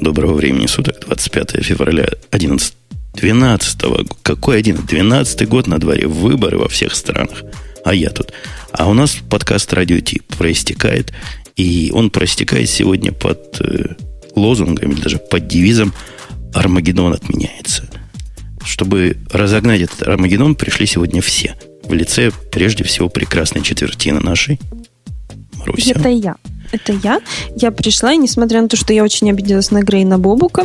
Доброго времени суток, 25 февраля 11 12 какой 11? 12 год на дворе, выборы во всех странах. А я тут. А у нас подкаст «Радио Ти» проистекает, и он проистекает сегодня под э, лозунгом или даже под девизом «Армагеддон отменяется». Чтобы разогнать этот Армагеддон, пришли сегодня все. В лице, прежде всего, прекрасной четвертины нашей. Маруся. Это я. Это я. Я пришла, и несмотря на то, что я очень обиделась на Грей на Бобука,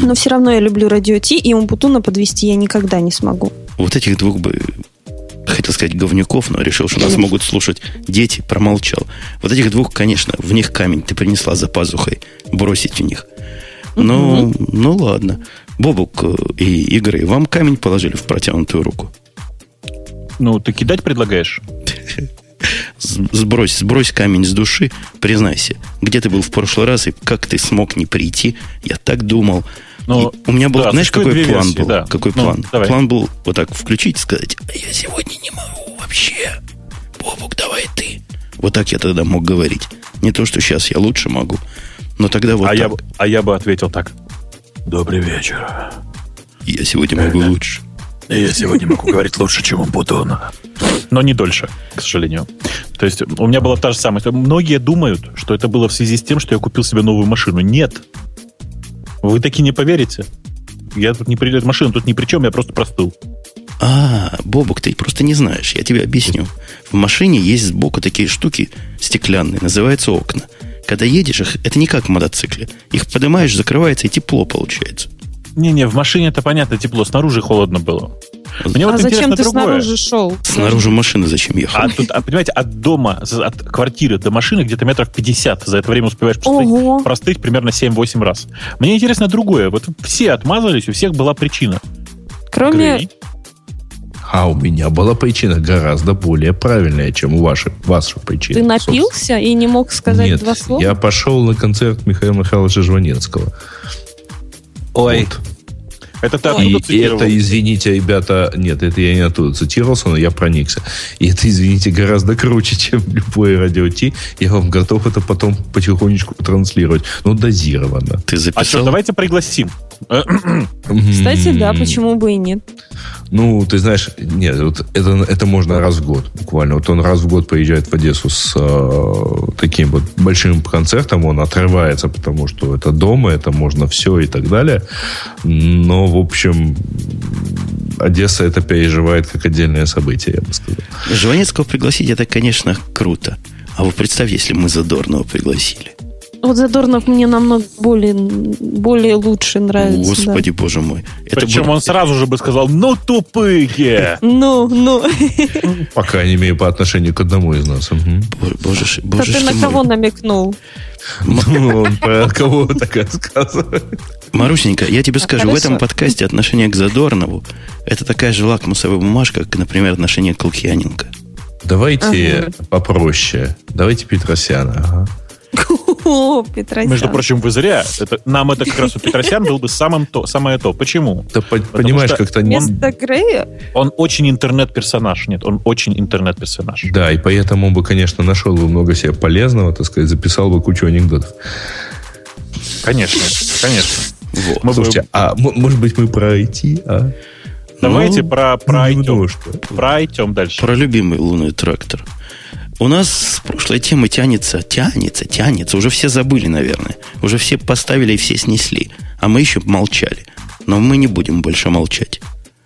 но все равно я люблю радио Ти, и Умпутуна подвести я никогда не смогу. Вот этих двух бы хотел сказать говнюков, но решил, что нас могут слушать дети, промолчал. Вот этих двух, конечно, в них камень ты принесла за пазухой, бросить в них. Но, угу. ну ладно. Бобук э, и Игорь, вам камень положили в протянутую руку? Ну, ты кидать предлагаешь? Сбрось, сбрось камень с души, признайся, где ты был в прошлый раз и как ты смог не прийти. Я так думал. Но, у меня был, да, знаешь, какой план версии, был? Да. Какой ну, план? Давай. План был вот так включить и сказать, а я сегодня не могу вообще. Бобук, давай ты. Вот так я тогда мог говорить. Не то, что сейчас я лучше могу, но тогда вот а так. Я, а я бы ответил так. Добрый вечер. Я сегодня могу лучше. Я сегодня могу говорить лучше, чем Умпутун. Но не дольше, к сожалению. То есть у меня была та же самая. Многие думают, что это было в связи с тем, что я купил себе новую машину. Нет. Вы таки не поверите. Я тут не при... Машина тут ни при чем, я просто простыл. А, Бобок, ты просто не знаешь. Я тебе объясню. В машине есть сбоку такие штуки стеклянные, называются окна. Когда едешь их, это не как в мотоцикле. Их поднимаешь, закрывается, и тепло получается. Не-не, в машине это понятно, тепло, снаружи холодно было. Мне а вот зачем ты другое. снаружи шел? Снаружи машины зачем ехал? А тут, а, понимаете, от дома, от квартиры до машины где-то метров 50. За это время успеваешь простыть, простыть примерно 7-8 раз. Мне интересно другое. Вот все отмазались, у всех была причина. Кроме... Грей. А у меня была причина гораздо более правильная, чем у вашей, вашей причины. Ты напился собственно. и не мог сказать Нет, два слова? я пошел на концерт Михаила Михайловича Жванецкого. Ой. Вот. Это ты И цитировал? это, извините, ребята, нет, это я не оттуда цитировался, но я проникся. И это, извините, гораздо круче, чем любой радио Ти. Я вам готов это потом потихонечку транслировать. Ну, дозированно. Ты записал? А что, давайте пригласим. Кстати, да, почему бы и нет. Ну, ты знаешь, нет, вот это, это можно раз в год буквально. Вот он раз в год приезжает в Одессу с э, таким вот большим концертом, он отрывается, потому что это дома, это можно все и так далее. Но, в общем, Одесса это переживает как отдельное событие, я бы сказал. Жванецкого пригласить, это, конечно, круто. А вы представьте, если мы Задорнова пригласили. Вот Задорнов мне намного более, более лучше нравится. Господи, да. боже мой. Это Причем будет... он сразу же бы сказал, ну, тупые! Ну, ну. По крайней мере, по отношению к одному из нас. Боже, боже, ты на кого намекнул? Ну, он про кого так рассказывает. Марусенька, я тебе скажу, в этом подкасте отношение к Задорнову это такая же лакмусовая бумажка, как, например, отношение к Лукьяненко. Давайте попроще. Давайте Петросяна. Ага. О, Петросян. Между прочим, вы зря. Это, нам это как раз у Петросян был бы самым то, самое то. Почему? Ты понимаешь, как-то... Вместо Грея? Он очень интернет-персонаж. Нет, он очень интернет-персонаж. Да, и поэтому он бы, конечно, нашел бы много себе полезного, так сказать, записал бы кучу анекдотов. Конечно, конечно. Вот. Мы Слушайте, бы... а может быть мы про IT, а? Давайте ну, про, про ну, Про айтем дальше. Про любимый лунный трактор. У нас прошлая тема тянется, тянется, тянется. Уже все забыли, наверное. Уже все поставили и все снесли. А мы еще молчали. Но мы не будем больше молчать.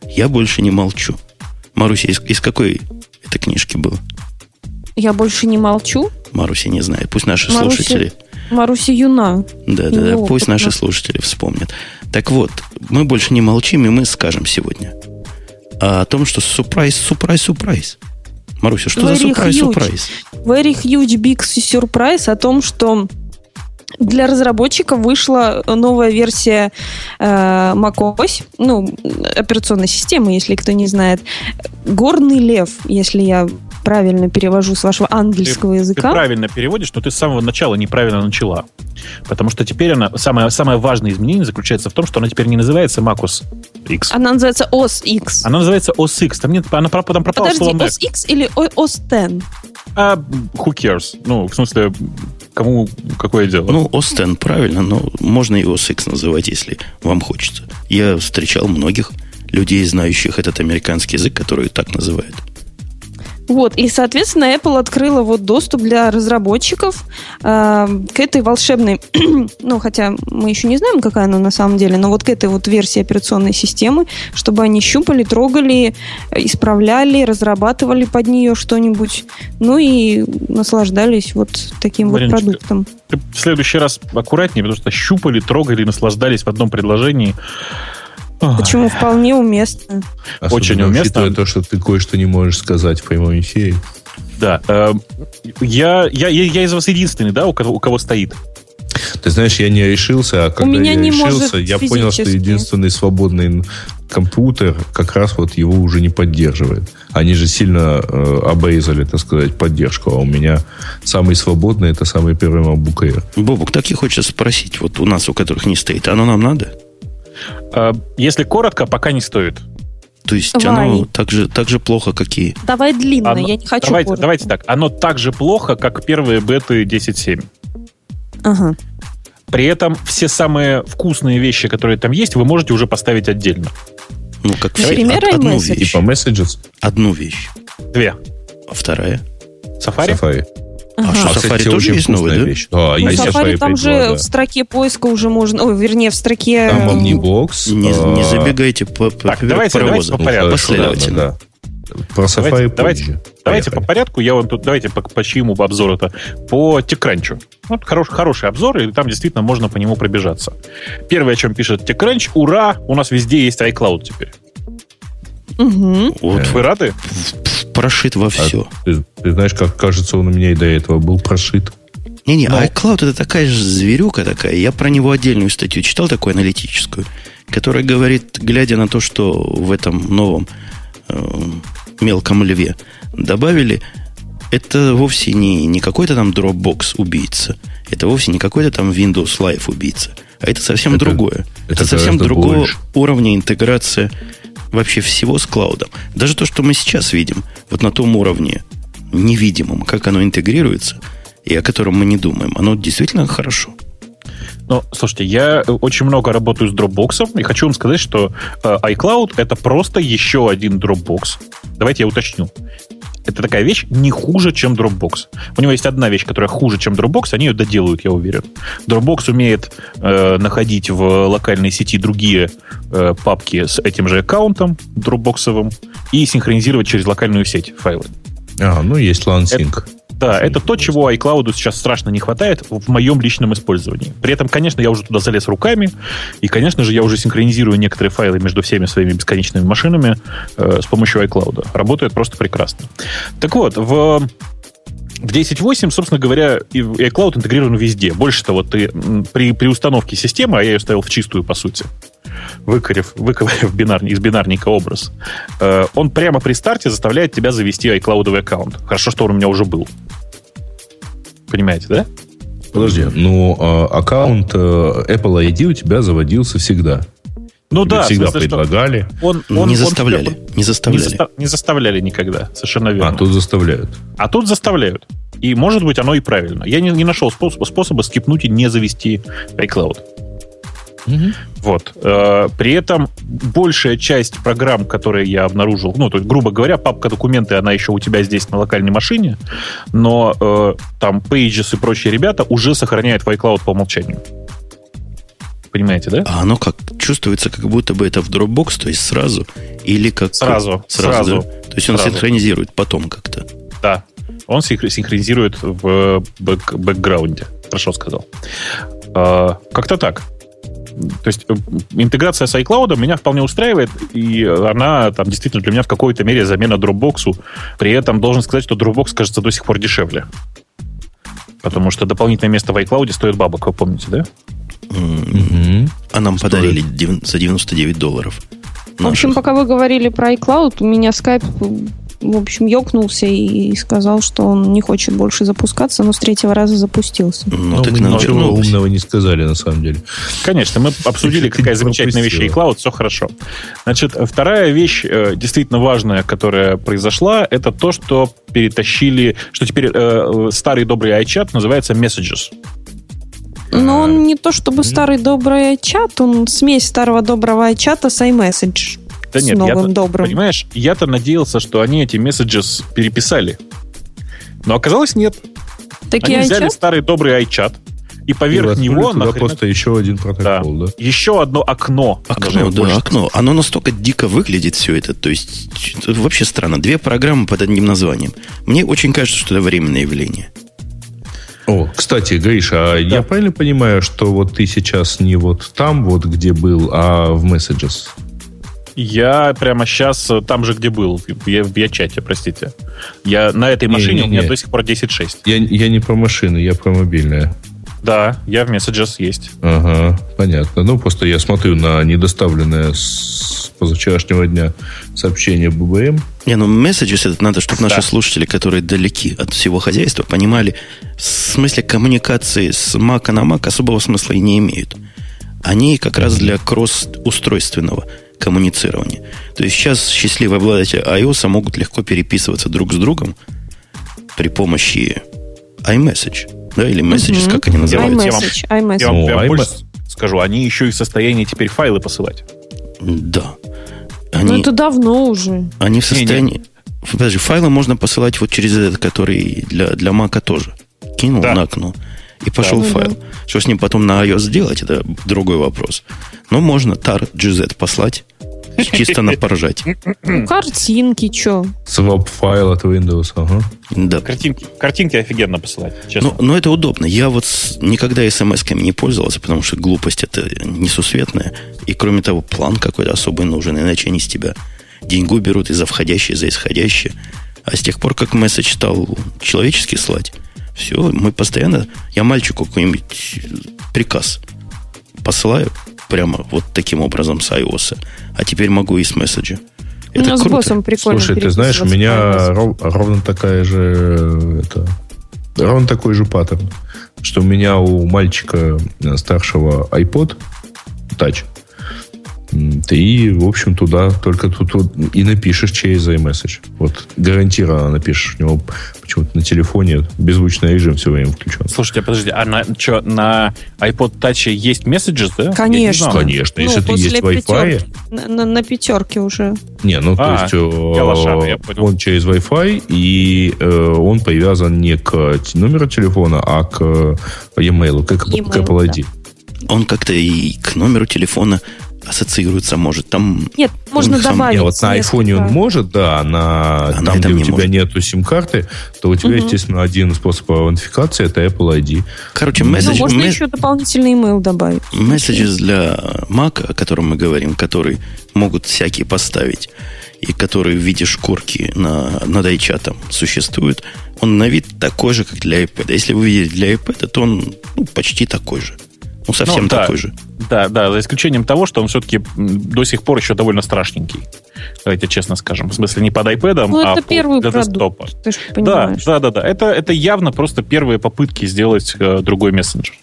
Я больше не молчу. Маруся, из, из какой это книжки было? Я больше не молчу? Маруся не знает. Пусть наши Маруся, слушатели... Маруся юна. Да, да, да. Пусть наши слушатели вспомнят. Так вот, мы больше не молчим, и мы скажем сегодня о том, что сюрприз, сюрприз, сюрприз. Маруся, что very за сюрприз, сюрприз? Very huge big surprise о том, что для разработчиков вышла новая версия э, macOS, ну, операционной системы, если кто не знает. Горный лев, если я правильно перевожу с вашего английского ты, языка. Ты правильно переводишь, но ты с самого начала неправильно начала. Потому что теперь она, самое, самое важное изменение заключается в том, что она теперь не называется macOS X. Она называется OS X. Она называется OS X. Там, нет, она, там пропало Подожди, слово Mac. OS X или OS X? А, who cares? Ну, в смысле, кому какое дело. Ну, OS X правильно, но можно и OS X называть, если вам хочется. Я встречал многих людей, знающих этот американский язык, которые так называют. Вот, и, соответственно, Apple открыла вот доступ для разработчиков э, к этой волшебной, ну, хотя мы еще не знаем, какая она на самом деле, но вот к этой вот версии операционной системы, чтобы они щупали, трогали, исправляли, разрабатывали под нее что-нибудь, ну и наслаждались вот таким Мариночка, вот продуктом. Ты в следующий раз аккуратнее, потому что щупали, трогали, наслаждались в одном предложении. Почему вполне уместно? Особенно Очень уместно. то, что ты кое-что не можешь сказать в прямом эфире. Да. Э, я, я, я из вас единственный, да, у кого, у кого стоит. Ты знаешь, я не решился, а когда у меня я не решился, я понял, что единственный свободный компьютер как раз вот его уже не поддерживает. Они же сильно э, обрезали, так сказать, поддержку, а у меня самый свободный это самый первый MacBook Air. Бобук, так и хочется спросить, вот у нас, у которых не стоит, оно нам надо? Э, если коротко, пока не стоит. То есть Давай. оно так же, так же плохо, как и... Давай длинно, оно, я не хочу давайте, коротко. давайте так. Оно так же плохо, как первые беты 10.7. Ага. При этом все самые вкусные вещи, которые там есть, вы можете уже поставить отдельно. Ну, как Например, все. Одну вещь. Типа messages? Одну вещь. Две. А вторая? Safari? Safari. Ага. А что, а, Safari тоже есть новый, да? Вещь. Да, ну, Safari там же да. в строке поиска уже можно... Ой, вернее, в строке... Там Omnibox. Не, не а, забегайте по, по так, давайте, давайте по порядку. Последовательно. Да, да. Про Safari давайте, давайте, давайте по порядку. Я вам тут давайте по, по чьему обзору это по TechCrunch. Вот хорош, хороший обзор, и там действительно можно по нему пробежаться. Первое, о чем пишет TechCrunch, ура, у нас везде есть iCloud теперь. Угу. Вот вы рады? Прошит во все. А ты, ты знаешь, как кажется, он у меня и до этого был прошит. Не-не, Но... iCloud это такая же зверюка такая. Я про него отдельную статью читал, такую аналитическую, которая говорит, глядя на то, что в этом новом э, мелком льве добавили, это вовсе не, не какой-то там Dropbox убийца, это вовсе не какой-то там Windows Live убийца, а это совсем это, другое. Это, это совсем другого больше. уровня интеграция вообще всего с клаудом. Даже то, что мы сейчас видим, вот на том уровне невидимом, как оно интегрируется, и о котором мы не думаем, оно действительно хорошо. Ну, слушайте, я очень много работаю с Dropbox, и хочу вам сказать, что э, iCloud это просто еще один Dropbox. Давайте я уточню это такая вещь не хуже, чем Dropbox. У него есть одна вещь, которая хуже, чем Dropbox, они ее доделают, я уверен. Dropbox умеет э, находить в локальной сети другие э, папки с этим же аккаунтом дропбоксовым и синхронизировать через локальную сеть файлы. А, ну есть LAN-Sync. Это, да, это то, чего iCloud сейчас страшно не хватает в моем личном использовании. При этом, конечно, я уже туда залез руками, и, конечно же, я уже синхронизирую некоторые файлы между всеми своими бесконечными машинами э, с помощью iCloud. Работает просто прекрасно. Так вот, в в 10.8, собственно говоря, iCloud интегрирован везде. Больше того, ты при, при установке системы, а я ее ставил в чистую, по сути, выкорив, выковырив бинарник, из бинарника образ, э, он прямо при старте заставляет тебя завести iCloud аккаунт. Хорошо, что он у меня уже был. Понимаете, да? Подожди, ну э, аккаунт э, Apple ID у тебя заводился всегда. Ну Тебе да, всегда смысле, предлагали. Он, он, не заставляли. Он, не заставляли. Не, заста- не заставляли никогда. Совершенно верно. А тут заставляют. А тут заставляют. И может быть оно и правильно. Я не, не нашел способа, способа скипнуть и не завести iCloud. Угу. Вот. Э, при этом большая часть программ, которые я обнаружил, ну, то есть, грубо говоря, папка документы, она еще у тебя здесь на локальной машине, но э, там Pages и прочие ребята уже сохраняют в iCloud по умолчанию. Понимаете, да? А оно как чувствуется, как будто бы это в Dropbox, то есть сразу, или как... Сразу, сразу. сразу да? То есть он сразу. синхронизирует потом как-то. Да, он синхронизирует в бэк бэкграунде. Хорошо сказал. Э, как-то так. То есть э, интеграция с iCloud меня вполне устраивает, и она там действительно для меня в какой-то мере замена Dropbox. При этом должен сказать, что Dropbox, кажется, до сих пор дешевле. Потому что дополнительное место в iCloud стоит бабок, вы помните, да? Mm-hmm. А нам Стоит. подарили за 99 долларов. В общем, пока вы говорили про iCloud, у меня Skype в общем, ёкнулся и сказал, что он не хочет больше запускаться, но с третьего раза запустился. Ну, так мы ничего умного не сказали, на самом деле. Конечно, мы обсудили, какая замечательная вещь и клауд, все хорошо. Значит, вторая вещь, э, действительно важная, которая произошла, это то, что перетащили, что теперь э, старый добрый iChat называется Messages. Но он не то чтобы старый добрый чат, он смесь старого доброго чата с iMessage. Да нет, новым я добрым. Понимаешь, я-то надеялся, что они эти месседжи переписали. Но оказалось нет. Такие они взяли старый добрый iChat, и поверх и него туда нахрен... просто еще один протокол, да. да? Еще одно окно. Окно, да, больше. окно. Оно настолько дико выглядит все это. То есть, вообще странно. Две программы под одним названием. Мне очень кажется, что это временное явление. О, кстати, Гриша, а да. я правильно понимаю, что вот ты сейчас не вот там, вот где был, а в Messages? Я прямо сейчас э, там же, где был. Я в чате, простите. Я на этой машине не, не, у меня не. до сих пор 10.6. Я, я не про машину, я про мобильное. Да, я в Messages есть. Ага, понятно. Ну, просто я смотрю на недоставленное с позавчерашнего дня сообщение ББМ. Не, ну Messages это надо, чтобы наши да. слушатели, которые далеки от всего хозяйства, понимали, в смысле коммуникации с Mac на Mac особого смысла и не имеют. Они как раз для кросс-устройственного коммуницирования. То есть сейчас счастливые обладатели iOS могут легко переписываться друг с другом при помощи iMessage. Да, или Messages, угу. как они называются. iMessage. Я вам, iMessage. Я вам, я вам больше скажу, они еще и в состоянии теперь файлы посылать. Да. Они, Но это давно уже. Они в состоянии... Не, не. Подожди, файлы можно посылать вот через этот, который для, для Мака тоже. Кинул да. на окно и пошел да, файл. Да. Что с ним потом на iOS сделать, это другой вопрос. Но можно tar GZ послать Чисто на поржать. Ну, картинки, что? Swap файл от Windows, ага. Да. Картинки, картинки офигенно посылать, честно. Но, но это удобно. Я вот никогда смс-ками не пользовался, потому что глупость это несусветная. И кроме того, план какой-то особый нужен, иначе они с тебя деньгу берут и за входящие, за исходящие. А с тех пор, как месседж стал человеческий слать, все, мы постоянно... Я мальчику какой-нибудь приказ посылаю прямо вот таким образом с iOS а теперь могу и с месседжа. Это ну, с круто. боссом прикольно Слушай, ты знаешь, у меня ров, ровно такая же это, ровно такой же паттерн, что у меня у мальчика старшего iPod Touch, ты, в общем, туда только тут вот и напишешь через iMessage. Вот гарантированно напишешь. У него почему-то на телефоне беззвучный режим все время включен. Слушайте, подожди, а на, что, на iPod Touch есть Messages, да? Конечно. Конечно. Ну, если ты есть Wi-Fi... На, на, на пятерке уже. Не, ну, а, то есть э, лошара, я он через Wi-Fi, и э, он привязан не к номеру телефона, а к e-mail, как e-mail, к Apple ID. Да. Он как-то и к номеру телефона ассоциируется может. Там Нет, можно добавить. Нет, вот на айфоне он может, да, на, а там, где у тебя может. нету сим-карты, то у тебя, угу. естественно, один способ аутентификации это Apple ID. Короче, месседж... Ну, можно месседж... еще дополнительный email добавить. Месседжи для Mac, о котором мы говорим, которые могут всякие поставить, и которые в виде шкурки на, над iChat существуют, он на вид такой же, как для iPad. Если вы видите для iPad, то он ну, почти такой же. Ну, совсем ну, да, такой же. Да, да, за исключением того, что он все-таки до сих пор еще довольно страшненький. Давайте честно скажем. В смысле, не под iPad, ну, а это первый для продукт, десктопа. Ты же да, да, да, да. Это, это явно просто первые попытки сделать э, другой мессенджер.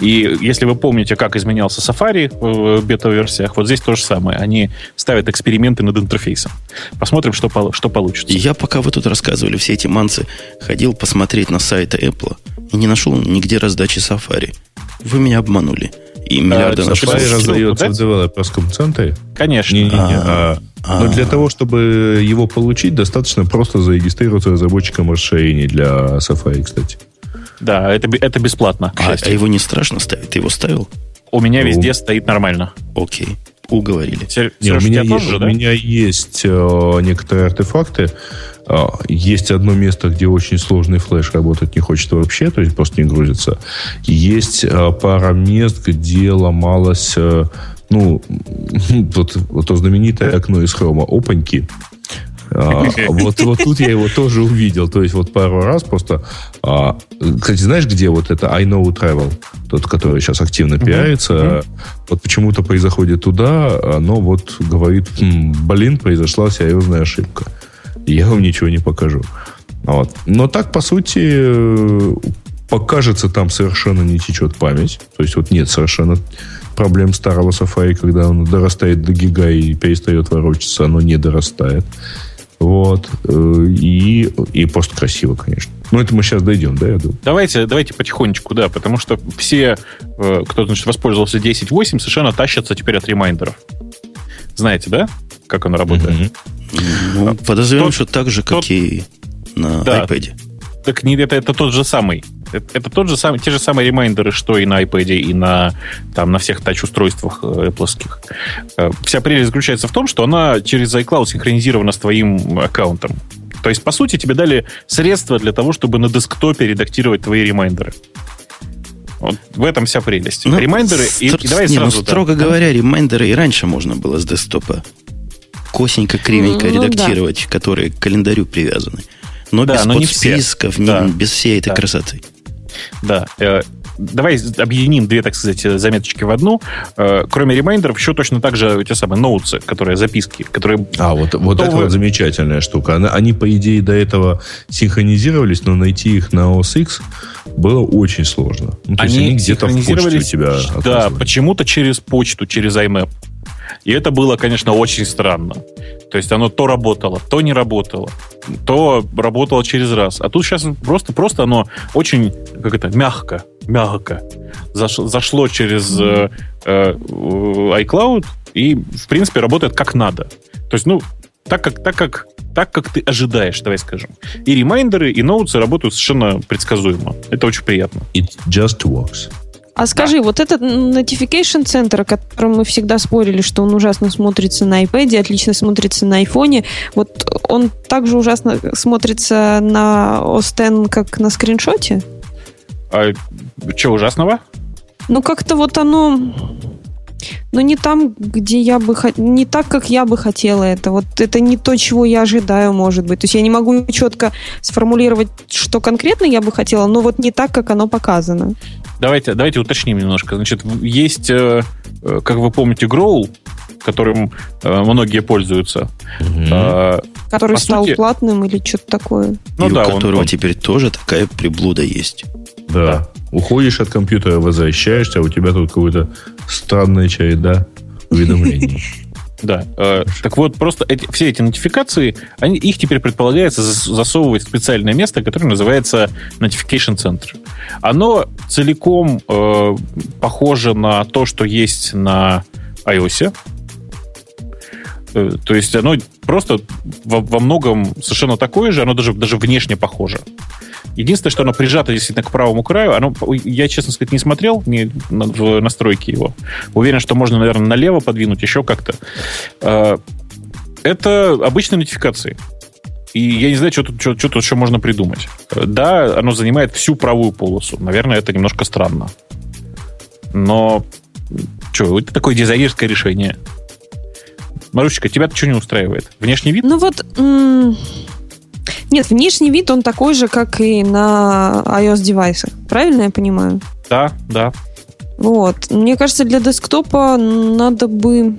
И если вы помните, как изменялся Safari в бета-версиях, вот здесь то же самое. Они ставят эксперименты над интерфейсом. Посмотрим, что, что получится. Я, пока вы тут рассказывали все эти манцы, ходил посмотреть на сайты Apple и не нашел нигде раздачи Safari. Вы меня обманули. И миллиарды а, наших раздается в девелоперском центре? Конечно. Не, не, не. А, а, Но для того, чтобы его получить, достаточно просто зарегистрироваться разработчиком расширений для Safari, кстати. Да, это, это бесплатно. А, а его не страшно ставить? Ты его ставил? У меня везде стоит нормально. Окей. Уговорили. Сер, не, у, меня есть, тоже, да? у меня есть э, некоторые артефакты, а, есть одно место, где очень сложный флеш работать не хочет вообще, то есть просто не грузится. Есть а, пара мест, где ломалось, э, ну, вот, вот то знаменитое окно из хрома, опаньки. А, вот, вот тут я его тоже увидел. То есть вот пару раз просто... А, кстати, знаешь, где вот это I Know Travel? Тот, который сейчас активно пиарится. Вот почему-то произоходит туда, но вот говорит, блин, произошла серьезная ошибка. Я вам ничего не покажу. Вот. Но так, по сути, э, покажется, там совершенно не течет память. То есть вот нет совершенно проблем старого Safari, когда он дорастает до гига и перестает ворочаться, оно не дорастает. Вот. Э, и, и просто красиво, конечно. Ну, это мы сейчас дойдем, да, я думаю? Давайте, давайте потихонечку, да, потому что все, э, кто, значит, воспользовался 10.8, совершенно тащатся теперь от ремайндеров. Знаете, да, как оно работает? Mm-hmm. Ну, подозреваем, тот, что так же, как тот, и на да, iPad. Так не, это, это тот же самый. Это, это тот же самый, те же самые ремайндеры, что и на iPad, и на, там, на всех touch-устройствах э, Apple. Э, вся прелесть заключается в том, что она через iCloud синхронизирована с твоим аккаунтом. То есть, по сути, тебе дали средства для того, чтобы на десктопе редактировать твои ремайндеры. Вот в этом вся прелесть. Ну, ремайндеры... Стр... И, и давай не, ну, сразу... Ну, строго да. говоря, ремайндеры и раньше можно было с десктопа косенько, кривенько ну, редактировать, да. которые к календарю привязаны. Но да, без но подсписков, не все. Не, без всей этой да. красоты. Да. Э, давай объединим две, так сказать, заметочки в одну. Э, кроме ремайндеров, еще точно так же те самые ноутсы, которые записки, которые... А, вот, вот это вот замечательная штука. Они, по идее, до этого синхронизировались, но найти их на OS X было очень сложно. Ну, то они, есть они где-то в почте у тебя Да, почему-то через почту, через IMAP. И это было, конечно, очень странно. То есть оно то работало, то не работало, то работало через раз. А тут сейчас просто, просто оно очень, как это, мягко, мягко зашло через э, э, iCloud и, в принципе, работает как надо. То есть, ну, так как, так как, так как ты ожидаешь, давай скажем. И ремайндеры, и ноутсы работают совершенно предсказуемо. Это очень приятно. It just works. А скажи, да. вот этот Notification Center, о котором мы всегда спорили, что он ужасно смотрится на iPad, отлично смотрится на iPhone, вот он также ужасно смотрится на OS X, как на скриншоте? А что ужасного? Ну, как-то вот оно... Ну, не там, где я бы... Не так, как я бы хотела это. Вот это не то, чего я ожидаю, может быть. То есть я не могу четко сформулировать, что конкретно я бы хотела, но вот не так, как оно показано. Давайте, давайте уточним немножко. Значит, есть, э, э, как вы помните, Growl, которым э, многие пользуются. Угу. Который По стал сути... платным или что-то такое. Ну, И да, у которого он... теперь тоже такая приблуда есть. Да. да. Уходишь от компьютера, возвращаешься, а у тебя тут какой-то странная череда уведомлений. Да. Э, так вот, просто эти, все эти нотификации, они, их теперь предполагается засовывать в специальное место, которое называется Notification Center. Оно целиком э, похоже на то, что есть на iOS. Э, то есть оно просто во, во многом совершенно такое же, оно даже, даже внешне похоже. Единственное, что оно прижато действительно к правому краю, оно, я, честно сказать, не смотрел не, в настройки его. Уверен, что можно, наверное, налево подвинуть, еще как-то. А, это обычные нотификации. И я не знаю, что тут, что, что тут еще можно придумать. Да, оно занимает всю правую полосу. Наверное, это немножко странно. Но что, это такое дизайнерское решение. Марусечка, тебя что не устраивает? Внешний вид? Ну вот, нет, внешний вид он такой же, как и на iOS девайсах. Правильно я понимаю? Да, да. Вот. Мне кажется, для десктопа надо бы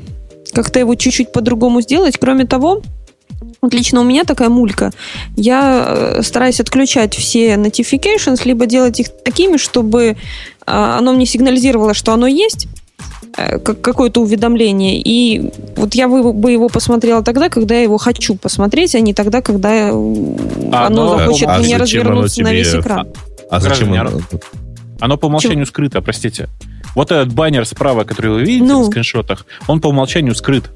как-то его чуть-чуть по-другому сделать. Кроме того, вот лично у меня такая мулька. Я э, стараюсь отключать все notifications, либо делать их такими, чтобы а, оно мне сигнализировало, что оно есть, какое-то уведомление. И вот я бы его посмотрела тогда, когда я его хочу посмотреть, а не тогда, когда а, оно но, захочет а мне развернуться на весь экран. А, а зачем оно? Оно по умолчанию Чего? скрыто, простите. Вот этот баннер справа, который вы видите ну. в скриншотах, он по умолчанию скрыт.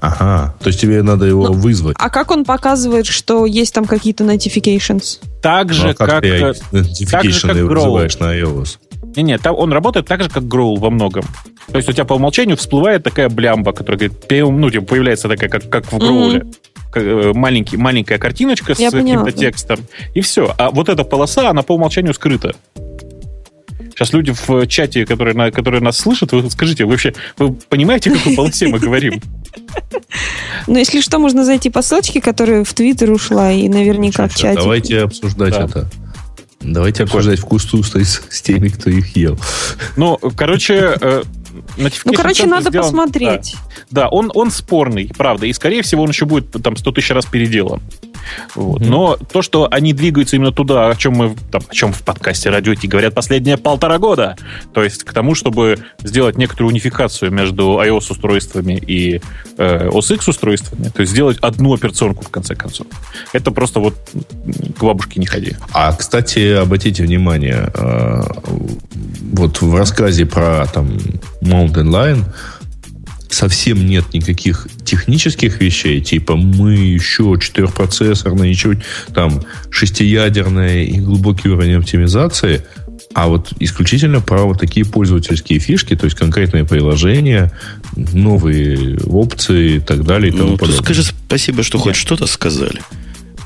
Ага, то есть тебе надо его ну, вызвать. А как он показывает, что есть там какие-то notifications? Так же, ну, а как, как, ты так же, как вызываешь на iOS. Не-не, он работает так же, как Growl во многом. То есть у тебя по умолчанию всплывает такая блямба, которая говорит, ну, типа, появляется такая, как, как в Growl. Mm-hmm. Маленький, маленькая картиночка Я с каким-то текстом. И все. А вот эта полоса, она по умолчанию скрыта. Сейчас люди в чате, которые, на, которые нас слышат, вы скажите, вы вообще вы понимаете, о какой полосе мы говорим? Ну, если что, можно зайти по ссылочке, которая в Твиттер ушла, и наверняка в чате. Давайте обсуждать это. Давайте обсуждать вкус туста с, с теми, кто их ел. Ну, короче, э, ну, короче, надо сделан, посмотреть. Да, да он, он спорный, правда. И, скорее всего, он еще будет там 100 тысяч раз переделан. Вот. Но то, что они двигаются именно туда, о чем мы там, о чем в подкасте Радио Ти говорят последние полтора года, то есть к тому, чтобы сделать некоторую унификацию между iOS-устройствами и э, OS X устройствами, то есть сделать одну операционку в конце концов. Это просто вот к бабушке не ходи. А, кстати, обратите внимание, э, вот в рассказе про там Mountain Lion совсем нет никаких технических вещей, типа мы еще четырехпроцессорные, еще там шестиядерные и глубокий уровень оптимизации, а вот исключительно про вот такие пользовательские фишки, то есть конкретные приложения, новые опции и так далее и тому ну, подобное. Скажи спасибо, что хоть что-то сказали.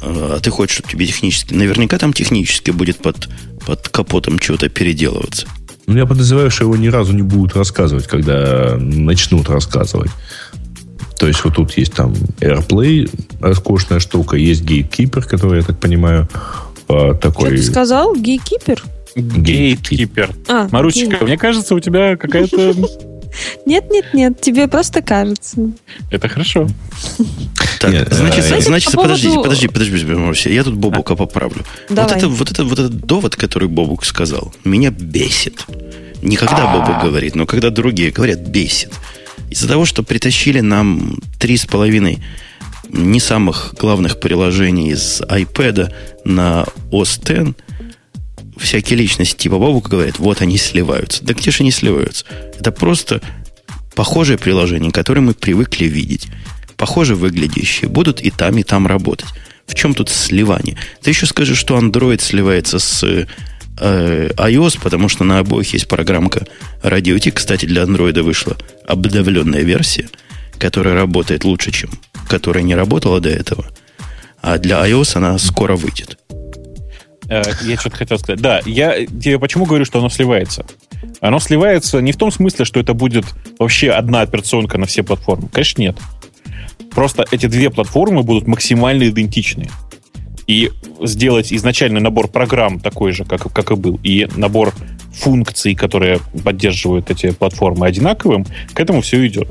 А ты хочешь, чтобы тебе технически... Наверняка там технически будет под, под капотом чего-то переделываться. Ну, я подозреваю, что его ни разу не будут рассказывать, когда начнут рассказывать. То есть вот тут есть там AirPlay, роскошная штука, есть Gatekeeper, который, я так понимаю, такой... Что ты сказал? Гейкипер? Гейткипер. А, Марусечка, мне кажется, у тебя какая-то... Нет, нет, нет, тебе просто кажется. Это хорошо. Так, Нет, значит, а, значит по подождите, поводу... подожди, подожди, подожди, я тут Бобука поправлю. Давай. Вот это, вот это, вот этот довод, который Бобук сказал, меня бесит. Не когда А-а-а. Бобук говорит, но когда другие говорят, бесит. Из-за того, что притащили нам три с половиной не самых главных приложений из iPad на OS X, всякие личности типа Бобука говорят, вот они сливаются. Да где же они сливаются? Это просто похожие приложения, которые мы привыкли видеть. Похоже выглядящие. Будут и там, и там работать. В чем тут сливание? Ты еще скажи, что Android сливается с э, iOS, потому что на обоих есть программка Radio T. Кстати, для Android вышла обновленная версия, которая работает лучше, чем которая не работала до этого. А для iOS она скоро выйдет. Э, я что-то хотел сказать. Да, я тебе почему говорю, что оно сливается? Оно сливается не в том смысле, что это будет вообще одна операционка на все платформы. Конечно, нет. Просто эти две платформы будут максимально идентичны. И сделать изначальный набор программ такой же, как, как и был, и набор функций, которые поддерживают эти платформы одинаковым, к этому все идет.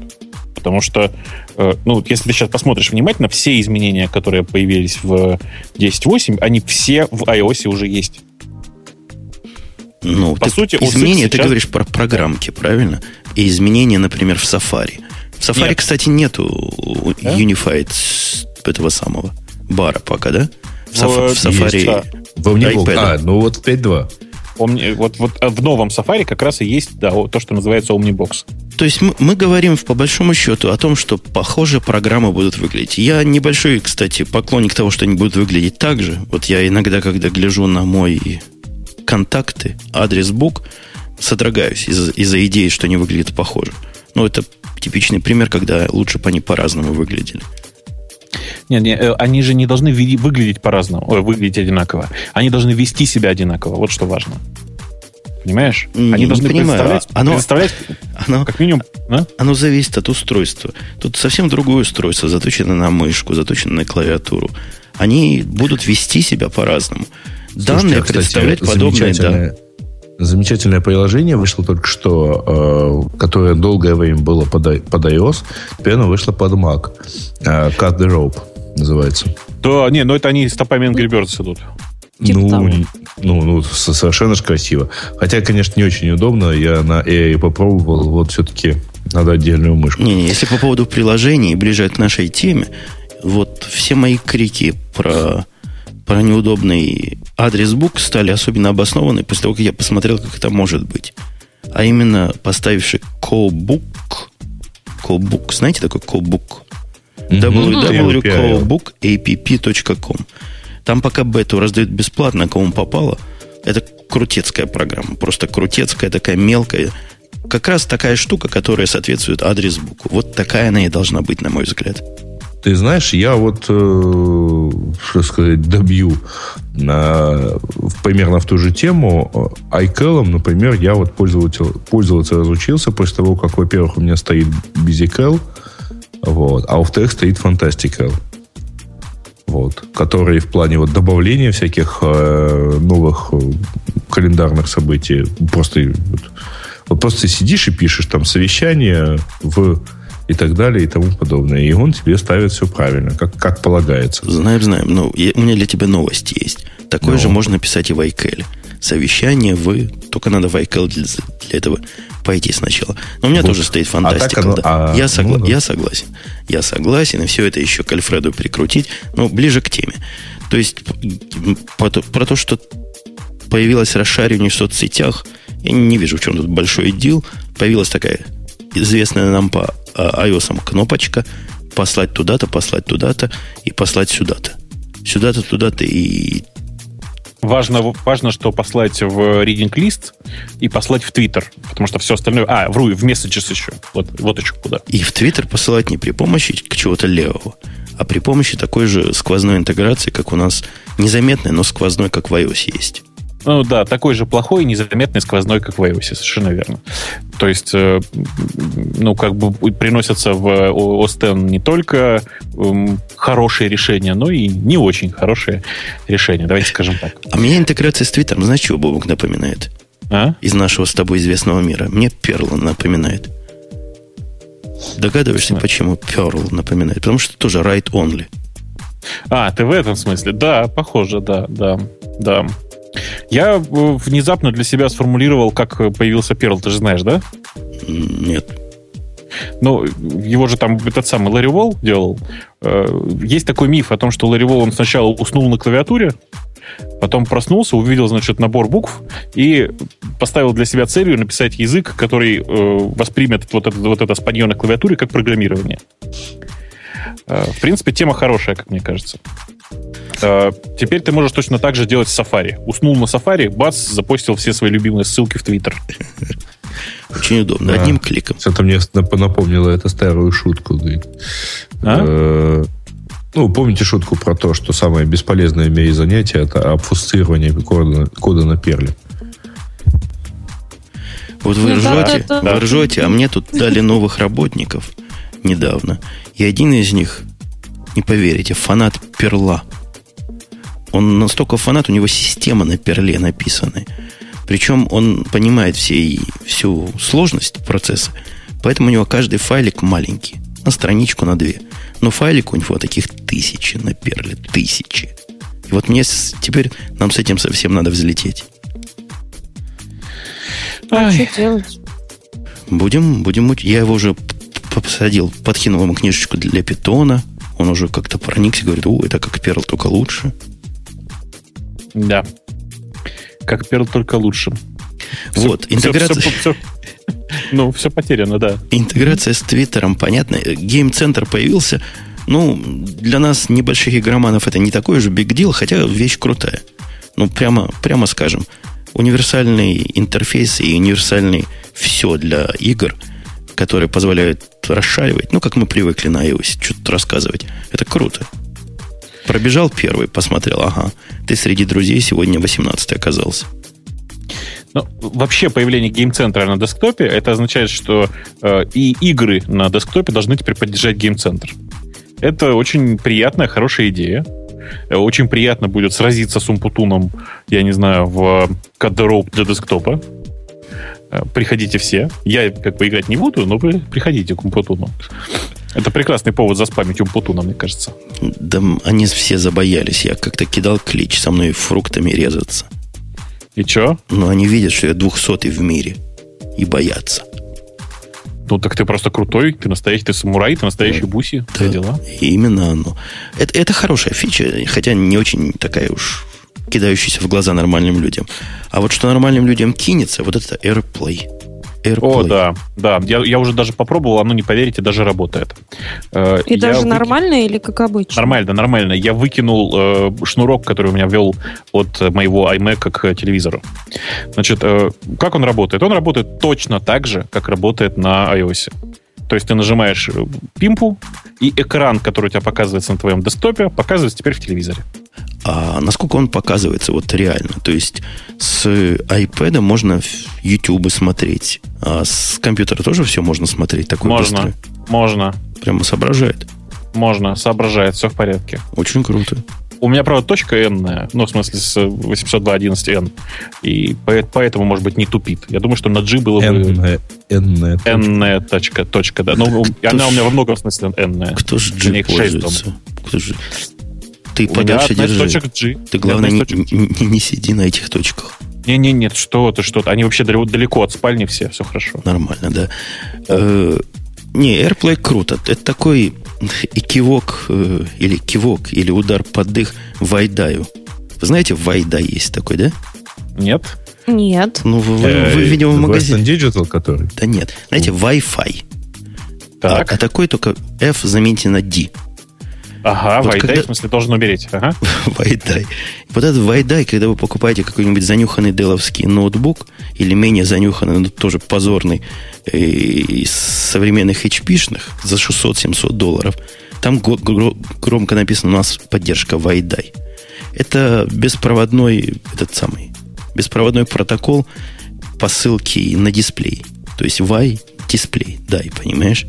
Потому что, э, ну, если ты сейчас посмотришь внимательно, все изменения, которые появились в 10.8, они все в iOS уже есть. Ну, По сути, изменения, сейчас... ты говоришь про программки, правильно? И изменения, например, в Safari. В Safari, Нет. кстати, нету да? Unified этого самого бара пока, да? В, в, в Safari. Есть, да. В Omnibox. А, ну вот 5.2. Omni, вот, вот в новом Safari как раз и есть да, то, что называется Omnibox. То есть мы, мы говорим по большому счету о том, что похожие программы будут выглядеть. Я небольшой, кстати, поклонник того, что они будут выглядеть так же. Вот я иногда, когда гляжу на мой контакты, адрес бук, содрогаюсь из- из-за идеи, что они выглядят похоже. Но это типичный пример, когда лучше бы они по-разному выглядели. Нет, нет, э, они же не должны выглядеть по-разному, ой, выглядеть одинаково. Они должны вести себя одинаково. Вот что важно. Понимаешь? Не, Они должны понимаю. представлять, оно, представлять оно, как минимум... А? Оно зависит от устройства. Тут совсем другое устройство, заточено на мышку, заточено на клавиатуру. Они будут вести себя по-разному. Данные а, кстати, представлять подобные, да. Замечательное приложение вышло только что, э, которое долгое время было под, под iOS, теперь оно вышло под Mac. Э, Cut the Rope называется. Да, не, но это они с топами Angry Birds идут. Типа ну, ну, ну, совершенно же красиво. Хотя, конечно, не очень удобно. Я на AI попробовал. Вот все-таки надо отдельную мышку. Не, не, если по поводу приложений, ближе к нашей теме, вот все мои крики про, про неудобный адрес бук стали особенно обоснованы после того, как я посмотрел, как это может быть. А именно поставивший callbook, callbook, знаете такой callbook? www.callbookapp.com там пока бету раздают бесплатно, кому попало. Это крутецкая программа. Просто крутецкая, такая мелкая. Как раз такая штука, которая соответствует адрес буку. Вот такая она и должна быть, на мой взгляд. Ты знаешь, я вот, э, что сказать, добью на, примерно в ту же тему. iCal, например, я вот пользоваться, пользоваться разучился после того, как, во-первых, у меня стоит BusyCal, вот, а во-вторых, стоит Fantastical вот, которые в плане вот добавления всяких э, новых э, календарных событий просто вот, вот просто сидишь и пишешь там совещание в и так далее и тому подобное. И он тебе ставит все правильно, как, как полагается. Знаем, знаем. Ну, я, у меня для тебя новость есть. Такое ну. же можно писать и в iCal. Совещание вы... Только надо в iCal для, для этого пойти сначала. Но у меня вот. тоже стоит а фантастика. А оно, да. а, я, согла- ну, да. я согласен. Я согласен. И все это еще к Альфреду прикрутить. Но ближе к теме. То есть про то, про то что появилось расшаривание в соцсетях, я не вижу, в чем тут большой дел. Появилась такая известная нам по iOS кнопочка послать туда-то, послать туда-то и послать сюда-то. Сюда-то, туда-то и Важно, важно, что послать в reading лист и послать в Twitter, потому что все остальное... А, вру, в Messages еще. Вот, вот еще куда. И в Twitter посылать не при помощи чего-то левого, а при помощи такой же сквозной интеграции, как у нас незаметной, но сквозной, как в iOS есть. Ну да, такой же плохой и незаметный сквозной, как в iOS, совершенно верно. То есть, э, ну, как бы приносятся в OS X не только эм, хорошие решения, но и не очень хорошие решения, давайте скажем так. А мне интеграция с Твиттером, знаешь, чего Бобок напоминает? А? Из нашего с тобой известного мира. Мне Perl напоминает. Догадываешься, почему Perl напоминает? Потому что тоже write only. А, ты в этом смысле? Да, похоже, да, да, да. Я э, внезапно для себя сформулировал, как появился Perl, ты же знаешь, да? Нет. Ну, его же там этот самый Ларри Волл делал. Э, есть такой миф о том, что Ларри Волл, он сначала уснул на клавиатуре, потом проснулся, увидел, значит, набор букв и поставил для себя целью написать язык, который э, воспримет вот это, вот это спанье на клавиатуре как программирование. В принципе, тема хорошая, как мне кажется. Э, теперь ты можешь точно так же делать в Safari. Уснул на Safari, бац, запостил все свои любимые ссылки в Твиттер. Очень удобно, да. одним кликом. Это мне напомнило эту старую шутку. А? Э, ну, помните шутку про то, что самое бесполезное в мире занятие это обфусцирование кода, кода на перле. Вот вы ну, ржете, да, вы ржете, а мне тут дали новых работников недавно. И один из них, не поверите, фанат перла. Он настолько фанат, у него система на перле написана. Причем он понимает все, всю сложность процесса. Поэтому у него каждый файлик маленький. На страничку, на две. Но файлик у него таких тысячи на перле. Тысячи. И вот мне с, теперь нам с этим совсем надо взлететь. А что делать? Будем, будем... Я его уже посадил, подкинул ему книжечку для питона. Он уже как-то проникся, говорит, о, это как перл, только лучше. Да. Как Perl, только лучше. Вот, все, интеграция... Все, все, все, ну, все потеряно, да. Интеграция с Твиттером, понятно. Гейм-центр появился. Ну, для нас, небольших игроманов, это не такой же биг дел, хотя вещь крутая. Ну, прямо, прямо скажем, универсальный интерфейс и универсальный все для игр, которые позволяют расшаривать, ну, как мы привыкли на iOS, что-то рассказывать. Это круто. Пробежал первый, посмотрел, ага, ты среди друзей сегодня 18 оказался. Ну, вообще появление гейм-центра на десктопе, это означает, что э, и игры на десктопе должны теперь поддержать гейм-центр. Это очень приятная, хорошая идея. Э, очень приятно будет сразиться с Умпутуном, я не знаю, в the Rope для десктопа. Э, приходите все. Я как бы играть не буду, но вы приходите к Умпутуну. Это прекрасный повод заспамить Умпутуна, мне кажется. Да они все забоялись. Я как-то кидал клич со мной фруктами резаться. И чё? Ну, они видят, что я двухсотый в мире. И боятся. Ну, так ты просто крутой, ты настоящий, ты самурай, ты настоящий да. буси. Да, дела. именно оно. Это, это хорошая фича, хотя не очень такая уж кидающаяся в глаза нормальным людям. А вот что нормальным людям кинется, вот это AirPlay. AirPlay. О, да, да. Я, я уже даже попробовал, оно, не поверите, даже работает. Э, И я даже выки... нормально или как обычно? Нормально, нормально. Я выкинул э, шнурок, который у меня вел от моего iMac к телевизору. Значит, э, как он работает? Он работает точно так же, как работает на iOS. То есть ты нажимаешь э, пимпу, и экран, который у тебя показывается на твоем десктопе, показывается теперь в телевизоре. А насколько он показывается вот реально? То есть с iPad можно YouTube смотреть, а с компьютера тоже все можно смотреть? Такой можно, быстрый? можно. Прямо соображает? Можно, соображает, все в порядке. Очень круто. У меня, правда, точка N, ну, в смысле, с 802.11n. И поэтому, может быть, не тупит. Я думаю, что на G было бы... N, N, N точка, точка, да. Но она у меня во многом смысле N. Кто же G пользуется? Кто же... Ты У подальше держи. точек G. Ты, главное, не, не- не сиди на этих точках. Не-не, нет, что ты, что ты. Они вообще далеко, от спальни все, все хорошо. Нормально, да. Э, не, AirPlay круто. Это такой и кивок, э, или кивок, или удар под дых Вайдаю. Вы знаете, Вайдай есть такой, да? Нет? Нет. Ну, вы, Э, вы, видимо, в магазине. Digital, который? Да нет. Знаете, Wi-Fi. А, Так. а такой только F замените на D. ага, вот Вайдай, когда- в смысле, должен умереть. Ага. Вайдай. Вот этот Вайдай, когда вы покупаете какой-нибудь занюханный деловский ноутбук или менее занюханный, но тоже позорный э, из современных HP-шных за 600-700 долларов, там громко написано у нас поддержка Вайдай. Это беспроводной, этот самый, беспроводной протокол посылки на дисплей. То есть Wi дисплей, дай, понимаешь?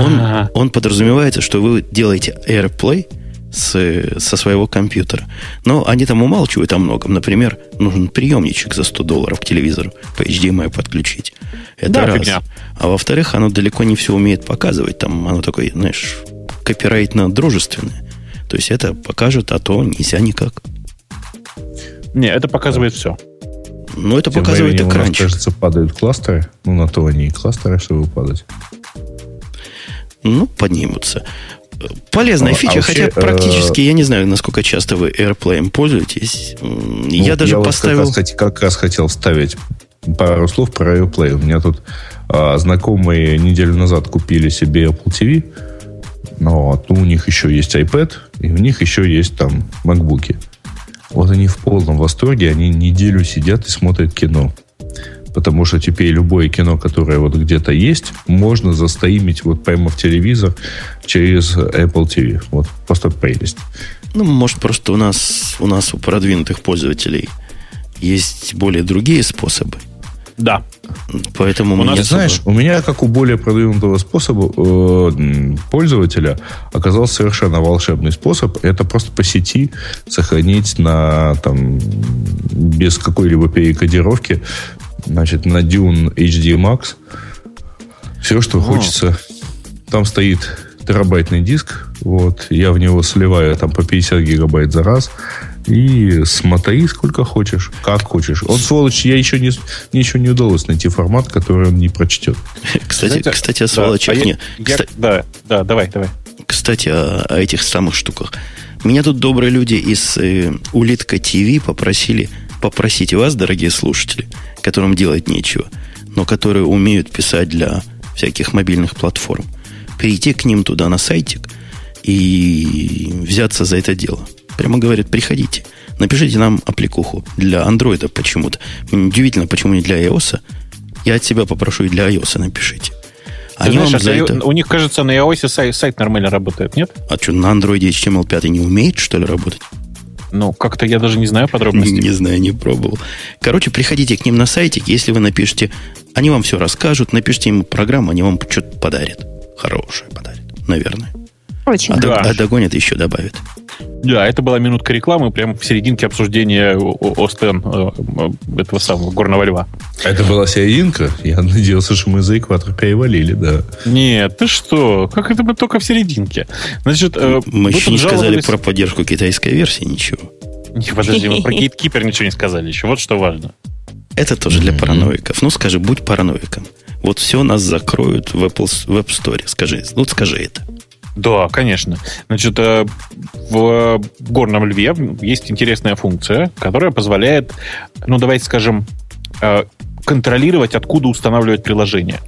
Он, он подразумевается, что вы делаете AirPlay с, со своего компьютера. Но они там умалчивают о многом. Например, нужен приемничек за 100 долларов к телевизору по HDMI подключить. Это Да, раз. фигня. А во-вторых, оно далеко не все умеет показывать. Там оно такое, знаешь, копирайтно-дружественное. То есть это покажет, а то нельзя никак. Не, это показывает все. Но это Тем показывает у нас, экранчик. кажется, падают кластеры. Ну, на то они и кластеры, чтобы падать. Ну, поднимутся. Полезная Ну, а фича, вообще, хотя э, практически я не знаю, насколько часто вы AirPlay пользуетесь. М, я Ну, даже вот поставил... Как раз, как раз хотел вставить пару слов про AirPlay. У меня тут а, знакомые неделю назад купили себе Apple TV. Но вот, ну, у них еще есть iPad, и у них еще есть там MacBook. Вот они в полном восторге, они неделю сидят и смотрят кино. Потому что теперь любое кино, которое вот где-то есть, можно застримить вот прямо в телевизор через Apple TV. Вот просто прелесть. Ну, может, просто у нас, у нас, у продвинутых пользователей есть более другие способы. Да. Поэтому мы нас, особо- знаешь, у меня, как у более продвинутого способа э, пользователя, оказался совершенно волшебный способ. Это просто по сети сохранить на там без какой-либо перекодировки, значит, на Dune HD Max все, что хочется. Там стоит терабайтный диск, вот, я в него сливаю там по 50 гигабайт за раз, и смотри сколько хочешь, как хочешь. Он, сволочь, я еще не, мне еще не удалось найти формат, который он не прочтет. Кстати, Знаете, кстати, о да, сволочах а я- не- я- Кста- Да, да, давай, давай. Кстати, о, о этих самых штуках. Меня тут добрые люди из э, Улитка ТВ попросили попросить вас, дорогие слушатели, которым делать нечего, но которые умеют писать для всяких мобильных платформ, перейти к ним туда на сайтик и взяться за это дело. Прямо говорят, приходите, напишите нам аппликуху для андроида почему-то. Мне Удивительно, почему не для iOS. Я от себя попрошу и для iOS напишите. Ты Они знаешь, а за ты- это... У них, кажется, на iOS сайт, сайт нормально работает, нет? А что, на андроиде HTML5 не умеет, что ли, работать? Ну, как-то я даже не знаю подробностей. Не знаю, не пробовал. Короче, приходите к ним на сайтик, если вы напишете, они вам все расскажут, напишите им программу, они вам что-то подарят. Хорошее подарят, наверное. Очень. А, Да. а догонят еще добавят. Да, это была минутка рекламы прямо в серединке обсуждения Остен э, этого самого горного льва. Это была серединка. Я надеялся, что мы за экватор перевалили, да. Нет, ты что? Как это мы только в серединке? Значит, э, Мы еще не сказали про поддержку китайской версии, ничего. Не, подожди, мы про Gatekeeper ничего не сказали еще. Вот что важно. Это тоже для параноиков. Ну, скажи, будь параноиком. Вот все нас закроют в Apple в App Store. Скажи, ну, скажи это. Да, конечно. Значит, э, в горном льве есть интересная функция, которая позволяет, ну, давайте скажем, э, контролировать, откуда устанавливать приложение.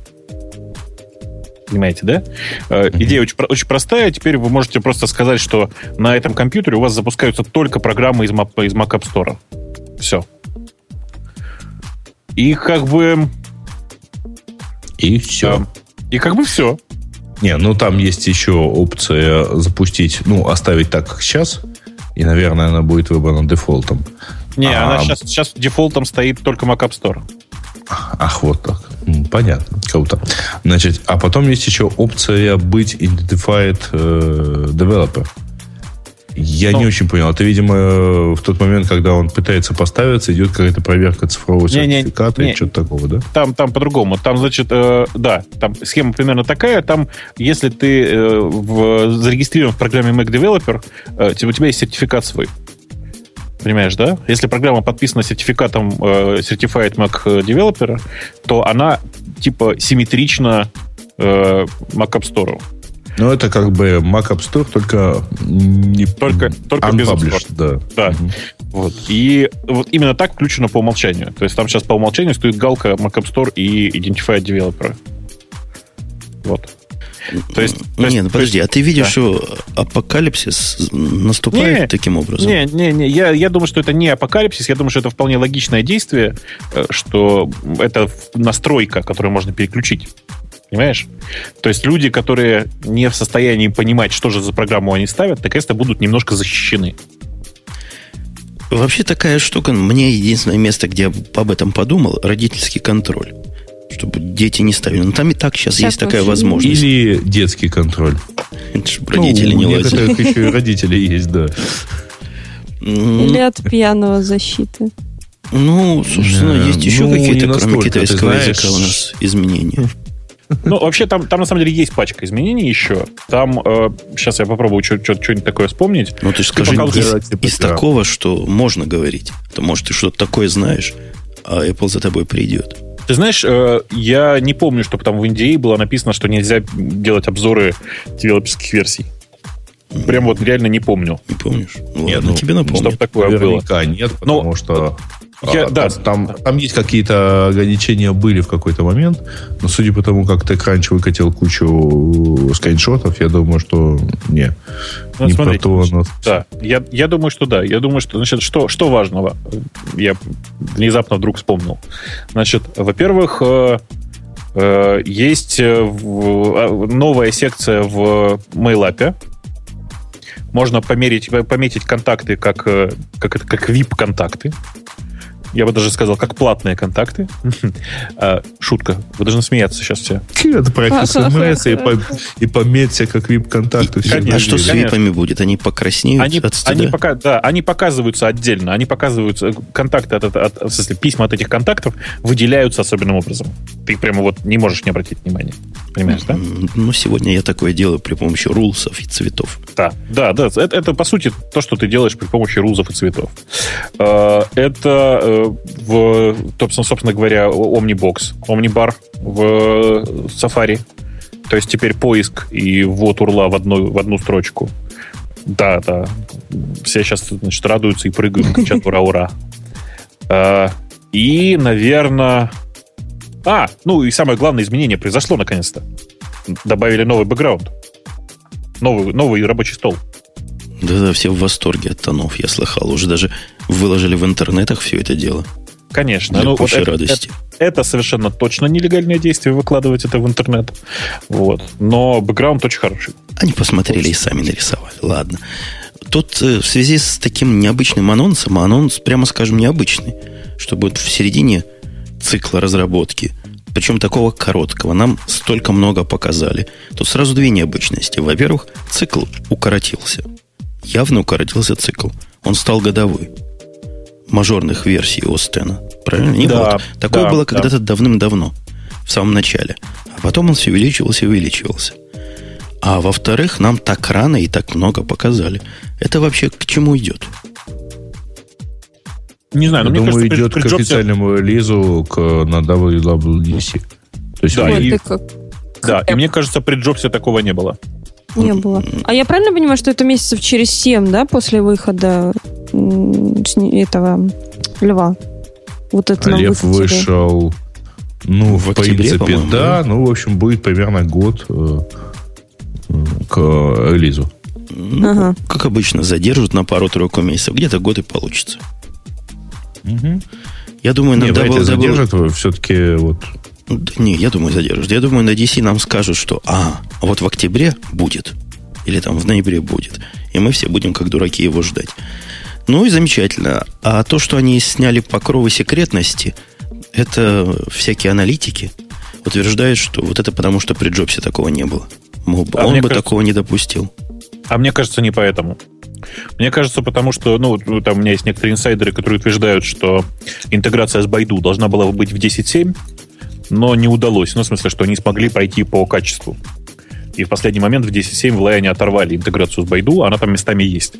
Понимаете, да? Мгм. Идея очень, очень простая. Теперь вы можете просто сказать, что на этом компьютере у вас запускаются только программы из, Mac- из Mac App Store. Все. И как бы... И все. э, и как бы все. Не, ну там есть еще опция запустить, ну, оставить так, как сейчас. И, наверное, она будет выбрана дефолтом. Не, А, она сейчас, сейчас дефолтом стоит только Mac App Store. Ах, вот так. Понятно, круто. Значит, а потом есть еще опция быть identified э, developer. Я Ну. не очень понял. Это, видимо, в тот момент, когда он пытается поставиться, идет какая-то проверка цифрового Не-не, сертификата не. и что-то такого, да? Там, там по-другому. Там, значит, э, да, там схема примерно такая. Там, если ты э, в, зарегистрирован в программе Mac Developer, э, у тебя есть сертификат свой. Понимаешь, да? Если программа подписана сертификатом э, Certified Mac Developer, то она типа симметрична э, Mac App Store. Ну, это как бы Mac App Store, только не Только- только без App unpublished, да. Да. Мгм. Вот. И вот именно так включено по умолчанию. То есть там сейчас по умолчанию стоит галка Mac App Store и Identified Developer. Вот. То есть... то есть- Не, ну подожди, есть- а ты видишь, да. что апокалипсис наступает Не, таким образом? Не, не, не. Я, я думаю, что это не апокалипсис. Я думаю, что это вполне логичное действие, э, что это настройка, которую можно переключить. Понимаешь? То есть люди, которые не в состоянии понимать, что же за программу они ставят, наконец-то будут немножко защищены. Вообще такая штука, мне единственное место, где я об этом подумал, родительский контроль. Чтобы дети не ставили. Но там и так сейчас Сейчас есть такая возможность. Или детский контроль. Чтоб родители Ну, не у лазили. некоторых еще и родители есть, да. М, Или от пьяного защиты. Ну, собственно, есть еще ну, какие-то, кроме китайского языка, у нас изменения. Ну, вообще, там, там на самом деле есть пачка изменений еще. Там, сейчас я попробую что-нибудь такое вспомнить. Ну, ты же скажи, пока из, типа из такого, что можно говорить. То, может, ты что-то такое знаешь, а Apple за тобой придет. Ты знаешь, э, я не помню, чтобы там в NDA было написано, что нельзя делать обзоры девелоперских версий. Прям вот реально не помню. Не помнишь? Ну, Нет, ладно, ну, тебе напомню. Чтоб такое было. Наверняка нет, потому что я- а, да. там, там есть какие-то ограничения были в какой-то момент, но судя по тому, как TechCrunch выкатил кучу скриншотов, я думаю, что не, Ну, не смотрите, про то. но- Да, я, я думаю, что да. Я думаю, что, значит, что, что важного? Я внезапно вдруг вспомнил. Значит, во-первых, э, э, есть э, а, новая секция в MailApp. Можно померить, пометить контакты как, э, как, это, как VIP-контакты. Я бы даже сказал, как платные контакты. А, Шутка. Вы должны смеяться сейчас все. Это про СМС и, по, и пометься как вип-контакты. а что с випами будет? Они покраснеют Они, от стыда? они, пока, да, они показываются отдельно. Они показываются, контакты от, от- в смысле, письма от этих контактов выделяются особенным образом. Ты прямо вот не можешь не обратить внимания. Понимаешь, да? Ну, сегодня я такое делаю при помощи рулсов и цветов. Да, да, да. Это, это, по сути то, что ты делаешь при помощи рузов и цветов. Э, Это, э, в, собственно, говоря, Omnibox, Omnibar в Safari. То есть теперь поиск и ввод урла в одну, в одну строчку. Да, да. Все сейчас значит, радуются и прыгают, кричат ура-ура. Э, И, наверное... А, ну и самое главное изменение произошло наконец-то. Добавили новый бэкграунд. Новый, новый рабочий стол. Да-да, все в восторге от тонов, я слыхал. Уже даже выложили в интернетах все это дело. Конечно. Для Ну, вот это, радости. это- это совершенно точно нелегальное действие, выкладывать это в интернет. Вот. Но бэкграунд очень хороший. Они посмотрели и сами нарисовали. Ладно. Тут э, в связи с таким необычным анонсом, анонс, прямо скажем, необычный, что будет в середине цикла разработки, причем такого короткого, нам столько много показали. Тут сразу две необычности. Во-первых, цикл укоротился. Явно укоротился цикл. Он стал годовой. Мажорных версий X. Правильно? Не Да, было? Такое да, было да. когда-то давным-давно, в самом начале. А потом он все увеличивался и увеличивался. А во-вторых, нам так рано и так много показали. Это вообще к чему идет? Не знаю, но мне думаю, кажется, идет при, к при Джобсе- официальному релизу к, на WWDC. То есть Да, и- ты как Да, и мне кажется, при Джобсе такого не было. Не было. А я правильно понимаю, что это месяцев через 7, да, после выхода этого льва? Вот это нам Лев вышел, ну, В в, октябре, принципе, да. да? Ну, в общем, будет примерно год э, э, к релизу. Ну, Ага. Как обычно, задержат на пару-тройку месяцев. Где-то год и получится. Я думаю, на Не, вряд ли WW... задержат, все-таки вот Да Не, я думаю, задержат. Я думаю, на DC нам скажут, что а, а вот в октябре будет. Или там в ноябре будет. И мы все будем как дураки его ждать. Ну и замечательно. А то, что они сняли покровы секретности, это всякие аналитики утверждают, что вот это потому, что при Джобсе такого не было. Мол, А он бы кажется- такого не допустил. А мне кажется, не поэтому. Мне кажется, потому что, ну, там у меня есть некоторые инсайдеры, которые утверждают, что интеграция с Байду должна была быть в 10.7, но не удалось. Ну, в смысле, что они смогли пройти по качеству. И в последний момент в 10.7 в Лай они оторвали интеграцию с Байду, а она там местами есть.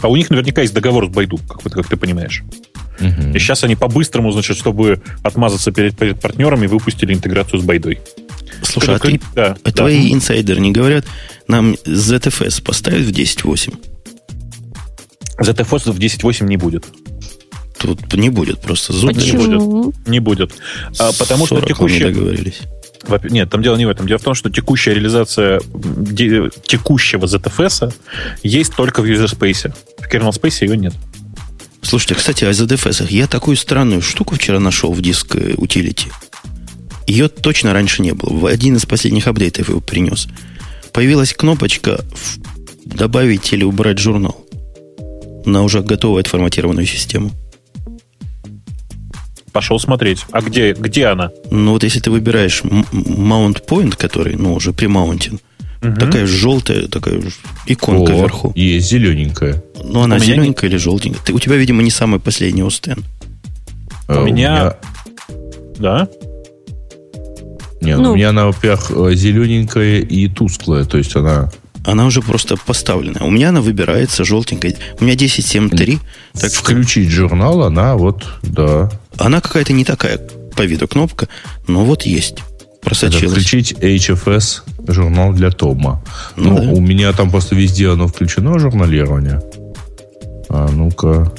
А у них наверняка есть договор с Байду, как, как ты понимаешь. Угу. И сейчас они по-быстрому, значит, чтобы отмазаться перед, перед партнерами, выпустили интеграцию с Байдой. Слушай, а, ты, да, а да. твои инсайдеры не говорят, нам ZFS поставить в 10.8? ZFS в 10.8 не будет. Тут не будет, просто зуб не будет. Не будет. А, потому что текущая... договорились. Нет, там дело не в этом. Дело в том, что текущая реализация текущего ZFS есть только в user space. В kernel space ее нет. Слушайте, кстати, о ZFS. Я такую странную штуку вчера нашел в диск утилити. Ее точно раньше не было. В один из последних апдейтов его принес. Появилась кнопочка добавить или убрать журнал на уже готовую отформатированную систему. Пошел смотреть. А где, где она? Ну вот если ты выбираешь Mount Point, который, ну, уже примаунтен, угу. такая желтая, такая иконка О, вверху. Есть зелененькая. Ну, она зелененькая не... или желтенькая? Ты, у тебя, видимо, не самый последний Остен. А, у меня... Да? Нет, ну, у меня она, во-первых, э, зелененькая и тусклая, то есть она... Она уже просто поставлена. У меня она выбирается желтенькая. У меня 10.7.3. Так Включить что... журнал, она вот, да. Она какая-то не такая по виду кнопка, но вот есть. Просочилась. Это включить HFS журнал для Тома. Ну, ну да. у меня там просто везде оно включено, журналирование. А ну-ка.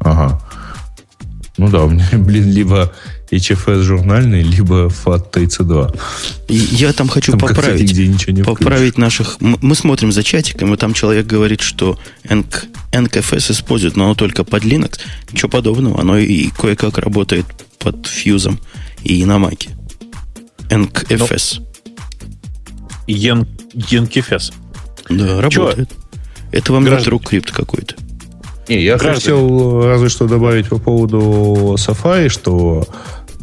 Ага. Ну да, у меня, блин, либо HFS журнальный, либо FAT TC2. Я там хочу там, поправить, кстати, где ничего не поправить наших... Мы смотрим за чатиком, и там человек говорит, что NC, NKFS использует, но оно только под Linux. Ничего подобного. Оно и кое-как работает под фьюзом и на Маке. NKFS. Енкефес. Да, работает. Чего? Это вам Граждан... не крипт какой-то. Не, я Граждане. хотел разве что добавить по поводу Safari, что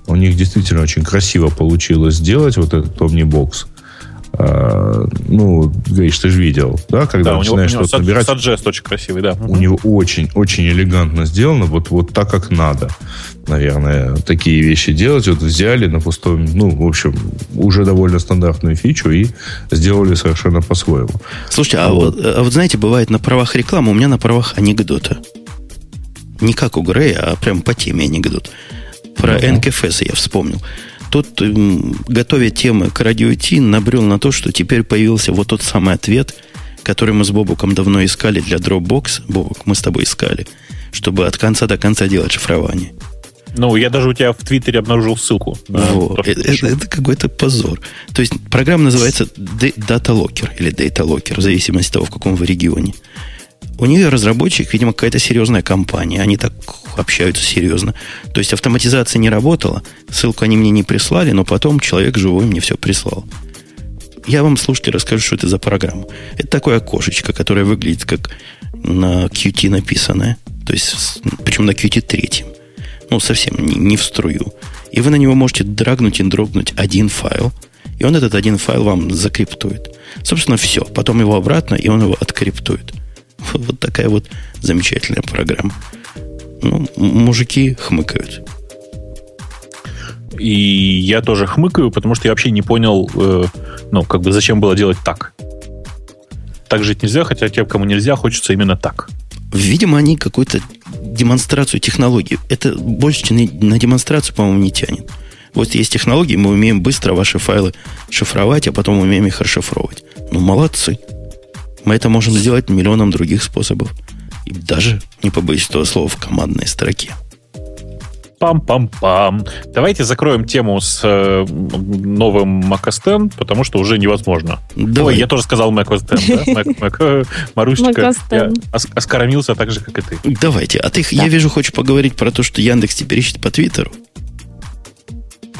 у них действительно очень красиво получилось сделать вот этот Omnibox. А, ну, говоришь, ты же видел, да, когда да, начинаешь что-то набирать. Саджест очень красивый, да. У него очень, очень элегантно сделано, вот, вот так, как надо, наверное, такие вещи делать. Вот взяли на пустом, ну, в общем, уже довольно стандартную фичу и сделали совершенно по-своему. Слушайте, а вот, а вот знаете, бывает на правах рекламы, у меня на правах анекдота. Не как у Грея, а прям по теме анекдот. Про uh-huh. НКФС я вспомнил. Тут, готовя темы к радио Ти, набрел на то, что теперь появился вот тот самый ответ, который мы с Бобуком давно искали для Dropbox. Бобук, мы с тобой искали, чтобы от конца до конца делать шифрование. Ну, я даже у тебя в Твиттере обнаружил ссылку. Вот. Это, это, это какой-то позор. То есть программа называется Data Locker или Data Locker, в зависимости от того, в каком вы регионе. У нее разработчик, видимо, какая-то серьезная компания. Они так общаются серьезно. То есть автоматизация не работала, ссылку они мне не прислали, но потом человек живой мне все прислал. Я вам, слушайте, расскажу, что это за программа. Это такое окошечко, которое выглядит как на Qt написанное. То есть, причем на Qt третьем. Ну, совсем не, не в струю. И вы на него можете драгнуть и дропнуть один файл. И он этот один файл вам закриптует. Собственно, все. Потом его обратно, и он его откриптует. Вот такая вот замечательная программа. Ну, мужики хмыкают. И я тоже хмыкаю, потому что я вообще не понял, э, ну, как бы зачем было делать так. Так жить нельзя, хотя тем, кому нельзя, хочется именно так. Видимо, они какую-то демонстрацию технологий. Это больше на демонстрацию, по-моему, не тянет. Вот есть технологии, мы умеем быстро ваши файлы шифровать, а потом умеем их расшифровывать. Ну, молодцы. Мы это можем сделать миллионом других способов. И даже, не побоюсь этого слова, в командной строке. Пам-пам-пам. Давайте закроем тему с э, новым Mac OS X, потому что уже невозможно. Давай. Ой, я тоже сказал Mac OS X, да? Mac, Mac, Марусечка, я оскоромился так же, как и ты. Давайте. А ты, да. я вижу, хочешь поговорить про то, что Яндекс теперь ищет по Твиттеру?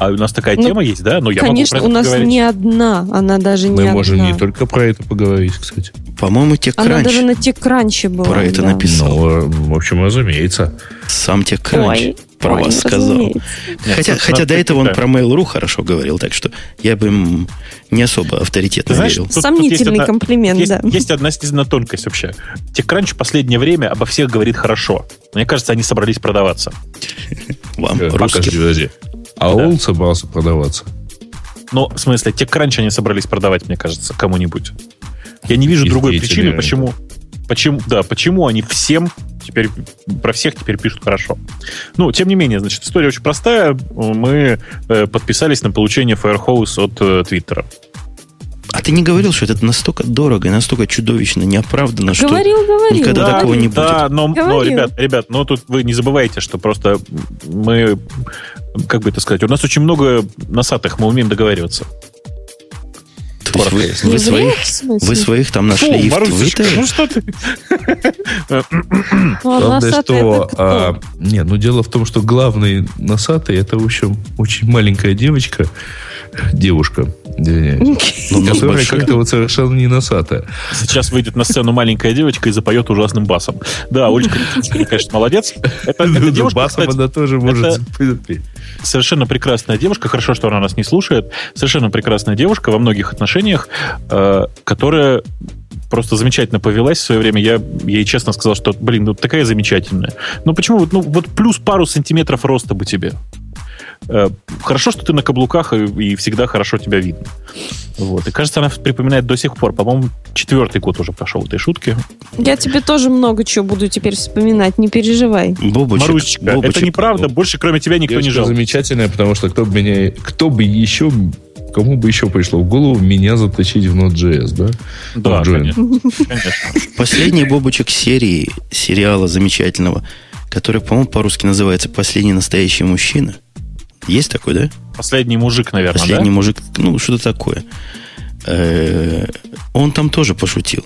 А у нас такая Ну, тема есть, да? Ну, я Конечно, могу у про это нас поговорить. не одна, она даже не Мы можем одна. не только про это поговорить, кстати. По-моему, Она TechCrunch даже на TechCrunch была. про это да. написал. Ну, в общем, разумеется. Сам TechCrunch Ой, про ой, вас сказал. разумеется. Нет, хотя ну, хотя до этого он про Mail.ru хорошо говорил, так что я бы им не особо авторитетно знаешь, верил. Тут- тут Сомнительный есть одна- комплимент, есть, да. есть одна действительно тонкость вообще. TechCrunch в последнее время обо всех говорит хорошо. Мне кажется, они собрались продаваться. Вам, Э, русским. Подожди, подожди. А Да. он собрался продаваться. Но, в смысле, TechCrunch они собрались продавать, мне кажется, кому-нибудь. Я не вижу Их другой причины, почему, почему, да, почему они всем теперь, про всех теперь пишут хорошо. Ну, тем не менее, значит, история очень простая. Мы э, подписались на получение Firehose от э, Твиттера. А ты не говорил, что это настолько дорого и настолько чудовищно неоправданно, что Говорил, говорил. никогда да. такого не Да, но, но, ребят, ребят, но тут вы не забывайте, что просто мы, как бы это сказать, у нас очень много носатых, мы умеем договариваться. То есть вы, вы своих, в вы своих там нашли и в Марусечка, Твиттере? ну что ты? Ну, а Главное, что... а, не, ну дело в том, что главный носатый, это, в общем, очень маленькая девочка, девушка, извиняюсь, Ну, которая как-то вот совершенно не носатая. Сейчас выйдет на сцену маленькая девочка и запоет ужасным басом. Да, Олечка, конечно, молодец. Это, Ну, эта девушка, Басом кстати, она тоже может петь. совершенно прекрасная девушка. Хорошо, что она нас не слушает. Совершенно прекрасная девушка во многих отношениях, э, которая просто замечательно повелась в свое время. Я ей честно сказал, что, блин, ну такая замечательная. Ну почему? вот, Ну вот плюс пару сантиметров роста бы тебе. Э, Хорошо, что ты на каблуках, и, и всегда хорошо тебя видно. Вот. И кажется, она припоминает до сих пор. По-моему, четвертый год уже прошел этой шутки. Я тебе тоже много чего буду теперь вспоминать, не переживай. Бобочек, Марусечка, Бобочек. это неправда. Больше кроме тебя никто не Девочка жал. замечательная, потому что кто бы меня, кто бы еще, кому бы еще пришло в голову меня заточить в Node.js, да? Да, Join. конечно. конечно. Последний Бобочек серии сериала замечательного, который, по-моему, по-русски называется «Последний настоящий мужчина». Есть такой, да? Последний мужик, наверное, Последний да? мужик, ну, что-то такое. Э, Он там тоже пошутил.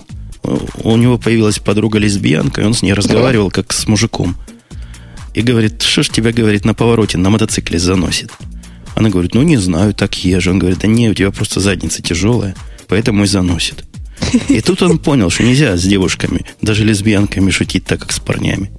У него появилась подруга-лесбиянка, и он с ней разговаривал как с мужиком. И говорит, что ж тебя, говорит, на повороте на мотоцикле заносит? Она говорит, ну, не знаю, так езжу. Он говорит, да не, у тебя просто задница тяжелая, поэтому и заносит. И тут он понял, что нельзя с девушками, даже лесбиянками шутить так, как с парнями.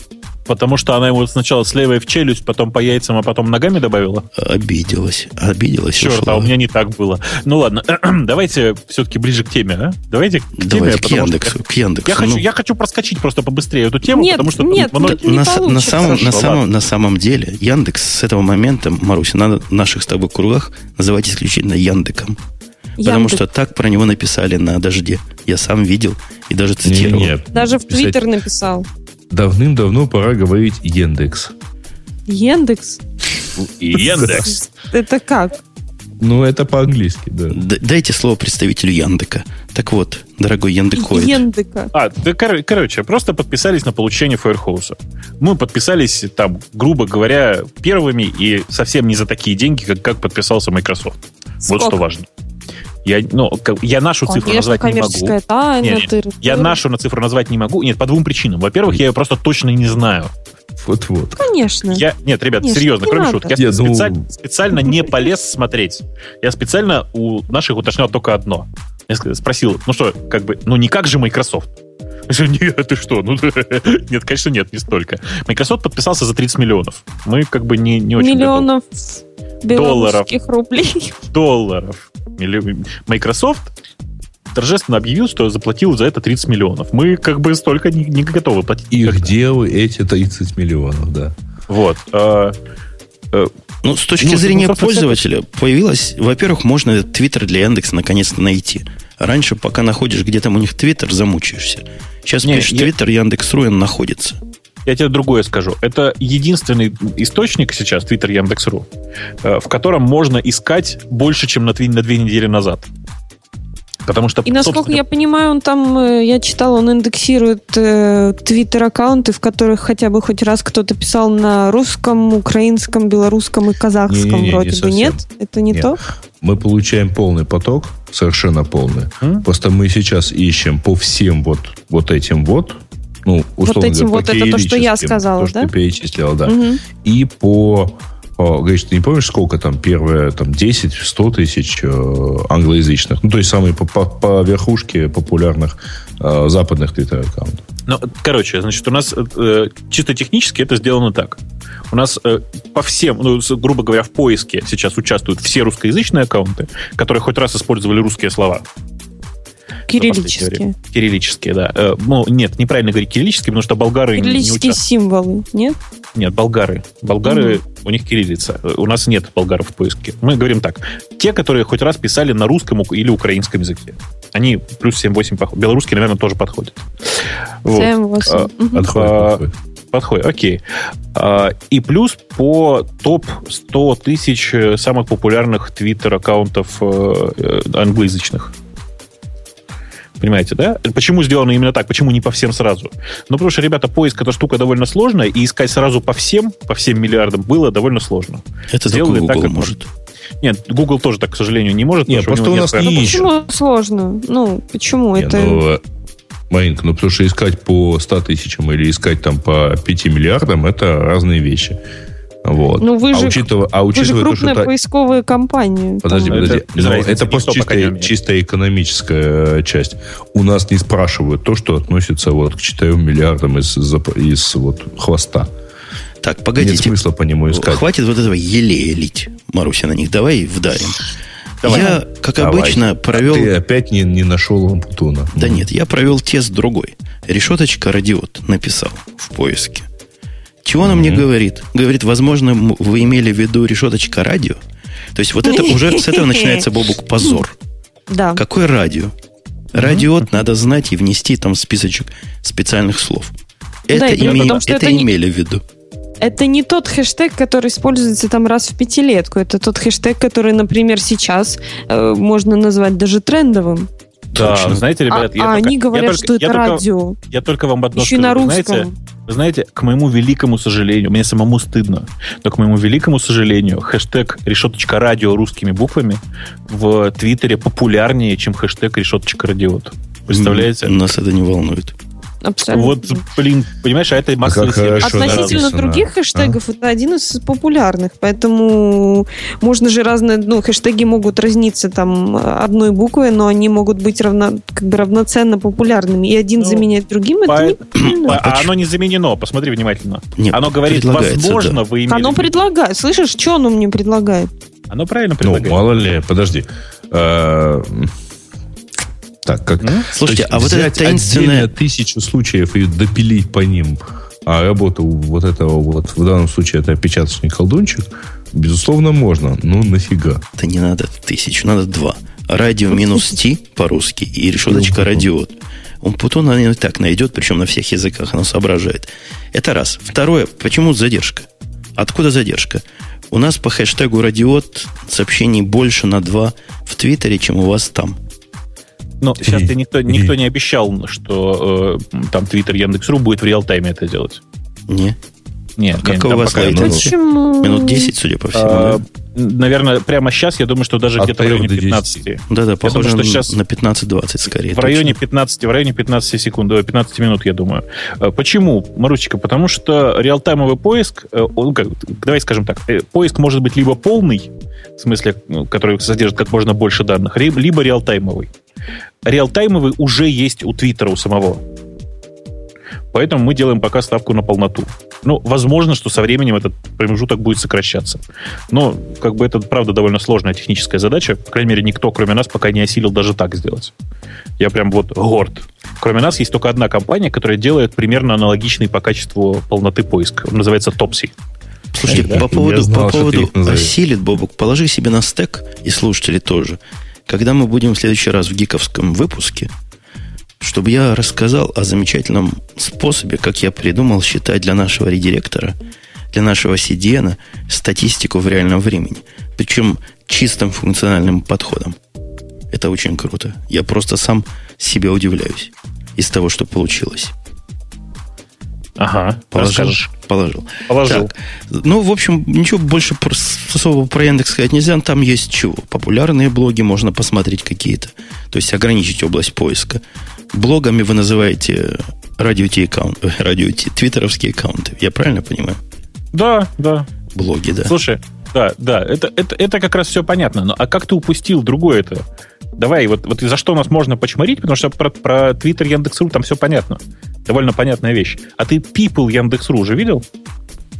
Потому что она ему сначала с левой в челюсть, потом по яйцам, а потом ногами добавила. Обиделась, обиделась. Черт, ушла. а у меня не так было. Ну ладно, давайте все-таки ближе к теме, а? Давайте к теме, Давайте к потому что Яндексу, к Яндексу. Я хочу, Ну, я хочу проскочить просто побыстрее эту тему, Нет, потому что нет, много- не на, на самом, на, самом, ладно. на самом деле, Яндекс с этого момента, Маруся, надо в наших с тобой кругах называть исключительно Яндеком. Потому Яндекс. что так про него написали на дожде. Я сам видел и даже цитировал. Не-не-не. Даже в Писать- Твиттер написал. Давным-давно пора говорить Яндекс. Яндекс? Яндекс. Это как? Ну, это по-английски, да. Д- дайте слово представителю Яндека. Так вот, дорогой Яндекоид. Яндека. А, да, кор- короче, просто подписались на получение Firehouse. Мы подписались там, грубо говоря, первыми и совсем не за такие деньги, как, как подписался Microsoft. Вот что важно. Я, ну, я нашу цифру Конечно, назвать не могу. коммерческая тайна. Не, не, тыры-тыры. Я нашу на цифру назвать не могу. Нет, по двум причинам. Во-первых, я ее просто точно не знаю. Вот-вот. Конечно. Я, нет, ребят, Конечно, серьезно, не кроме надо. шуток. Я Не, ну- специально, специально не полез смотреть. Я специально у наших уточнял только одно. Я спросил, ну что, как бы, ну не как же Microsoft? Нет, ты что? Ну, нет, конечно, нет, не столько. Microsoft подписался за 30 миллионов. Мы как бы не, не очень Миллионов Долларов. белорусских рублей. готовы. долларов. Милли- Microsoft торжественно объявил, что заплатил за это 30 миллионов. Мы как бы столько не, не готовы платить. И никогда. где вы эти 30 миллионов, да? Вот. а, Ну, с точки Ну, зрения ну, пользователя, появилось, во-первых, можно твиттер для Яндекса наконец-то найти. Раньше, пока находишь где там у них твиттер, замучаешься. Сейчас Не, пишешь я- твиттер Яндекс.ру, он находится. Я тебе другое скажу. Это единственный источник сейчас, Twitter Яндекс.ру, э, в котором можно искать больше, чем на, тви- на две недели назад. Потому что, И насколько собственно, я понимаю, он там, э, я читала, он индексирует э, твиттер-аккаунты, в которых хотя бы хоть раз кто-то писал на русском, украинском, белорусском и казахском Не-не-не, не вроде бы. совсем. Нет? Это не Нет. то? Мы получаем полный поток, совершенно полный. М? Просто мы сейчас ищем по всем вот, вот этим вот, ну, условно этим говоря, вот, это то, что я сказала, то, что да? ты перечислила, да. Мгм. И по О, Гриш, ты не помнишь, сколько там первые там, 10, 100 тысяч э, англоязычных? Ну, то есть самые по, по, по верхушке популярных э, западных твиттер-аккаунтов. Ну, короче, значит, у нас э, чисто технически это сделано так. У нас э, по всем, ну, грубо говоря, в поиске сейчас участвуют все русскоязычные аккаунты, которые хоть раз использовали русские слова. Кириллические. Кириллические, да. Э, ну, нет, неправильно говорить кириллические, потому что болгары Кириллические не символы, нет? Нет, болгары. Болгары, угу. у них кириллица. У нас нет болгаров в поиске. Мы говорим так. Те, которые хоть раз писали на русском или украинском языке. Они плюс 7-8 подходят. Белорусский, наверное, тоже подходит. 7-8. А, подходит, подходит. Подходит, окей. А, и плюс по топ 100 тысяч самых популярных твиттер-аккаунтов э, англоязычных. Понимаете, да? Почему сделано именно так? Почему не по всем сразу? Ну, потому что, ребята, поиск эта штука довольно сложная, и искать сразу по всем, по всем миллиардам было довольно сложно. Это Сделали Google так, как может. Нет, Google тоже так, к сожалению, не может. Нет, просто у, у нас нет, не ну, Почему сложно? Ну, почему нет, это... Ну, Маринка, ну потому что искать по 100 тысячам или искать там по 5 миллиардам это разные вещи. Вот. Ну, вы, а же, учитывая, а учитывая вы же крупная то, что поисковая компания. Подожди, там. подожди. Это, Но это просто чисто, чисто экономическая часть. У нас не спрашивают то, что относится вот к 4 миллиардам из, из вот, хвоста. Так, погодите. Нет смысла по нему искать. Хватит вот этого елея лить, Маруся, на них. Давай вдарим. Давай. Я, как Давай. обычно, провел... А ты опять не, не нашел Лампутона. Да нет, я провел тест другой. Решеточка радиот написал в поиске. Чего она мне говорит? Говорит, возможно, вы имели в виду решеточка радио. То есть вот это уже с этого начинается, Бобук, позор. Да. Какое радио? Радиот надо знать и внести там списочек специальных слов. Это, да, име... потому, это, это имели в виду. Это не тот хэштег, который используется там раз в пятилетку. Это тот хэштег, который, например, сейчас э, можно назвать даже трендовым. Да, Точно. знаете, ребят, а, я а только, они говорят, я что только, это я радио. Только, я только вам одно Еще скажу. на русском. Знаете, вы знаете, к моему великому сожалению, мне самому стыдно, но к моему великому сожалению, хэштег решеточка радио русскими буквами в Твиттере популярнее, чем хэштег решеточка радиот. Представляете? Нас это не волнует. Абсолютно. Вот, блин, понимаешь, а это массовый а Относительно да, других хэштегов, а? это один из популярных, поэтому можно же разные, ну, хэштеги могут разниться там одной буквой, но они могут быть равно, как бы равноценно популярными, и один ну, заменять другим, по, это не А оно не заменено, посмотри внимательно. Нет, оно говорит, возможно, да. вы имели... Оно предлагает, слышишь, что оно мне предлагает? Оно правильно ну, предлагает. Ну, мало ли, подожди. Так, как... Ну, слушайте, а вот это таинственное... тысячу случаев и допилить по ним, а работу вот этого вот, в данном случае это опечаточный колдунчик, безусловно, можно. Ну, нафига? Да не надо тысячу, надо два. Радио минус Ти по-русски и решеточка радиот. Он Путон и так найдет, причем на всех языках оно соображает. Это раз. Второе, почему задержка? Откуда задержка? У нас по хэштегу радиот сообщений больше на два в Твиттере, чем у вас там. Но сейчас и, никто, никто не обещал, что э, там Твиттер, Яндекс.ру будет в реал-тайме это делать. Не. Нет, как у вас? Почему? Минут 10, судя по всему. А, да? Наверное, прямо сейчас, я думаю, что даже где-то в районе 15. Да-да, похоже думаю, что сейчас на 15-20 скорее. В районе 15, в районе 15 секунд, 15 минут, я думаю. А, почему, Марусечка? Потому что реалтаймовый поиск, э, он, как, давай скажем так, э, поиск может быть либо полный, в смысле, ну, который содержит как можно больше данных, либо реалтаймовый. Реалтаймовый уже есть у Твиттера у самого. Поэтому мы делаем пока ставку на полноту. Ну, возможно, что со временем этот промежуток будет сокращаться. Но, как бы, это, правда, довольно сложная техническая задача. По крайней мере, никто, кроме нас, пока не осилил даже так сделать. Я прям вот горд. Кроме нас, есть только одна компания, которая делает примерно аналогичный по качеству полноты поиска. Он называется Topsy. Слушайте, да? по поводу, знал, по поводу осилит, Бобук, положи себе на стек, и слушатели тоже. Когда мы будем в следующий раз в гиковском выпуске, чтобы я рассказал о замечательном способе, как я придумал считать для нашего редиректора, для нашего CDN статистику в реальном времени. Причем чистым функциональным подходом. Это очень круто. Я просто сам себе удивляюсь из того, что получилось. Ага, положил. Расскажешь. Положил. Положил. Так, ну, в общем, ничего больше про, особо про Яндекс сказать нельзя. Там есть чего. Популярные блоги можно посмотреть какие-то. То есть ограничить область поиска. Блогами вы называете радио Ти аккаунт, радио Ти, твиттеровские аккаунты. Я правильно понимаю? Да, да. Блоги, да. Слушай, да, да, это, это, это как раз все понятно. Но а как ты упустил другое это? Давай, вот, вот за что нас можно почморить, потому что про, про Twitter Яндекс.ру там все понятно. Довольно понятная вещь. А ты People Яндекс.ру уже видел?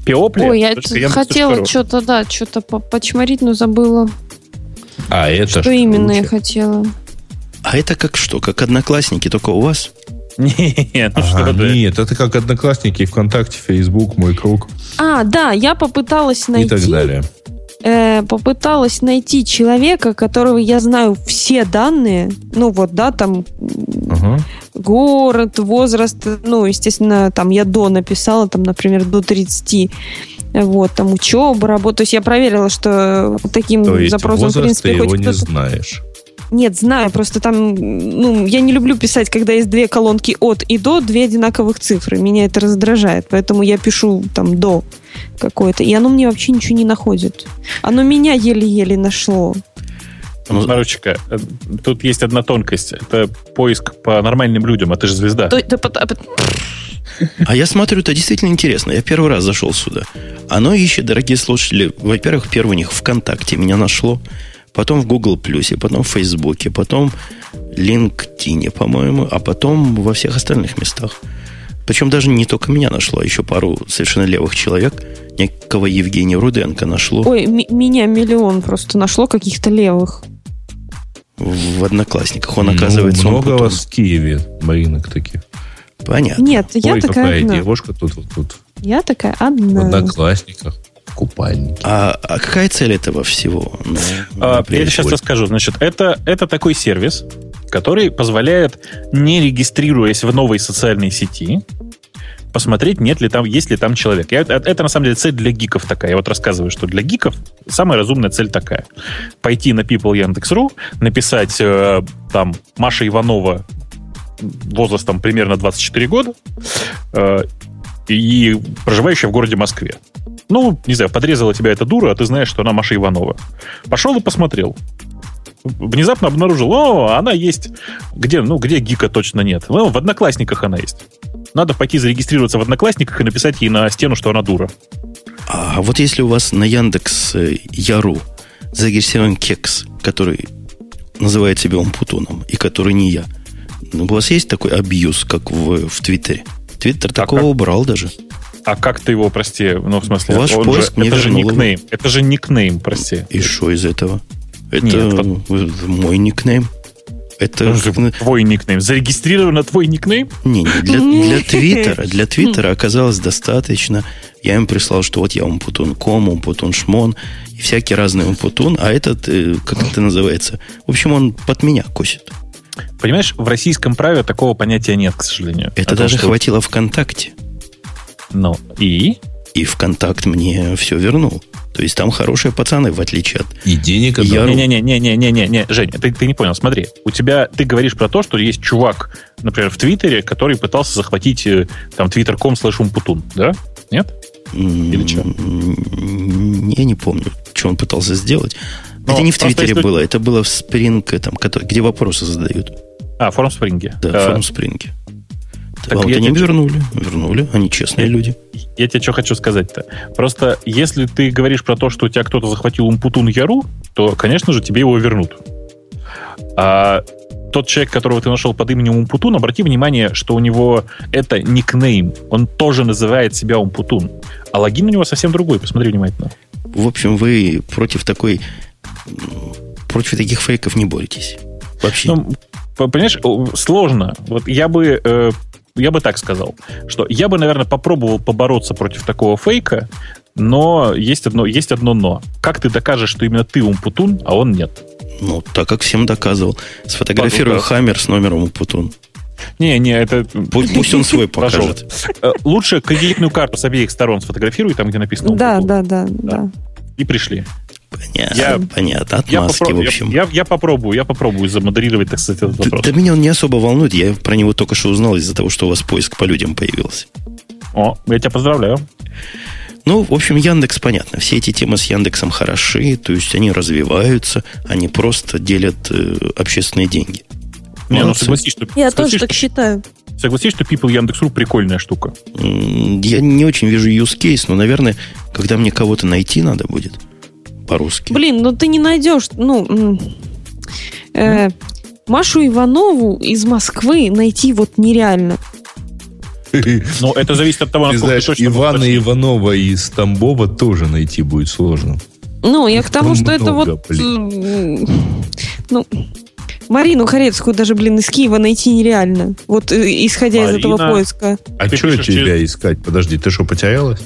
Пиопли? Ой, я хотела что-то, да, что-то почморить, но забыла. А это что именно я хотела? А это как что? Как одноклассники, только у вас? Нет, ну что Нет, это как одноклассники, ВКонтакте, Facebook, мой круг. А, да, я попыталась найти... И так далее. Э, попыталась найти человека, которого я знаю все данные, ну вот, да, там ага. город, возраст, ну, естественно, там я до написала, там, например, до 30 вот, там учеба, работа. То есть я проверила, что таким То есть запросом, в принципе, ты хоть его не знаешь. Нет, знаю, просто там, ну, я не люблю писать, когда есть две колонки от и до, две одинаковых цифры. Меня это раздражает, поэтому я пишу там до какое-то, и оно мне вообще ничего не находит. Оно меня еле-еле нашло. Ну, Смотрите-ка, э, тут есть одна тонкость. Это поиск по нормальным людям, а ты же звезда. А, а я смотрю, это действительно интересно. Я первый раз зашел сюда. Оно ищет, дорогие слушатели, во-первых, первый у них ВКонтакте меня нашло потом в Google Плюсе, потом в Фейсбуке, потом в LinkedIn, по-моему, а потом во всех остальных местах. Причем даже не только меня нашло, а еще пару совершенно левых человек. Некого Евгения Руденко нашло. Ой, меня миллион просто нашло каких-то левых. В одноклассниках он, оказывается, ну, много он вас в Киеве, Маринок таких. Понятно. Нет, я Ой, такая какая одна. девушка тут, вот тут. Я такая одна. В одноклассниках купальники. А, а какая цель этого всего? Ну, а, я сейчас расскажу. Значит, это, это такой сервис, который позволяет, не регистрируясь в новой социальной сети, посмотреть, нет ли там, есть ли там человек. Я, это, это на самом деле цель для гиков такая. Я вот рассказываю, что для гиков самая разумная цель такая. Пойти на People Яндекс.ру, написать э, там Маша Иванова возрастом примерно 24 года э, и проживающая в городе Москве. Ну, не знаю, подрезала тебя эта дура, а ты знаешь, что она Маша Иванова. Пошел и посмотрел. Внезапно обнаружил, о, она есть. Где, ну, где гика точно нет? Ну, в Одноклассниках она есть. Надо пойти зарегистрироваться в Одноклассниках и написать ей на стену, что она дура. А вот если у вас на Яндекс э, Яру зарегистрирован кекс, который называет себя Умпутуном, и который не я, у вас есть такой абьюз, как в, в Твиттере? Твиттер такого как? убрал даже. А как ты его, прости, ну, в смысле, Ваш поиск же, не это же никнейм. Это же никнейм, прости. И что из этого? Это Нет, мой никнейм. Это твой никнейм. Зарегистрировано твой никнейм? Не, не для, для Твиттера. Для Твиттера оказалось достаточно. Я им прислал, что вот я умпутун ком, умпутун шмон, и всякий разный умпутун, а этот, э, как это называется, в общем, он под меня косит. Понимаешь, в российском праве такого понятия нет, к сожалению. Это а даже то, что... хватило ВКонтакте. Ну, и? И ВКонтакт мне все вернул. То есть там хорошие пацаны, в отличие от... И денег я... Не-не-не-не-не-не-не, Жень, ты, ты не понял. Смотри, у тебя... Ты говоришь про то, что есть чувак, например, в Твиттере, который пытался захватить э, там twitter.com slash умпутун, да? Нет? Или что? Я не помню, что он пытался сделать. Но это не в Твиттере если... было, это было в Spring, там, где вопросы задают. А, форум Спринге. Да, а... форум Спринге. Так Вам-то не вернули. Вернули. Они честные люди. Я тебе что хочу сказать-то. Просто если ты говоришь про то, что у тебя кто-то захватил Умпутун Яру, то, конечно же, тебе его вернут. А тот человек, которого ты нашел под именем Умпутун, обрати внимание, что у него это никнейм. Он тоже называет себя Умпутун. А логин у него совсем другой. Посмотри внимательно. В общем, вы против такой... Против таких фейков не боретесь. Вообще. Ну, понимаешь, сложно. Вот я бы э, я бы так сказал, что я бы, наверное, попробовал побороться против такого фейка, но есть одно, есть одно но. Как ты докажешь, что именно ты Умпутун, а он нет? Ну, так как всем доказывал. Сфотографирую Хаммер с номером Умпутун. Не, не, это... Пусть, пусть он свой покажет. Э, лучше кредитную карту с обеих сторон сфотографируй, там, где написано Да, да, да, да. И пришли. Понятно, я, понятно. Отмазки, я попро- в общем. Я, я, я попробую, я попробую замодерировать, так сказать, этот вопрос. Да, да меня он не особо волнует. Я про него только что узнал из-за того, что у вас поиск по людям появился. О, я тебя поздравляю. Ну, в общем, Яндекс, понятно. Все эти темы с Яндексом хороши, то есть они развиваются, они просто делят э, общественные деньги. Не, ну, согласись, что, я согласись, тоже так считаю. Согласись, что People Яндекс.ру прикольная штука. Я не очень вижу use case, но, наверное, когда мне кого-то найти надо будет по-русски. Блин, ну ты не найдешь, ну, э, Машу Иванову из Москвы найти вот нереально. Ну, это зависит от того, насколько ты, знаешь, ты точно Ивана Иванова из Тамбова тоже найти будет сложно. Ну, я к тому, что это вот... Блин. Ну, Марину Харецкую даже, блин, из Киева найти нереально. Вот э, исходя Марина. из этого поиска. А что тебя через... искать? Подожди, ты что, потерялась?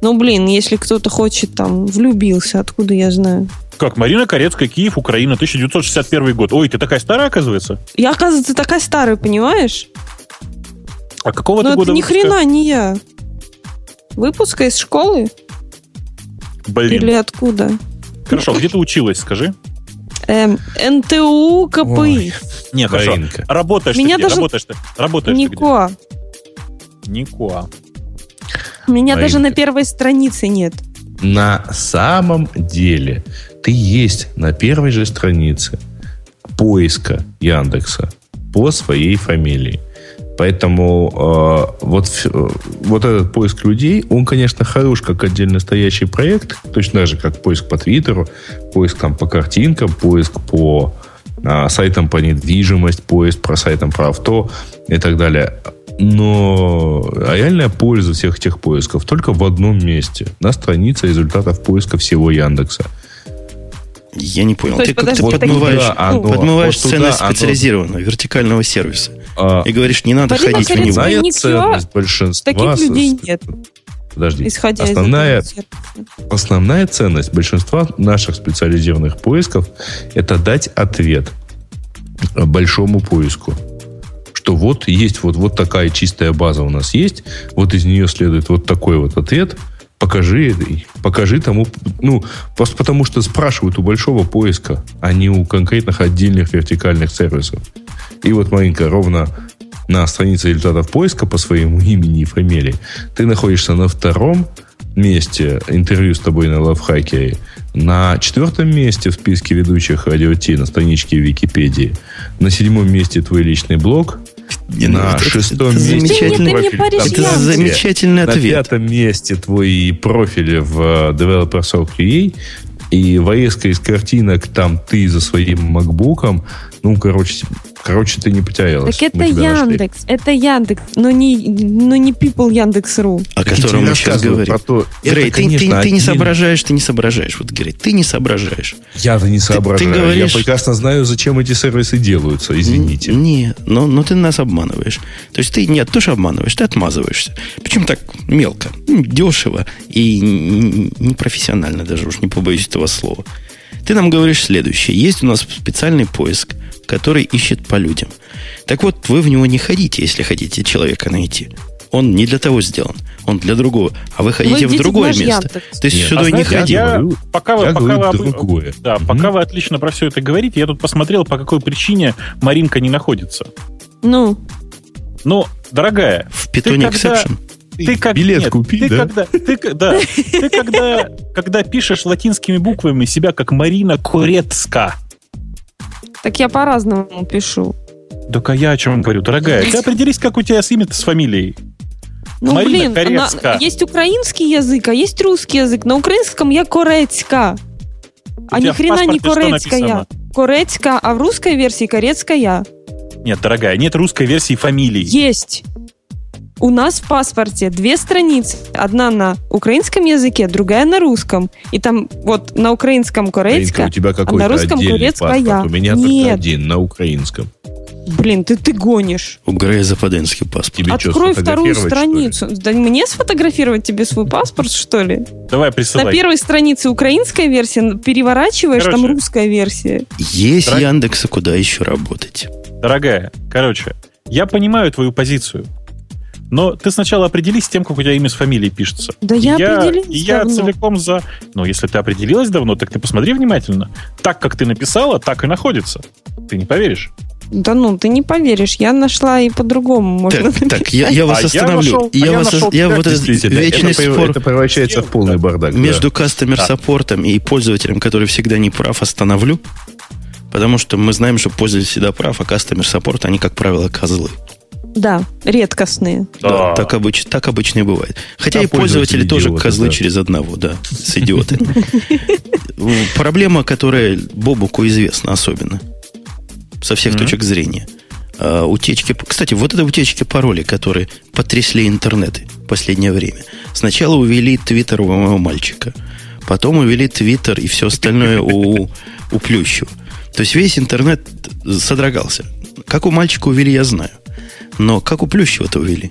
Ну, блин, если кто-то хочет там, влюбился, откуда я знаю. Как? Марина Корецкая, Киев, Украина, 1961 год. Ой, ты такая старая, оказывается? Я, оказывается, такая старая, понимаешь? А какого Но ты года это ни хрена не я. Выпуска из школы? Блин. Или откуда? Хорошо, где ты училась, скажи? Эм, НТУ КПИ. Ой, не, хорошо. Работаешь Меня ты даже... Работаешь ты? Работаешь Никоа. ты где? Никоа. Меня Маринка. даже на первой странице нет. На самом деле ты есть на первой же странице поиска Яндекса по своей фамилии. Поэтому э, вот, э, вот этот поиск людей, он, конечно, хорош как отдельно стоящий проект, точно так же, как поиск по Твиттеру, поиск там по картинкам, поиск по э, сайтам по недвижимость, поиск про сайтам про авто и так далее. Но реальная польза всех этих поисков только в одном месте. На странице результатов поиска всего Яндекса. Я не понял. Ты как-то подмываешь, да, оно, подмываешь вот ценность туда, специализированного, оно... вертикального сервиса. А, и говоришь, не надо ходить в него. Основная ценность большинства... Таких людей нет. Подожди. Исходя основная, основная ценность большинства наших специализированных поисков это дать ответ большому поиску что вот есть вот, вот такая чистая база у нас есть, вот из нее следует вот такой вот ответ – покажи, покажи тому, ну, просто потому что спрашивают у большого поиска, а не у конкретных отдельных вертикальных сервисов. И вот маленько ровно на странице результатов поиска по своему имени и фамилии ты находишься на втором месте интервью с тобой на лавхакере, на четвертом месте в списке ведущих радио на страничке Википедии, на седьмом месте твой личный блог – на ну, шестом это, месте. Замечательный, это замечательный ответ. На пятом месте твой профиль в э, Developer QA. И вырезка из картинок там ты за своим макбуком. Ну, короче, Короче, ты не потерялась. Так это Яндекс, нашли. это Яндекс, но не, но не People Яндекс.ру. О котором мы сейчас говорим. Про то, Грей, это, ты, конечно, ты, ты не соображаешь, ты не соображаешь. Вот, Грей, ты не соображаешь. Я-то не соображаю. Ты, ты говоришь... Я прекрасно знаю, зачем эти сервисы делаются, извините. Не, но, но ты нас обманываешь. То есть ты не тоже обманываешь, ты отмазываешься. Причем так мелко, дешево и непрофессионально даже, уж не побоюсь этого слова. Ты нам говоришь следующее. Есть у нас специальный поиск – который ищет по людям. Так вот, вы в него не ходите, если хотите человека найти. Он не для того сделан, он для другого. А вы хотите вы в другое в место. Яндекс. То есть Нет, сюда а не ходите. Я, пока вы, пока вы, другое. Да, пока вы отлично про все это говорите, я тут посмотрел, по какой причине Маринка не находится. Ну? Ну, дорогая. В питоне exception. Ты как, билет нет, купи, ты да? Когда, ты, да, ты когда, когда пишешь латинскими буквами себя как Марина Курецка, так я по-разному пишу. Так а я о чем говорю, дорогая? Ты определись, как у тебя с имя с фамилией. Ну, Марина блин, на, есть украинский язык, а есть русский язык. На украинском я корецка. А ни хрена не корецкая. Корецка, а в русской версии корецкая. Нет, дорогая, нет русской версии фамилии. Есть. У нас в паспорте две страницы. Одна на украинском языке, другая на русском. И там вот на украинском корейская, у тебя какой-то а на русском турецкая. У меня Нет. только один на украинском. Блин, ты ты гонишь. У Грея западенский паспорт. Тебе Открой что, вторую страницу. Да мне сфотографировать тебе свой паспорт, что ли? Давай, присылай. На первой странице украинская версия, переворачиваешь, короче, там русская версия. Есть Дорог... Яндекса, куда еще работать. Дорогая, короче, я понимаю твою позицию. Но ты сначала определись с тем, как у тебя имя с фамилией пишется. Да я, я определилась Я давно. целиком за... Ну, если ты определилась давно, так ты посмотри внимательно. Так, как ты написала, так и находится. Ты не поверишь. Да ну, ты не поверишь, я нашла и по-другому можно Так, так я, я вас а остановлю. Я, я, вас, я, я вот этот вечный это, спор... Это превращается в полный бардак. Между да. кастомер-саппортом и пользователем, который всегда не прав, остановлю. Потому что мы знаем, что пользователь всегда прав, а кастомер-саппорт, они, как правило, козлы. Да, редкостные. Да, так, обыч, так обычно и бывает. Хотя А и пользователи пользователи тоже идиоты, козлы да. через одного, да, с идиоты. Проблема, которая Бобуку известна особенно. Со всех точек зрения. А, Утечки... Кстати, вот это утечки паролей, которые потрясли интернеты в последнее время. Сначала увели твиттер у моего мальчика. Потом увели твиттер и все остальное у, у Плющева. То есть весь интернет содрогался. Как у мальчика увели, я знаю. Но как у Плющева-то увели?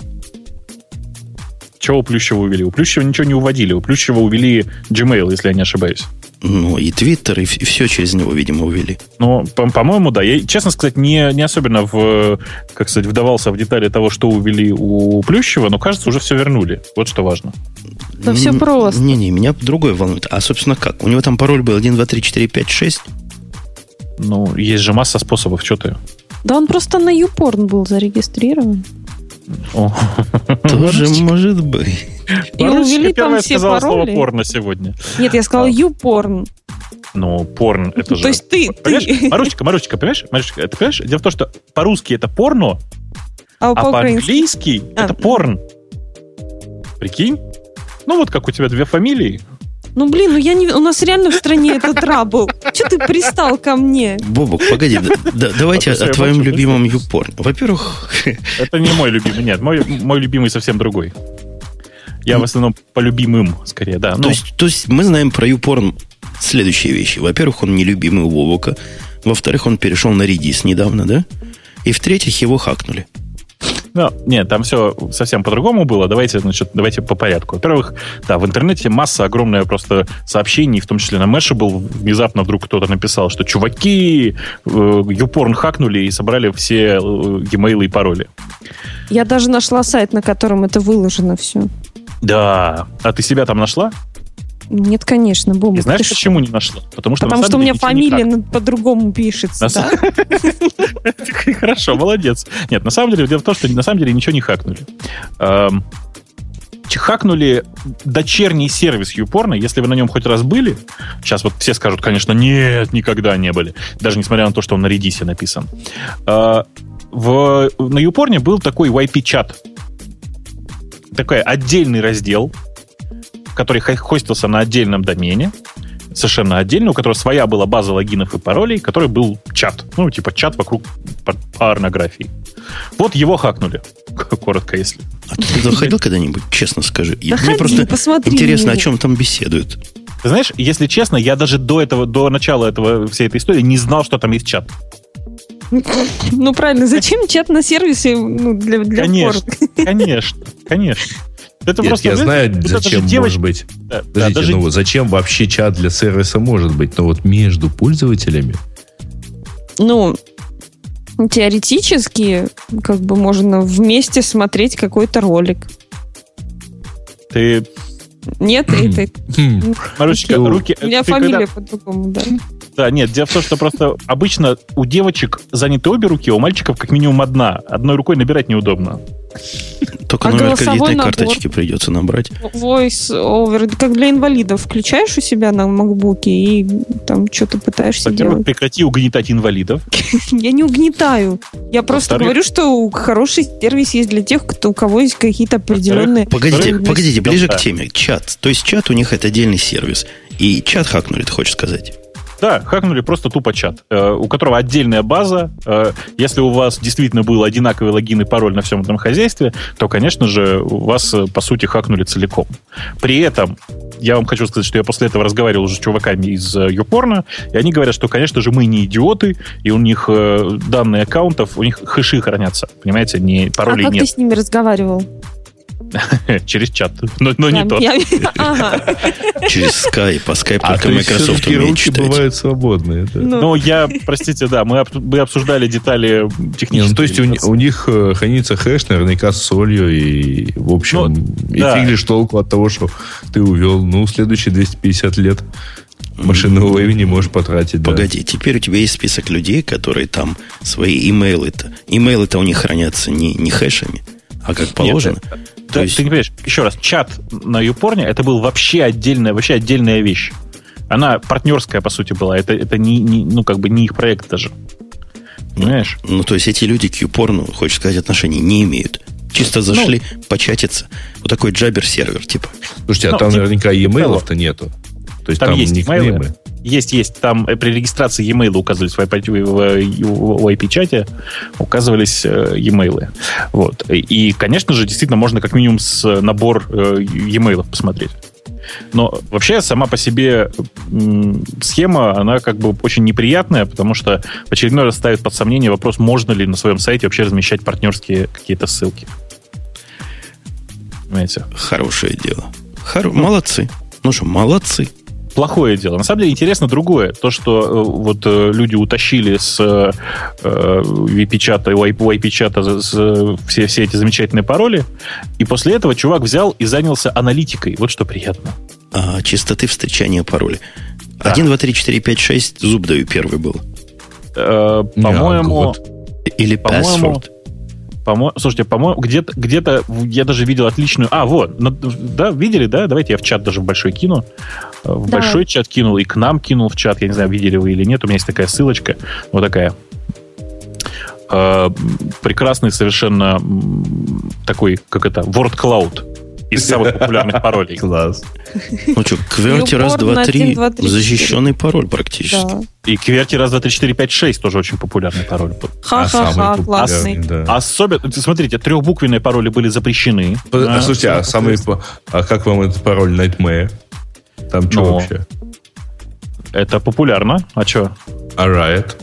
Чего у Плющева увели? У Плющева ничего не уводили. У Плющева увели Gmail, если я не ошибаюсь. Ну, и Твиттер, и, все через него, видимо, увели. Ну, по- по-моему, да. Я, честно сказать, не, не особенно в, как сказать, вдавался в детали того, что увели у Плющева, но, кажется, уже все вернули. Вот что важно. Да всё М, просто. Не-не, меня другое волнует. А, собственно, как? У него там пароль был 1, 2, 3, 4, 5, 6. Ну, есть же масса способов, что ты. Да он просто на YouPorn был зарегистрирован. О. Тоже может быть. И увели там все сказала слово пароли. порно сегодня. Нет, я сказала А. YouPorn. Ну, порн, это же... То есть ты, Понимаешь, ты. Марусечка, Марусечка, понимаешь? Марусечка, ты понимаешь? Дело в том, что по-русски это порно, А а по-английски А. это порн. Прикинь? Ну, вот как у тебя две фамилии. Ну, блин, ну я не... У нас реально в стране это трабл. Че ты пристал ко мне? Бобок, погоди, да- да- давайте А о твоем любимом юпорне. Во-первых, Это не мой любимый, нет. Мой, мой любимый совсем другой. Я в основном по любимым, скорее, да. то Ну, есть, то есть мы знаем про юпорн следующие вещи. Во-первых, он нелюбимый у Вовока. Во-вторых, он перешел на Redis недавно, да? И в-третьих, его хакнули. Ну, нет, там все совсем по-другому было. Давайте, значит, давайте по порядку. Во-первых, да, в интернете масса огромная просто сообщений, в том числе на Mashable. Внезапно вдруг кто-то написал, что чуваки, э, YouPorn хакнули и собрали все э, e-mail и пароли. Я даже нашла сайт, на котором это выложено все. Да. А ты себя там нашла? Нет, конечно, И Бобок. знаешь, ты почему не нашла? Потому что, Потому что у меня фамилия по-другому пишется? Хорошо, молодец. Нет, на самом деле, дело в том, что на самом деле ничего не хакнули. Эм, Хакнули дочерний сервис YouPorn, если вы на нем хоть раз были. Сейчас вот все скажут, конечно, нет, никогда не были. Даже несмотря на то, что он на Redis написан. Э, В, на YouPorn был такой YP-чат. Такой отдельный раздел, который хо- хостился на отдельном домене совершенно отдельно, у которого своя была база логинов и паролей, который был чат. Ну, типа чат вокруг пор- порнографии. Вот его хакнули. Коротко, если. А ты туда ходил когда-нибудь, честно скажи? Да Мне ходи, просто посмотри интересно, о чем там беседуют. Ты знаешь, если честно, я даже до этого, до начала этого, всей этой истории не знал, что там есть чат. Ну, правильно, зачем чат на сервисе ну, для, для Конечно, конечно, конечно. Это Нет, просто, я знаете, знаю, вот зачем девочка- может быть. Да, да, Подождите, даже ну зачем вообще чат для сервиса может быть? Но вот между пользователями Ну, теоретически, как бы можно вместе смотреть какой-то ролик. ты, Нет, это... хм, Марусечка, руки... У меня фамилия когда- по-другому, да. Да, нет, дело в том, что просто обычно у девочек заняты обе руки, а у мальчиков как минимум одна. Одной рукой набирать неудобно. Только А номер кредитной набор? карточки придется набрать. Voice over, как для инвалидов. Включаешь у себя на макбуке и там что-то пытаешься Во-первых, делать. прекрати угнетать инвалидов. Я не угнетаю. Я просто говорю, что хороший сервис есть для тех, кто, у кого есть какие-то определенные... Погодите, погодите, ближе к теме. Чат. То есть чат у них это отдельный сервис. И чат хакнули, ты хочешь сказать? Да, хакнули просто тупо чат, э, у которого отдельная база. Э, если у вас действительно был одинаковый логин и пароль на всем этом хозяйстве, то, конечно же, вас, э, по сути, хакнули целиком. При этом, я вам хочу сказать, что я после этого разговаривал уже с чуваками из YouPorn, и они говорят, что, конечно же, мы не идиоты, и у них данные аккаунтов, у них хэши хранятся, понимаете, не А паролей как ты нет с ними разговаривал? через чат, но, но не Да, то. я- Ага. Через Skype, а Skype а только Microsoft умеет руки читать. бывают свободные. да. Ну, Ну, я, простите, да, мы, об- мы обсуждали детали технические. ну, то есть у, ни- у них э, хранится хэш наверняка с солью, и, в общем, и да. фиг лишь толку от того, что ты увел, ну, следующие 250 лет машинного времени можешь потратить. да. Погоди, теперь у тебя есть список людей, которые там свои имейлы-то. Имейлы-то у них хранятся не, не хэшами, а как положено. Да, То есть- Ты не понимаешь, еще раз, чат на Юпорне это был вообще отдельная, вообще отдельная вещь. Она партнерская, по сути, была. Это, это не, не- ну, как бы не их проект даже. Понимаешь? Ну, то есть эти люди к юпорну, хочешь сказать, отношений не имеют. Чисто зашли початиться. Вот такой джабер-сервер, типа. Слушайте, а Ну, там типа наверняка e-mail-то нету. То есть Там там, есть никнеймы. Есть, есть. Там э, при регистрации e-mail указывались в IP, в, в IP-чате, указывались э, e-mail. Вот. И, конечно же, действительно, можно как минимум с э, набор e-mail посмотреть. Но вообще сама по себе схема, она как бы очень неприятная, потому что в очередной раз ставит под сомнение вопрос, можно ли на своем сайте вообще размещать партнерские какие-то ссылки. Понимаете? Хорошее дело. Хоро- Молодцы. Ну что, молодцы. Плохое дело. На самом деле интересно другое. То, что э, вот э, люди утащили с э, VP-чата, YP-чата все, все эти замечательные пароли, и после этого чувак взял и занялся аналитикой. Вот что приятно. А частоты встречания пароля. Да. 1, 2, 3, 4, 5, 6, зуб даю первый был. Э, по-моему. Или По-моему, password. По-моему, слушайте, по-моему, где-то, где-то я даже видел отличную... А, вот, да, видели, да? Давайте я в чат даже в большой кину. Э, В Давай. большой чат кинул и к нам кинул в чат. Я не знаю, видели вы или нет. У меня есть такая ссылочка. Вот такая. Э, Прекрасный совершенно такой, как это, word cloud из самых популярных паролей. Класс. Ну что, кверти раз, два, три. 1, 2, 3, Защищенный пароль практически. Да. И кверти раз, два, три, четыре, пять, шесть тоже очень популярный пароль. А Ха-ха-ха, популярный, классный. да. Особенно, смотрите, трехбуквенные пароли были запрещены. А, слушайте, а, самый, а как вам этот пароль Nightmare? Там что вообще? Это популярно. А что? А Riot?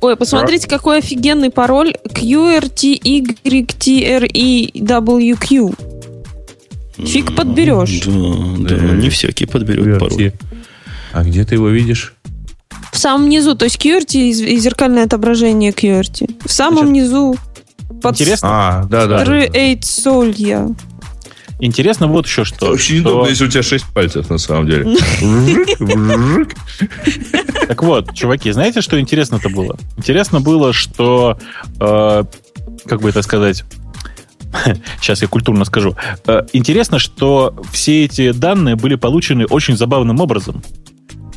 Ой, посмотрите, какой офигенный пароль QRTYTREWQ. Фиг подберешь. Да, да, Да. не всякий подберет пароль. QWERTY. А где ты его видишь? В самом низу, то есть QWERTY и зеркальное отображение QWERTY. В самом Значит, низу под Интересно? А, да, да. да. 8 солья. Интересно вот еще что. Очень что- удобно, если у тебя 6 пальцев, на самом деле. Так вот, чуваки, знаете, что интересно-то было? Интересно было, что, э, как бы это сказать, сейчас я культурно скажу. Э, интересно, что все эти данные были получены очень забавным образом.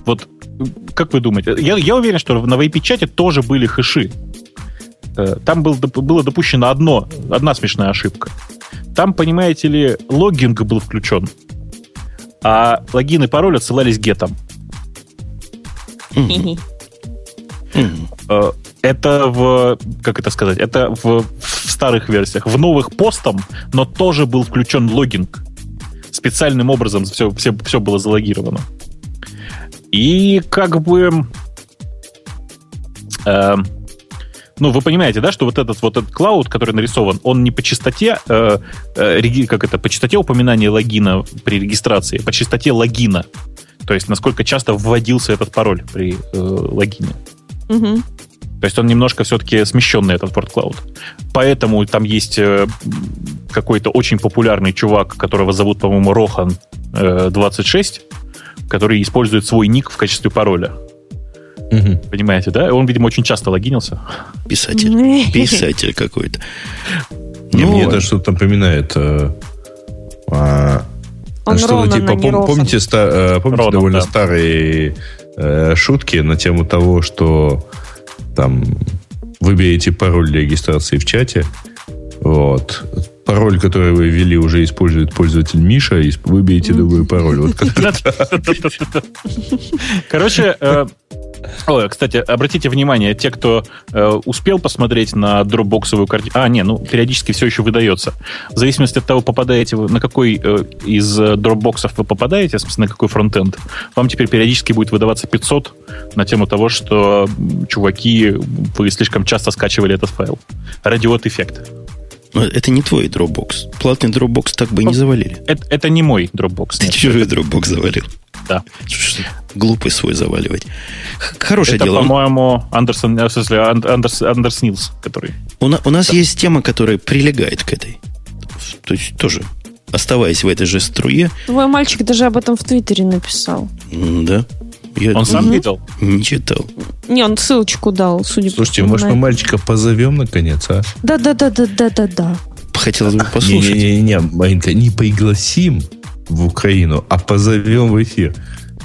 Вот, э, как вы думаете? Я, я уверен, что на VP-чате тоже были хэши. Э, Там был, было допущено одно, одна смешная ошибка. Там, понимаете ли, логинг был включен, а логин и пароль отсылались гетом. Э, Это в, как это сказать, это в, в старых версиях. В новых постом, но тоже был включен логинг. Специальным образом все, все, все было залогировано. И как бы... э, ну, вы понимаете, да, что вот этот вот этот клауд, который нарисован, он не по частоте, э, э, как это, по частоте упоминания логина при регистрации, по частоте логина. То есть, насколько часто вводился этот пароль при э, логине. Мгм. То есть он немножко все-таки смещенный, этот Word Cloud. Поэтому там есть э, какой-то очень популярный чувак, которого зовут, по-моему, Рохан э, 26, который использует свой ник в качестве пароля. Мгм. Понимаете, да? Он, видимо, очень часто логинился. Писатель. Писатель какой-то. Ну, Мне это что-то напоминает. э, а, Он что-то типа, а пом- помните, ста- э, помните Ронан, довольно да. старые э, шутки на тему того, что там выберите пароль для регистрации в чате. Вот. Пароль, который вы ввели, уже использует пользователь Миша, и выберите другой пароль. Вот Короче, э, ой, кстати, обратите внимание, те, кто э, успел посмотреть на дропбоксовую картинку... А, не, ну, периодически все еще выдается. В зависимости от того, попадаете вы, на какой э, из э, дропбоксов вы попадаете, собственно, на какой фронтенд, вам теперь периодически будет выдаваться 500 на тему того, что, чуваки, вы слишком часто скачивали этот файл. Радиот эффект. Но это не твой Dropbox. Платный Dropbox так бы и не завалили. Это, это не мой дропбокс. Ты нет. чужой Dropbox завалил. Да. Глупый свой заваливать. Хорошее Это, дело. по-моему, Андерсон, э, в смысле, Ан- Андерс, Андерс Нилс, который... У, на- у нас есть тема, которая прилегает к этой. То есть тоже оставаясь в этой же струе, Твой мальчик даже об этом в Твиттере написал. да, я Он сам м, видел? не читал. Не, он ссылочку дал, судя по Слушайте, может, мы мальчика позовем наконец, а? Да-да-да-да-да-да-да. Хотелось бы послушать. Не-не-не, Маринка, не пригласим в Украину, а позовем в эфир.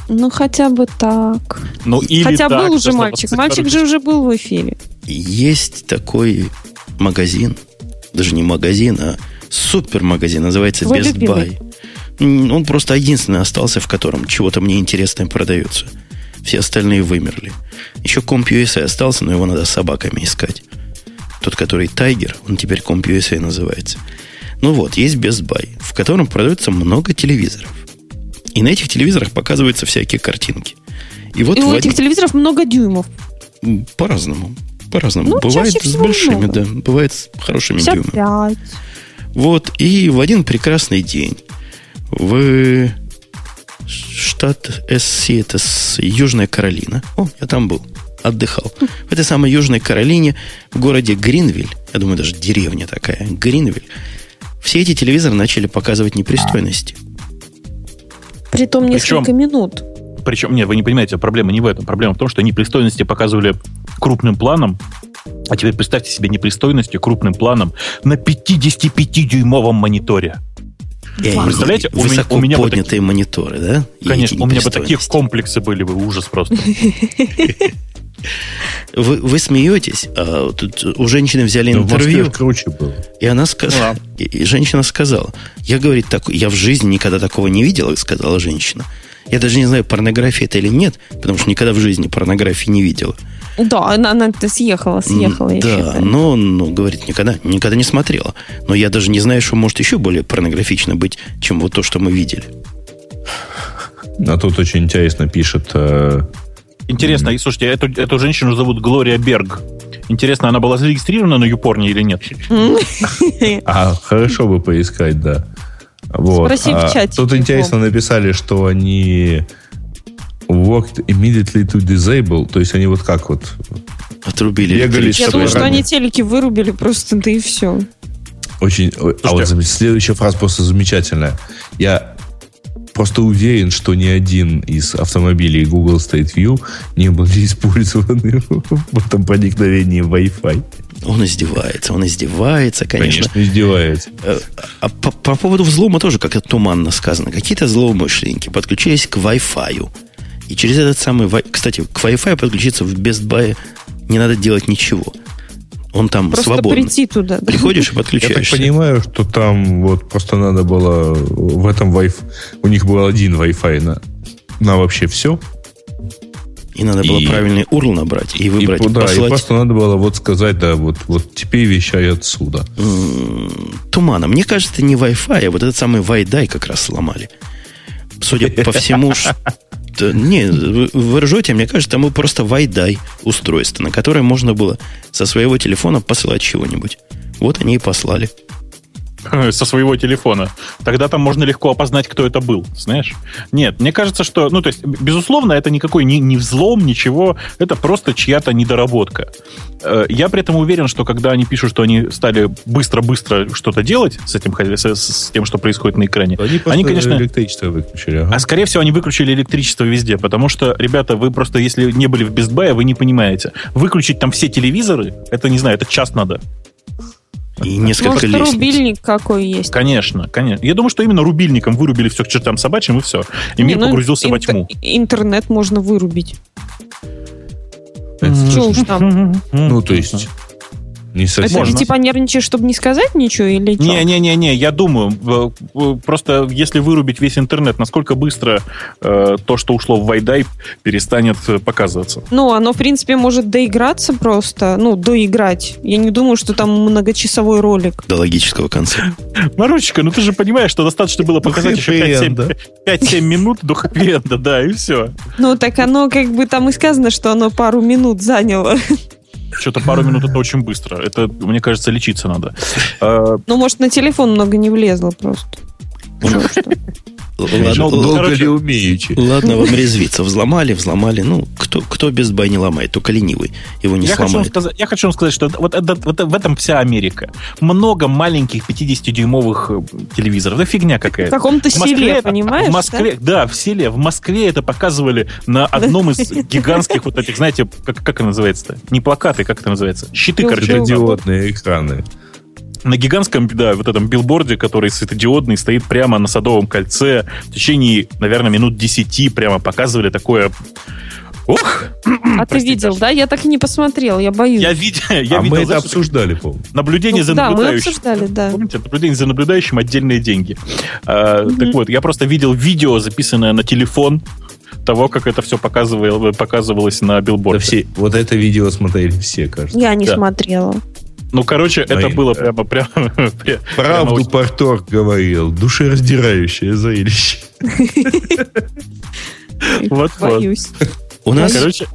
Ну, хотя бы так. Ну, или Хотя так, был уже мальчик. Мальчик же уже был в эфире. есть такой магазин, даже не магазин, а супермагазин, называется Твой Best любимый. Buy. Он просто единственный остался, в котором чего-то мне интересное продается. Все остальные вымерли. Еще CompUSA остался, но его надо с собаками искать. Тот, который Тайгер, он теперь CompUSA называется. Ну вот, есть Best Buy, в котором продается много телевизоров. И на этих телевизорах показываются всякие картинки. И вот И у один- этих телевизоров много дюймов. По-разному. По-разному. Ну, бывает с большими, много. да. Бывает с хорошими дюймами. 55. Вот. И в один прекрасный день в штат СС, это с Южная Каролина. О, я там был. Отдыхал. В этой самой Южной Каролине, в городе Гринвиль, я думаю, даже деревня такая, Гринвиль, все эти телевизоры начали показывать непристойности. Притом Причем- несколько минут. Причем, нет, вы не понимаете, проблема не в этом. Проблема в том, что непристойности показывали крупным планом, а теперь представьте себе непристойности крупным планом на 55-дюймовом мониторе. Они Представляете, у меня- высоко у меня бы поднятые мониторы, да? Конечно, у меня бы такие комплексы были бы, ужас просто. Вы, вы смеетесь, а тут у женщины взяли интервью. же круче было. И она сказала, Ну и, и женщина сказала, я, говорит, так, я в жизни никогда такого не видела, сказала женщина. Я даже не знаю, порнография это или нет, потому что никогда в жизни порнографии не видела. Да, она, она съехала, съехала, да, считаю. но, ну, говорит, никогда, никогда не смотрела. Но я даже не знаю, что может еще более порнографично быть, чем вот то, что мы видели. А тут очень интересно пишет... э, Интересно, и слушайте, эту, эту женщину зовут Глория Берг. Интересно, она была зарегистрирована на Юпорне или нет? А, хорошо бы поискать, да. Вот. Спроси в А чате, Тут интересно написали, что они worked immediately to disable, то есть они вот как вот Отрубили Бегали. Я думаю, что они телеки вырубили просто, да и все. очень... А вот следующая фраза просто замечательная. Я просто уверен, что ни один из автомобилей Google Street View не были использованы в этом проникновении Wi-Fi. Он издевается, он издевается, конечно. Конечно, издевается. Э, А по, по поводу взлома тоже как-то туманно сказано. Какие-то злоумышленники подключились к Wi-Fi. И через этот самый... Кстати, к Wi-Fi подключиться в Best Buy не надо делать ничего. Он там Просто свободный. прийти туда. Приходишь и Я так подключаешься. понимаю, что там вот просто надо было в этом Wi-Fi... У них был один Wi-Fi на, на вообще все. И надо было И- правильный URL набрать и И, выбрать, да, и послать просто надо было вот сказать, да, вот, вот теперь вещай отсюда. тумана. Мне кажется, это не Wi-Fi, а вот этот самый Wi-Дай как раз сломали. Судя по всему, что... Не, вы, ржете, мне кажется, было просто Wi-Дай устройство, на которое можно было со своего телефона посылать чего-нибудь. Вот они и послали. со своего телефона. Тогда там можно легко опознать, кто это был, знаешь? Нет, мне кажется, что, ну, то есть, безусловно, это никакой не, не взлом, ничего, это просто чья-то недоработка. Э, Я при этом уверен, что когда они пишут, что они стали быстро-быстро что-то делать с этим, с, с тем, что происходит на экране, Они, они, конечно, электричество выключили. ага. а скорее всего, они выключили электричество везде, потому что, ребята, вы просто, если не были в Best Buy, вы не понимаете. Выключить там все телевизоры, это, не знаю, это час надо. И несколько Может, лестниц. рубильник какой есть. Конечно, конечно. Я думаю, что именно рубильником вырубили все к чертам собачьим, и все. И Не, мир ну, погрузился во интер- тьму. Интернет можно вырубить. Это Чё уж там. Ну, то есть, не Это совсем. ты типа нервничаешь, чтобы не сказать ничего или что? Не-не-не-не, я думаю, э, э, просто если вырубить весь интернет, насколько быстро э, то, что ушло в Вайдай, перестанет э, показываться. Ну, оно, в принципе, может доиграться просто. Ну, доиграть. Я не думаю, что там многочасовой ролик. До логического конца. Марусечка, ну ты же понимаешь, что достаточно было показать еще хэппи-энда. 5-7 5-7 минут до хэппи-энда, да, и все. Ну, так оно как бы там и сказано, что оно пару минут заняло. Что-то пару минут это очень быстро. Это, мне кажется, лечиться надо. Э, Ну, может, на телефон много не влезло просто. Там. Ладно, л- короче- Долго ли умеючи? ладно вам резвиться. Взломали, взломали. Ну, кто, кто без бай не ломает? Только ленивый. Его не Я хочу, сломает. сказать, я хочу вам сказать, что вот, это- вот в этом вся Америка. Много маленьких 50-дюймовых э, телевизоров. Да фигня В какая-то. каком-то В Москве селе, это- понимаешь? В Москве, да? в селе. В Москве это показывали на одном из гигантских вот этих, знаете, как, как это называется-то? Не плакаты, как это называется? Щиты, короче. Светодиодные экраны. На гигантском, да, вот этом билборде, который светодиодный, стоит прямо на Садовом кольце. В течение, наверное, минут 10 прямо показывали такое Ох! А ты видел, да? Я так и не посмотрел, я боюсь. Я, видел, я а видел, мы это обсуждали, помню. наблюдение Ну, за да, мы наблюдающим. обсуждали, да. Помните, наблюдение за наблюдающим отдельные деньги. А, Так вот, я просто видел видео, записанное на телефон того, как это все показывало, показывалось на Да билборде. все, вот это видео смотрели все, кажется. Я не Да. смотрела. Ну, короче, Ну, это и- было прямо, прямо, пря- Правду прямо Порторг говорил. Душераздирающее зрелище. Вот, вот. Боюсь. У нас, Короче,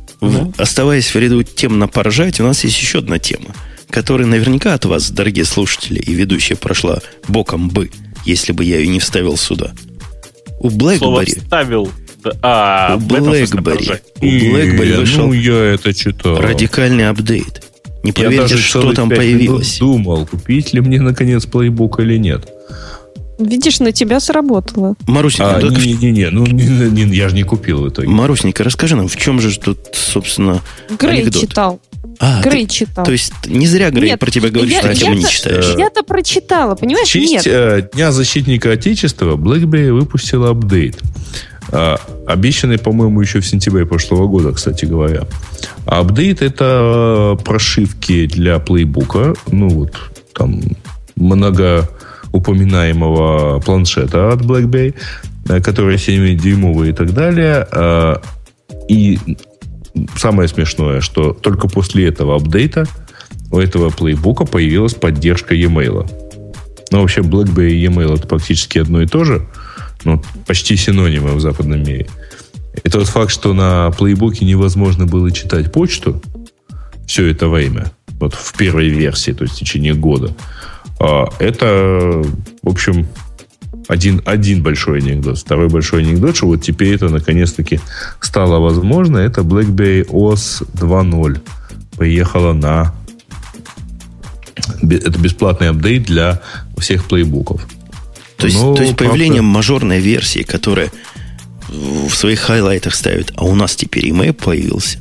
оставаясь в ряду тем на поржать, у нас есть еще одна тема, которая наверняка от вас, дорогие слушатели, и ведущая прошла боком бы, если бы я ее не вставил сюда. У BlackBerry, вставил. А, у BlackBerry, у BlackBerry вышел Ну, я это читал. радикальный апдейт. Не поверите, даже что там появилось. думал, купить ли мне, наконец, плейбук или нет. Видишь, на тебя сработало. Марусенька, А, только в- не-не-не, ну, не- не- я же не купил в итоге. Марусненька, расскажи нам, в чем же тут, собственно, Грей анекдот? читал. А, ты- Грей читал. то есть не зря Грей Нет, про тебя говорит, я- что ты тему не я-то- читаешь. Я-то прочитала, В понимаешь? честь Нет. э, Дня защитника Отечества BlackBerry выпустила апдейт. А, обещанный, по-моему, еще в сентябре прошлого года, кстати говоря. А апдейт это э, прошивки для плейбука. Ну вот, там много упоминаемого планшета от BlackBerry, э, который 7-дюймовый и так далее. А, И самое смешное, что только после этого апдейта у этого плейбука появилась поддержка e-mail. Ну, вообще, BlackBerry и e-mail это практически одно и то же. Ну, почти синонимы в западном мире. И тот факт, что на плейбуке невозможно было читать почту все это время, вот в первой версии, то есть в течение года, а, это, в общем, один, один большой анекдот. Второй большой анекдот, что вот теперь это наконец-таки стало возможно, это BlackBerry OS 2.0 поехала на... Это бесплатный апдейт для всех плейбуков. То есть, Ну, то есть правда. появление мажорной версии, которая в своих хайлайтах ставит, а у нас теперь email появился.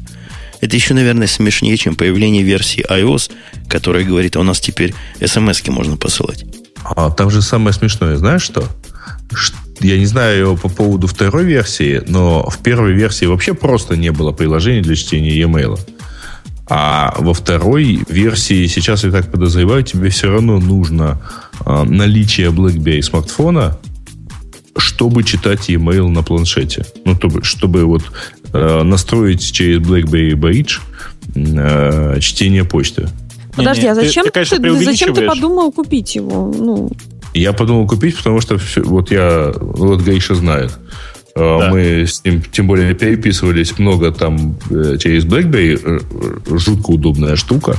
Это еще, наверное, смешнее, чем появление версии iOS, которая говорит, а у нас теперь смс можно посылать. А там же самое смешное, знаешь что? Я не знаю по поводу второй версии, но в первой версии вообще просто не было приложения для чтения e-mail. А во второй версии, сейчас я так подозреваю, тебе все равно нужно а, наличие BlackBerry смартфона, чтобы читать e-mail на планшете. Ну, чтобы, чтобы вот э, настроить через BlackBerry Bridge э, чтение почты. Подожди, а ты- зачем ты, ты, конечно, зачем ты подумал купить его? Ну, Я подумал купить, потому что всё- вот я, вот Гриша знает. Э, Да. Мы с ним, тем более, переписывались много там э, через BlackBerry. э, э, Жутко удобная штука.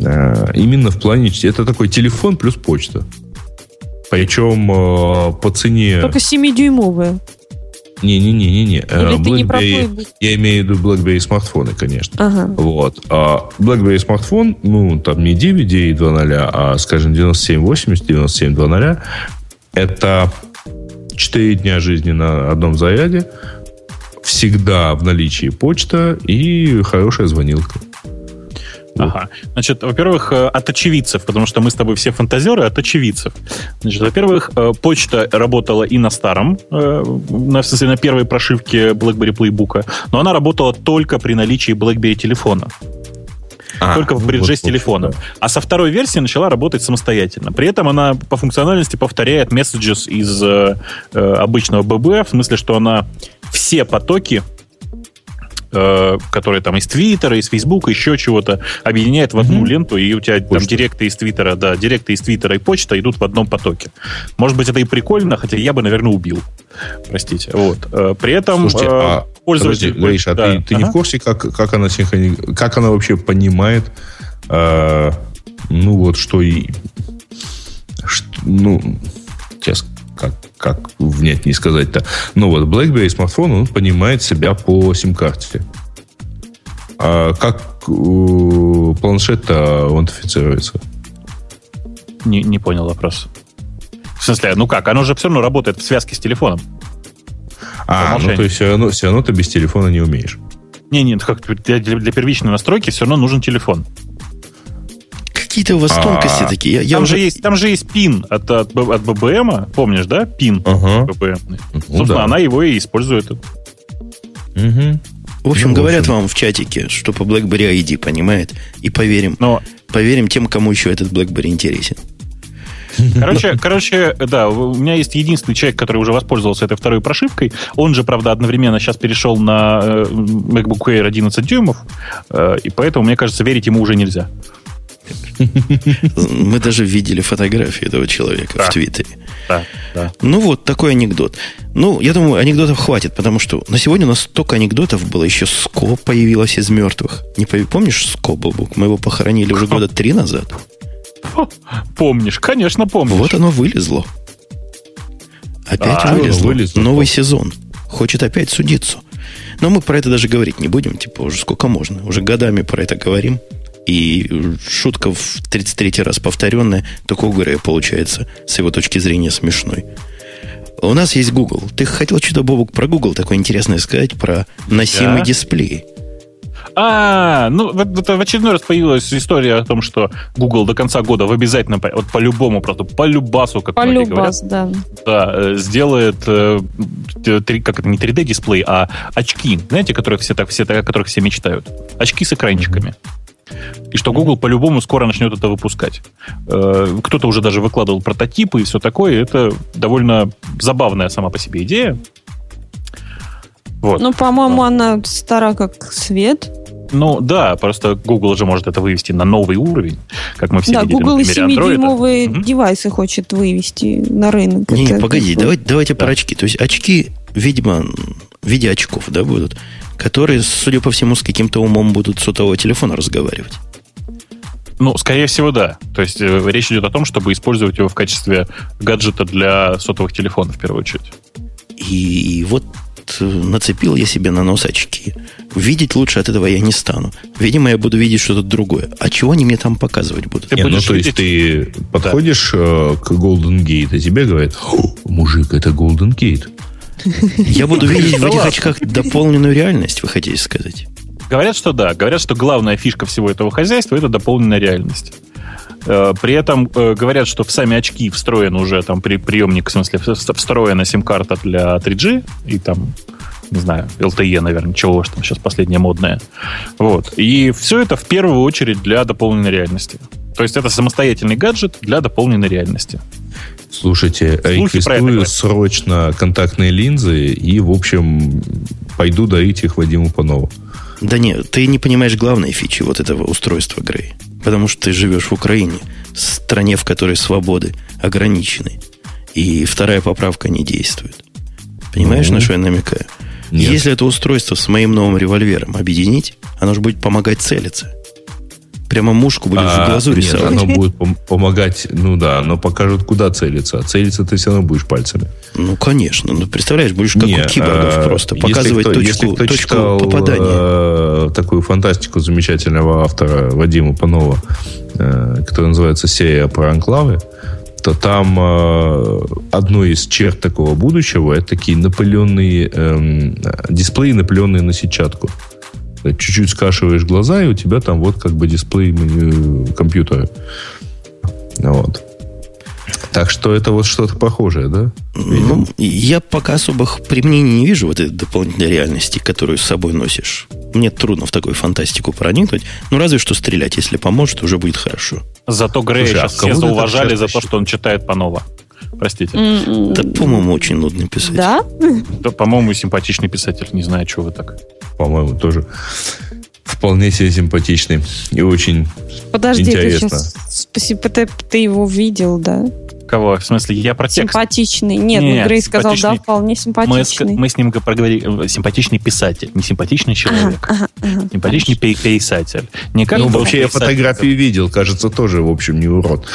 Э, Именно в плане... Это такой телефон плюс почта. Причем э, по цене... только 7-дюймовые. Не-не-не-не-не. BlackBerry-? Я имею в виду BlackBerry смартфоны, конечно. Ага. Вот. А BlackBerry смартфон, ну, там не 9 2.0, а, скажем, 9780, 9720, это 4 дня жизни на одном заряде, всегда в наличии почта и хорошая звонилка. Ага. Значит, во-первых, э, от очевидцев, потому что мы с тобой все фантазеры от очевидцев. Значит, во-первых, э, почта работала и на старом, э, на, в смысле, на первой прошивке BlackBerry Playbook, но она работала только при наличии BlackBerry телефона. Только в бридже вот, с телефоном. общем, А со второй версии начала работать самостоятельно. При этом она по функциональности повторяет messages из э, э, обычного BB, в смысле, что она все потоки э, которые там из Твиттера, из Фейсбука, еще чего-то, объединяет в одну Мгм. ленту, и у тебя там Почта. директы из Твиттера, да, директы из Твиттера и почта идут в одном потоке. Может быть, это и прикольно, хотя я бы, наверное, убил. Простите. Вот. Э, При этом Слушайте, э, а, пользователь... Подожди, Гриш, а Да. ты, ты не Ага. в курсе, как, как она синхрони... как она вообще понимает, э, ну вот что и, что- ну сейчас как как внятнее сказать-то, ну вот BlackBerry смартфон он понимает себя по сим-карте. А как э, планшет-то аутентифицируется? Не, не понял вопрос. В смысле, ну как, оно же все равно работает в связке с телефоном. А, ну то есть все равно, все равно ты без телефона не умеешь. Не, нет, как для, для- первичной настройки все равно нужен телефон. Какие-то у вас А, тонкости такие. Я, я там, уже... же есть, там же есть пин от, от, от BBM, помнишь, да? Пин Ага. BBM. Ну Собственно, да. она его и использует. Мгм. В общем, Ну, в говорят общем. вам в чатике, что по BlackBerry ID понимает, и поверим. Но Поверим тем, кому еще этот BlackBerry интересен. Короче, короче, да, у меня есть единственный человек, который уже воспользовался этой второй прошивкой. Он же, правда, одновременно сейчас перешел на э, MacBook Air 11 дюймов, э, и поэтому, мне кажется, верить ему уже нельзя. Мы даже видели фотографии этого человека Да. в Твиттере. Да, да. Ну вот, такой анекдот. Ну, я думаю, анекдотов хватит, потому что на сегодня у нас столько анекдотов было. Еще Ско появилась из мертвых. Не Помнишь Ско, Бобук? Мы его похоронили уже года три назад. Помнишь, конечно, помнишь. Вот оно вылезло. Опять А, вылезло. вылезло. Новый сезон. Хочет опять судиться. Но мы про это даже говорить не будем. Типа, уже сколько можно. Уже годами про это говорим. И шутка в 33 раз повторенная, только у Грея получается, с его точки зрения, смешной. У нас есть Google. Ты хотел что-то, Бобук, про Google такое интересное сказать, про носимый Да. дисплей. А, ну, вот, вот в очередной раз появилась история о том, что Google до конца года в обязательно, по- вот по-любому, просто по любасу, как многие говорят, Полюбас, да. да, э, сделает, э, как это, не 3D-дисплей, а очки, знаете, которых все так, все, о которых все мечтают. Очки с экранчиками. И что Google по-любому скоро начнет это выпускать. Э, Кто-то уже даже выкладывал прототипы и все такое. Это довольно забавная сама по себе идея. Вот. Ну, по-моему, она стара как свет. Ну да, просто Google же может это вывести на новый уровень, как мы все да, видели Google на и примере Android. 7-дюймовые Мгм. девайсы хочет вывести на рынок. Не, не, Это погоди, давайте, давайте Да. про очки. То есть очки, видимо, в виде очков, да, будут, которые, судя по всему, с каким-то умом будут с сотового телефона разговаривать. Ну, скорее всего, да. То есть э, речь идет о том, чтобы использовать его в качестве гаджета для сотовых телефонов в первую очередь. И, вот э, нацепил я себе на нос очки. Видеть лучше от этого я не стану. Видимо, я буду видеть что-то другое. А чего они мне там показывать будут? Ты Не, ну, то есть ты подходишь э, к Golden Gate, и тебе говорят, «О, мужик, это Golden Gate. Я буду видеть в Да этих очках дополненную реальность, вы хотите сказать? Говорят, что да. Говорят, что главная фишка всего этого хозяйства это дополненная реальность. Э, При этом э, говорят, что в сами очки встроен уже там при, приемник, в смысле, встроена сим-карта для 3G и там, не знаю, LTE, наверное, чего уж там сейчас последнее модное. Вот. И все это в первую очередь для дополненной реальности. То есть это самостоятельный гаджет для дополненной реальности. Слушайте, Слухи реквестую срочно контактные линзы и, в общем, пойду дарить их Вадиму Панову. Да нет, ты не понимаешь главной фичи вот этого устройства, Грей. Потому что ты живешь в Украине, стране, в которой свободы ограничены. И вторая поправка не действует. Понимаешь, Ну, на что я намекаю? нет. Если это устройство с моим новым револьвером объединить, оно же будет помогать целиться. Прямо мушку будешь в А, глазу нет, рисовать. оно будет пом- помогать, ну да, оно покажет, куда целиться. А целиться ты все равно будешь пальцами. Ну, конечно. Ну, представляешь, будешь как Не, у киборгов а, просто показывать кто- точку, кто точку читал, попадания. э, такую фантастику замечательного автора Вадима Панова, э, которая называется «Серия про анклавы», то там э, одной из черт такого будущего это такие напыленные эм, дисплеи, напыленные на сетчатку. Чуть-чуть скашиваешь глаза, и у тебя там вот как бы дисплей компьютера. Вот. Так что это вот что-то похожее, да? Ну, я пока особых применений не вижу вот этой дополнительной реальности, которую с собой носишь. Мне трудно в такую фантастику проникнуть. Ну, разве что стрелять, если поможет, уже будет хорошо. Зато Грея Слушай, а сейчас кого все зауважали за то, что он читает по-ново. Простите. Да, по-моему, очень нудно писать. Да? Да, по-моему, симпатичный писатель. Не знаю, что вы так. По-моему, тоже вполне себе симпатичный и очень Подожди, ты Интересно. сейчас... Спасибо, ты, ты его видел, да? Кого? В смысле, я про текст. Симпатичный. Нет, Нет, ну Грей сказал, да, симпатичный. вполне Мы с, симпатичный. мы с ним проговорили. э, Симпатичный писатель, не симпатичный человек. Ага, ага. Симпатичный пи- писатель. Не как Ну, вообще, я фотографии видел, кажется, тоже, в общем, не урод.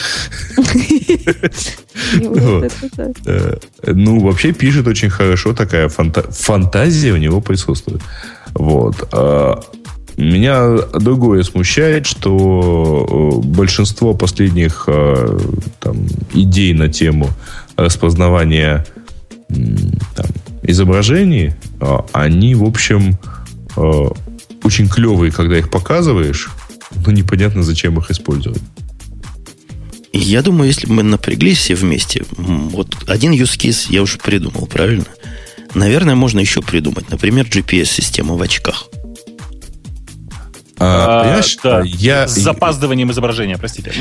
Э, Ну, вообще пишет очень хорошо, такая фанта- фантазия у него присутствует. Вот. А Меня другое смущает, что э, большинство последних э, там, идей на тему распознавания там, изображений, а, они, в общем, э, очень клевые, когда их показываешь, но непонятно, зачем их использовать. Я думаю, если бы мы напряглись все вместе, вот один use case я уже придумал, правильно? Наверное, можно еще придумать. Например, GPS-система в очках. А, а, понимаешь, да, я... С запаздыванием изображения, простите.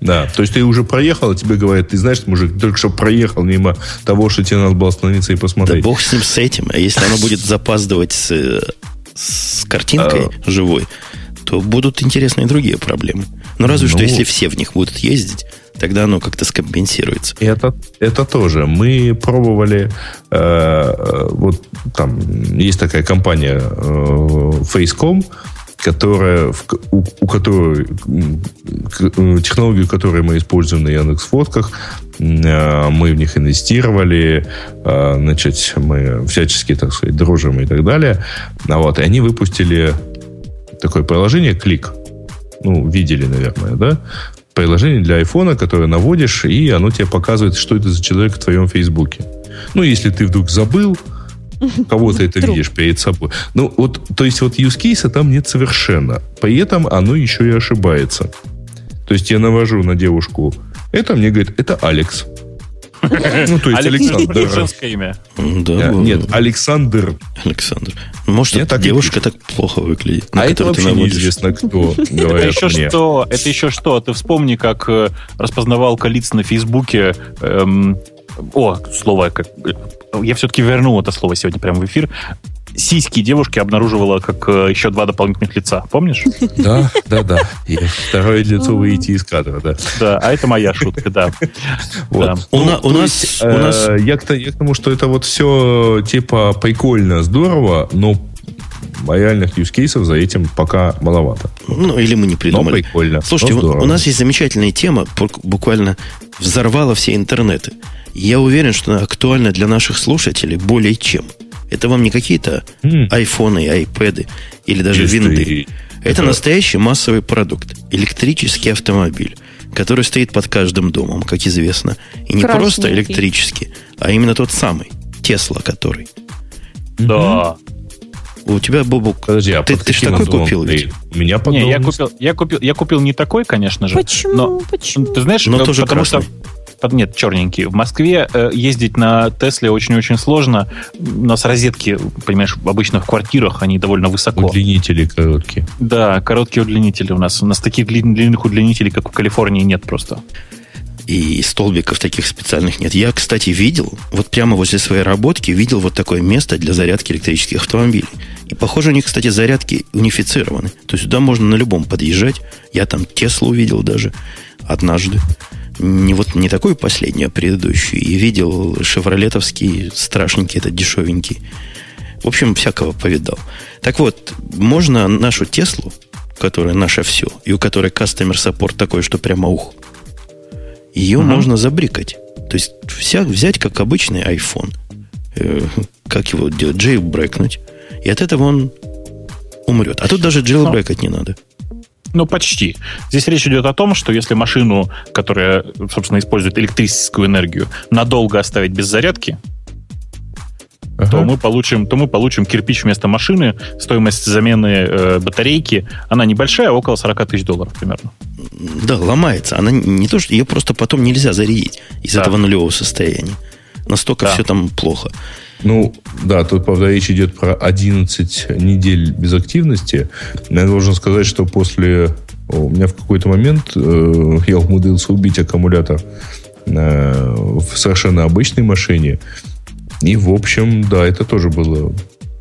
да, то есть ты уже проехал, а тебе говорят, ты знаешь, мужик, только что проехал мимо того, что тебе надо было остановиться и посмотреть. Да бог с ним, с этим. А если оно будет запаздывать с, с картинкой а... живой, то будут интересные другие проблемы. Но разве ну, что если все в них будут ездить, тогда оно как-то скомпенсируется. Это, это тоже. Мы пробовали, э, э, вот там есть такая компания э, Facecom, которая, у, у которой технологию, которую мы используем на Яндекс Фотках, э, мы в них инвестировали, э, значит, мы всячески, так сказать, дружим и так далее. А вот, и они выпустили такое приложение «Клик». Ну, видели, наверное, да? Приложение для айфона, которое наводишь, и оно тебе показывает, что это за человек в твоем Фейсбуке. Ну, если ты вдруг забыл, кого ты это видишь перед собой. Ну, вот, то есть, вот use case там нет совершенно. При этом оно еще и ошибается. То есть, я навожу на девушку это, мне говорит, это Алекс. Ну, то есть Александр. женское имя. Да, Нет, Александр. Александр. Может, эта девушка так плохо выглядит. А это вообще неизвестно кто, Это еще что? Это еще что? Ты вспомни, как э, распознавалка лиц на Фейсбуке эм, о, слово, как, э, я все-таки вернул это слово сегодня прямо в эфир сиськи девушки обнаруживала как э, еще два дополнительных лица. Помнишь? Да, да, да. И второе лицо выйти из кадра, да. Да, а это моя шутка, да. Вот. У, ну, нас... У нас... Э, я, к, тому, что это вот все типа прикольно, здорово, но реальных юзкейсов за этим пока маловато. Ну, или мы не придумали. Но прикольно. Слушайте, но у нас есть замечательная тема, буквально взорвала все интернеты. Я уверен, что она актуальна для наших слушателей более чем. Это вам не какие-то mm. айфоны, айпэды или даже Есть винды. И... Это, это настоящий массовый продукт. Электрический автомобиль, который стоит под каждым домом, как известно. И не просто электрический, а именно тот самый. Тесла который. Да. У тебя, Бобук, Подожди, а ты, ты же такой купил ведь? У меня Не, я купил, я, купил, я купил не такой, конечно же. Почему? Но, Почему? Ты знаешь, но тоже потому красный. что нет, черненький. В Москве э, ездить на Тесле очень-очень сложно. У нас розетки, понимаешь, обычно в квартирах они довольно высоко. Удлинители короткие. Да, короткие удлинители у нас. У нас таких длинных удлинителей, как в Калифорнии, нет просто. И столбиков таких специальных нет. Я, кстати, видел, вот прямо возле своей работки, видел вот такое место для зарядки электрических автомобилей. И, похоже, у них, кстати, зарядки унифицированы. То есть сюда можно на любом подъезжать. Я там Теслу увидел даже однажды не вот не такую последнюю, а предыдущую, и видел шевролетовский, страшненький, этот дешевенький. В общем, всякого повидал. Так вот, можно нашу Теслу, которая наша все, и у которой кастомер саппорт такой, что прямо ух, ее угу. можно забрикать. То есть вся, взять как обычный iPhone, э, как его делать, джейбрекнуть, и от этого он умрет. А тут даже джейлбрекать не надо. Ну, почти. Здесь речь идет о том, что если машину, которая, собственно, использует электрическую энергию, надолго оставить без зарядки, ага. то мы получим, то мы получим кирпич вместо машины. Стоимость замены э, батарейки, она небольшая, около 40 тысяч долларов примерно. Да, ломается. Она не то, что ее просто потом нельзя зарядить из да. этого нулевого состояния. Настолько да. все там плохо. Ну, да, тут, правда, речь идет про 11 недель без активности. Я должен сказать, что после... У меня в какой-то момент э, я умудрился убить аккумулятор э, в совершенно обычной машине. И, в общем, да, это тоже было...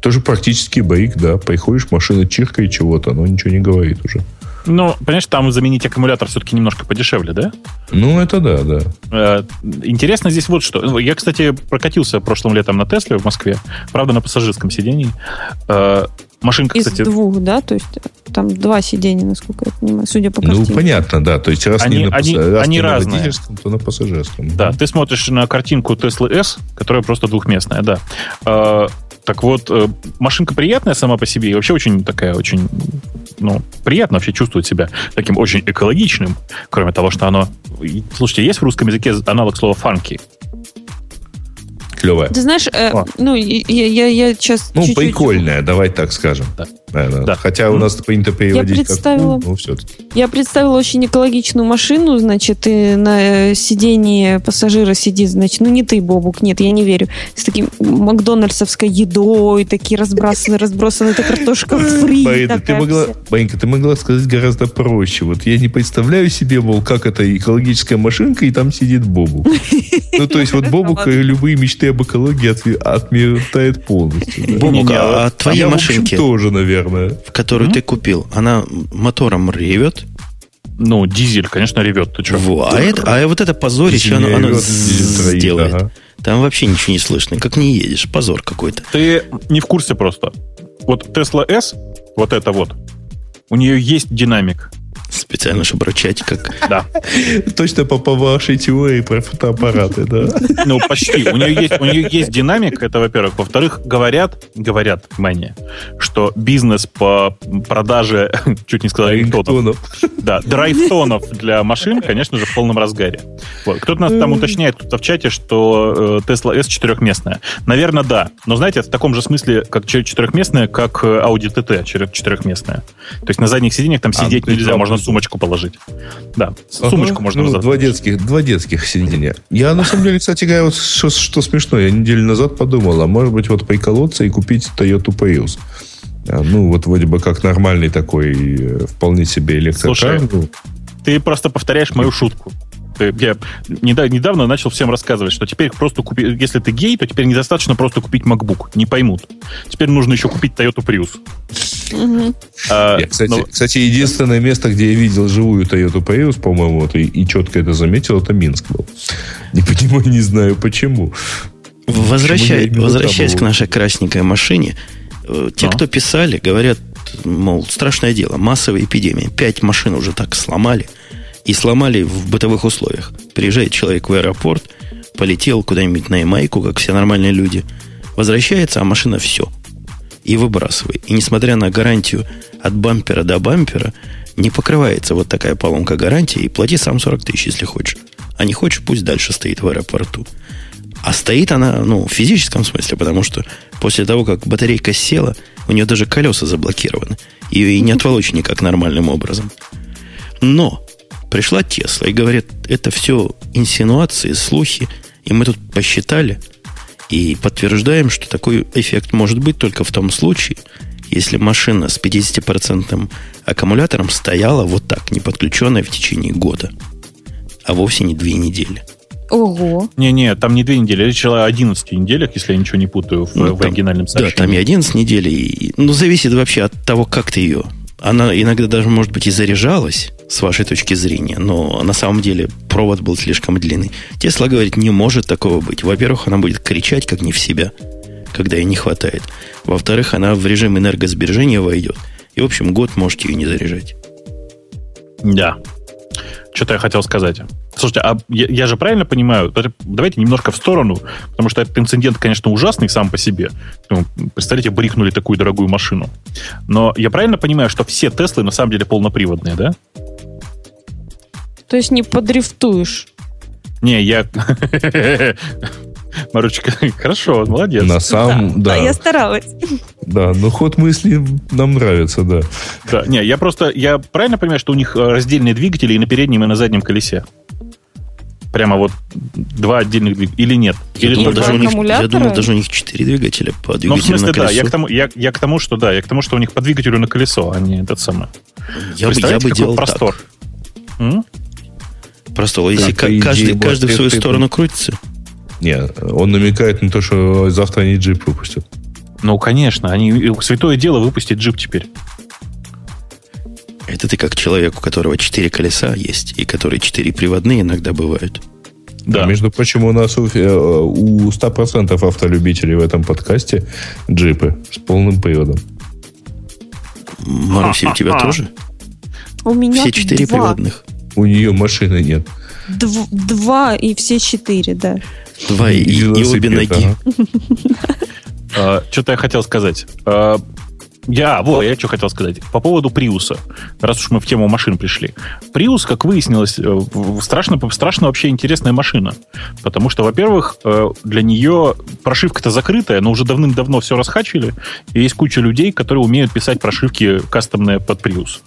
Тоже практически байк, да. Приходишь, машина чиркает чего-то, но ничего не говорит уже. Ну, понимаешь, там заменить аккумулятор все-таки немножко подешевле, да? Ну, это да, да. Э, интересно здесь вот что. Я, кстати, прокатился прошлым летом на Тесле в Москве, правда, на пассажирском сидении. Э, машинка, Из кстати... двух, да? То есть там два сидения, насколько я понимаю, судя по ну, картинке. Ну, понятно, да. То есть раз они, не на, они, раз они не разные. на водительском, то на пассажирском. Да, ты смотришь на картинку Tesla S, которая просто двухместная, да. Э, так вот, машинка приятная сама по себе и вообще очень такая, очень ну, приятно вообще чувствовать себя таким очень экологичным, кроме того, что оно... Слушайте, есть в русском языке аналог слова «фанки»? Клевая. Ты знаешь, э, ну, я, я, я сейчас Ну, чуть-чуть... прикольная, давай так скажем. Да. Наверное. Да. Хотя у нас принято переводить представила- как «ну», но все-таки. Я представила очень экологичную машину, значит, и на э, сидении пассажира сидит, значит, ну не ты, Бобук, нет, я не верю, с таким макдональдсовской едой, такие разбросаны, разбросаны, эта картошка фри. Марина, ты могла. Маринка, ты могла сказать гораздо проще. Вот я не представляю себе, мол, как это экологическая машинка, и там сидит Бобук. Ну, то есть вот Бобук Ладно. любые мечты об экологии отме- отметает полностью. Бобук, а Я, в общем, машинки, тоже, наверное. Которую ты купил, она мотором ревет? Ну, дизель, конечно, ревет. Ты что? Во, а, это, а вот это позорище, оно, оно Ревет, ззз троит, делает. ага. Там вообще ничего не слышно. Как не едешь. Позор какой-то. Ты не в курсе просто. Вот Tesla S, вот это вот, у нее есть динамик. Специально, чтобы рычать, как... Да. Точно по, по вашей теории про фотоаппараты, да. Ну, почти. У нее есть, у нее есть динамик, это во-первых. Во-вторых, говорят, говорят, внимание, что бизнес по продаже, чуть не сказал, рингтонов, да, драйв-тонов для машин, конечно же, в полном разгаре. Вот. Кто-то нас там уточняет кто-то в чате, что э, Tesla S четырехместная. Наверное, да. Но, знаете, в таком же смысле, как чет- четырехместная, как э, Audi TT четыре- четырехместная. То есть на задних сиденьях там А, сидеть есть нельзя, можно сумочку положить. Да, Ага. сумочку можно Ну, два детских, два детских сиденья. Я, на самом деле, кстати говоря, вот что, что смешно, я неделю назад подумал, а может быть, вот приколоться и купить Toyota Prius. А, Ну, вот вроде бы как нормальный такой, э, вполне себе электрокар. Слушай, Ты просто повторяешь мою шутку. Ты- Я неда- недавно начал всем рассказывать, что теперь просто купи, если ты гей, то теперь недостаточно просто купить MacBook. Не поймут. Теперь нужно еще купить Toyota Prius. Мгм. А, я, кстати, ну, кстати, единственное место, где я видел живую Toyota Prius, по-моему, вот, и, и четко это заметил, это Минск был. Не понимаю, не знаю почему. Возвращай, Почему возвращаясь к нашей красненькой машине, э, те, А. кто писали, говорят, мол, страшное дело, массовая эпидемия. Пять машин уже так сломали. И сломали в бытовых условиях. Приезжает человек в аэропорт, полетел куда-нибудь на Ямайку, как все нормальные люди. Возвращается, а машина все. И выбрасывает. И несмотря на гарантию от бампера до бампера, не покрывается вот такая поломка гарантии. И плати сам 40 тысяч, если хочешь. А не хочешь, пусть дальше стоит в аэропорту. А стоит она, ну, в физическом смысле, потому что после того, как батарейка села, у нее даже колеса заблокированы. Ее и не отволочь никак нормальным образом. Но пришла Тесла и говорит, это все инсинуации, слухи, и мы тут посчитали и подтверждаем, что такой эффект может быть только в том случае, если машина с 50% аккумулятором стояла вот так, не подключенная в течение года, а вовсе не две недели. Ого. Не-не, там не две недели, речь шла о 11 неделях, если я ничего не путаю в, Ну, в там- оригинальном Да, сообщении. там и 11 недель. И, ну, зависит вообще от того, как ты ее. Она иногда даже, может быть, и заряжалась, с вашей точки зрения, но на самом деле провод был слишком длинный. Тесла говорит, не может такого быть. Во-первых, она будет кричать, как не в себя, когда ей не хватает. Во-вторых, она в режим энергосбережения войдет. И, в общем, год можете ее не заряжать. Да. Что-то я хотел сказать. Слушайте, а я, я же правильно понимаю, давайте немножко в сторону, потому что этот инцидент, конечно, ужасный сам по себе. Ну, представляете, брикнули такую дорогую машину. Но я правильно понимаю, что все Теслы на самом деле полноприводные, да? То есть не подрифтуешь. Не, я... Маручка, хорошо, молодец. На самом, да, А я старалась. да, но ход мысли нам нравится, да. Да, не, я просто... Я правильно понимаю, что у них э, раздельные двигатели и на переднем, и на заднем колесе? Прямо вот два отдельных двигателя. Или нет? Я Или думал, даже у них, я думал, даже у них 4 двигателя по Ну, в двигателю смысле, на да, колесо. я к, тому, я, я к тому, что да, я к тому, что у них по двигателю на колесо, а не этот самый. я, бы, я бы делал простор? М? так. Просто если Так, каждый, вот каждый в ты- свою ты- сторону крутится, Нет, он намекает на то, что завтра они джип выпустят. Ну, конечно, они святое дело выпустить джип теперь. Это ты как человек, у которого 4 колеса есть, и которые 4 приводные иногда бывают. Да. А между прочим, у нас у, э, у 100% автолюбителей в этом подкасте джипы с полным приводом. Маруся, у тебя тоже? У меня Все 4 два. приводных. У нее машины нет. Дв- два и все четыре, да. Два и, и обе велосипед, ноги. ага. Что-то я хотел сказать. Я, вот, я что хотел сказать. По поводу Приуса, раз уж мы в тему машин пришли. Приус, как выяснилось, э, страшно, страшно вообще интересная машина. Потому что, во-первых, э, для нее прошивка-то закрытая, но уже давным-давно все расхачили. И есть куча людей, которые умеют писать прошивки кастомные под Приус.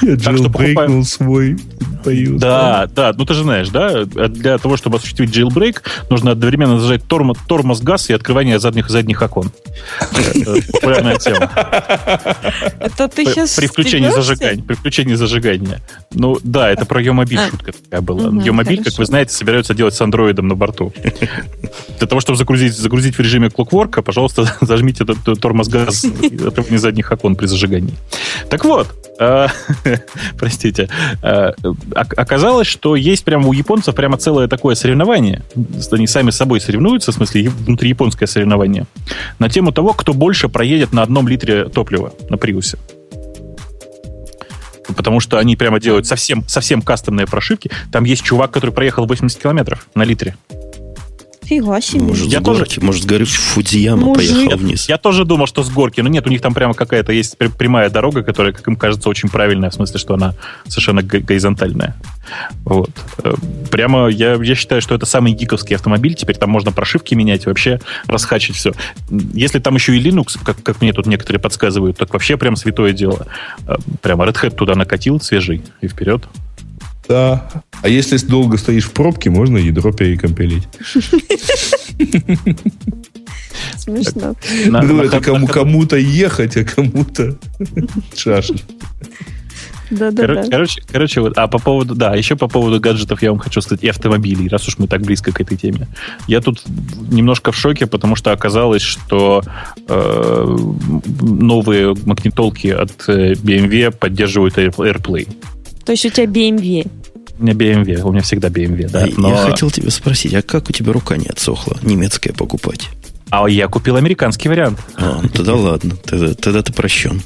Я так что покупаем... свой Приус. Да, да, ну ты же знаешь, да, для того, чтобы осуществить jailbreak, нужно одновременно зажать тормоз, тормоз газ и открывание задних задних окон. Э, популярная тема. Это ты сейчас При включении зажигания. При включении зажигания. Ну, да, это про Йомобиль а. шутка такая была. Йомобиль, как вы знаете, собираются делать с андроидом на борту. Для того, чтобы загрузить, загрузить в режиме клокворка, пожалуйста, зажмите этот тормоз газ не задних окон при зажигании. Так вот, э, простите, э, оказалось, что есть прямо у японцев прямо целое такое соревнование. Они сами с собой соревнуются, в смысле, внутри японское соревнование, на тему того, кто больше проедет на одном литре топлива на Приусе. Потому что они прямо делают совсем, совсем кастомные прошивки. Там есть чувак, который проехал 80 километров на литре. Фига себе. Может, я с горки, тоже... может, с горы Фудзияма Мужик. поехал вниз. Я, я тоже думал, что с горки, но нет, у них там прямо какая-то есть прямая дорога, которая, как им кажется, очень правильная, в смысле, что она совершенно горизонтальная. Вот. Э, прямо я, я считаю, что это самый гиковский автомобиль. Теперь там можно прошивки менять, вообще расхачить все. Если там еще и Linux, как, как мне тут некоторые подсказывают, так вообще прям святое дело. Э, прямо Red Hat туда накатил свежий и вперед. Да. А если долго стоишь в пробке, можно ядро перекомпилить. Смешно. Ну, это кому, кому-то ехать, а кому-то шашить. Да, да, Кор- да. Короче, короче, вот, а по поводу, да, еще по поводу гаджетов я вам хочу сказать, и автомобилей, раз уж мы так близко к этой теме. Я тут немножко в шоке, потому что оказалось, что э, новые магнитолки от э, BMW поддерживают AirPlay. То есть у тебя BMW? У меня BMW, у меня всегда BMW, да. Но... Я хотел тебя спросить, а как у тебя рука не отсохла немецкая покупать? А я купил американский вариант. А, ну тогда ладно, тогда, тогда ты прощен.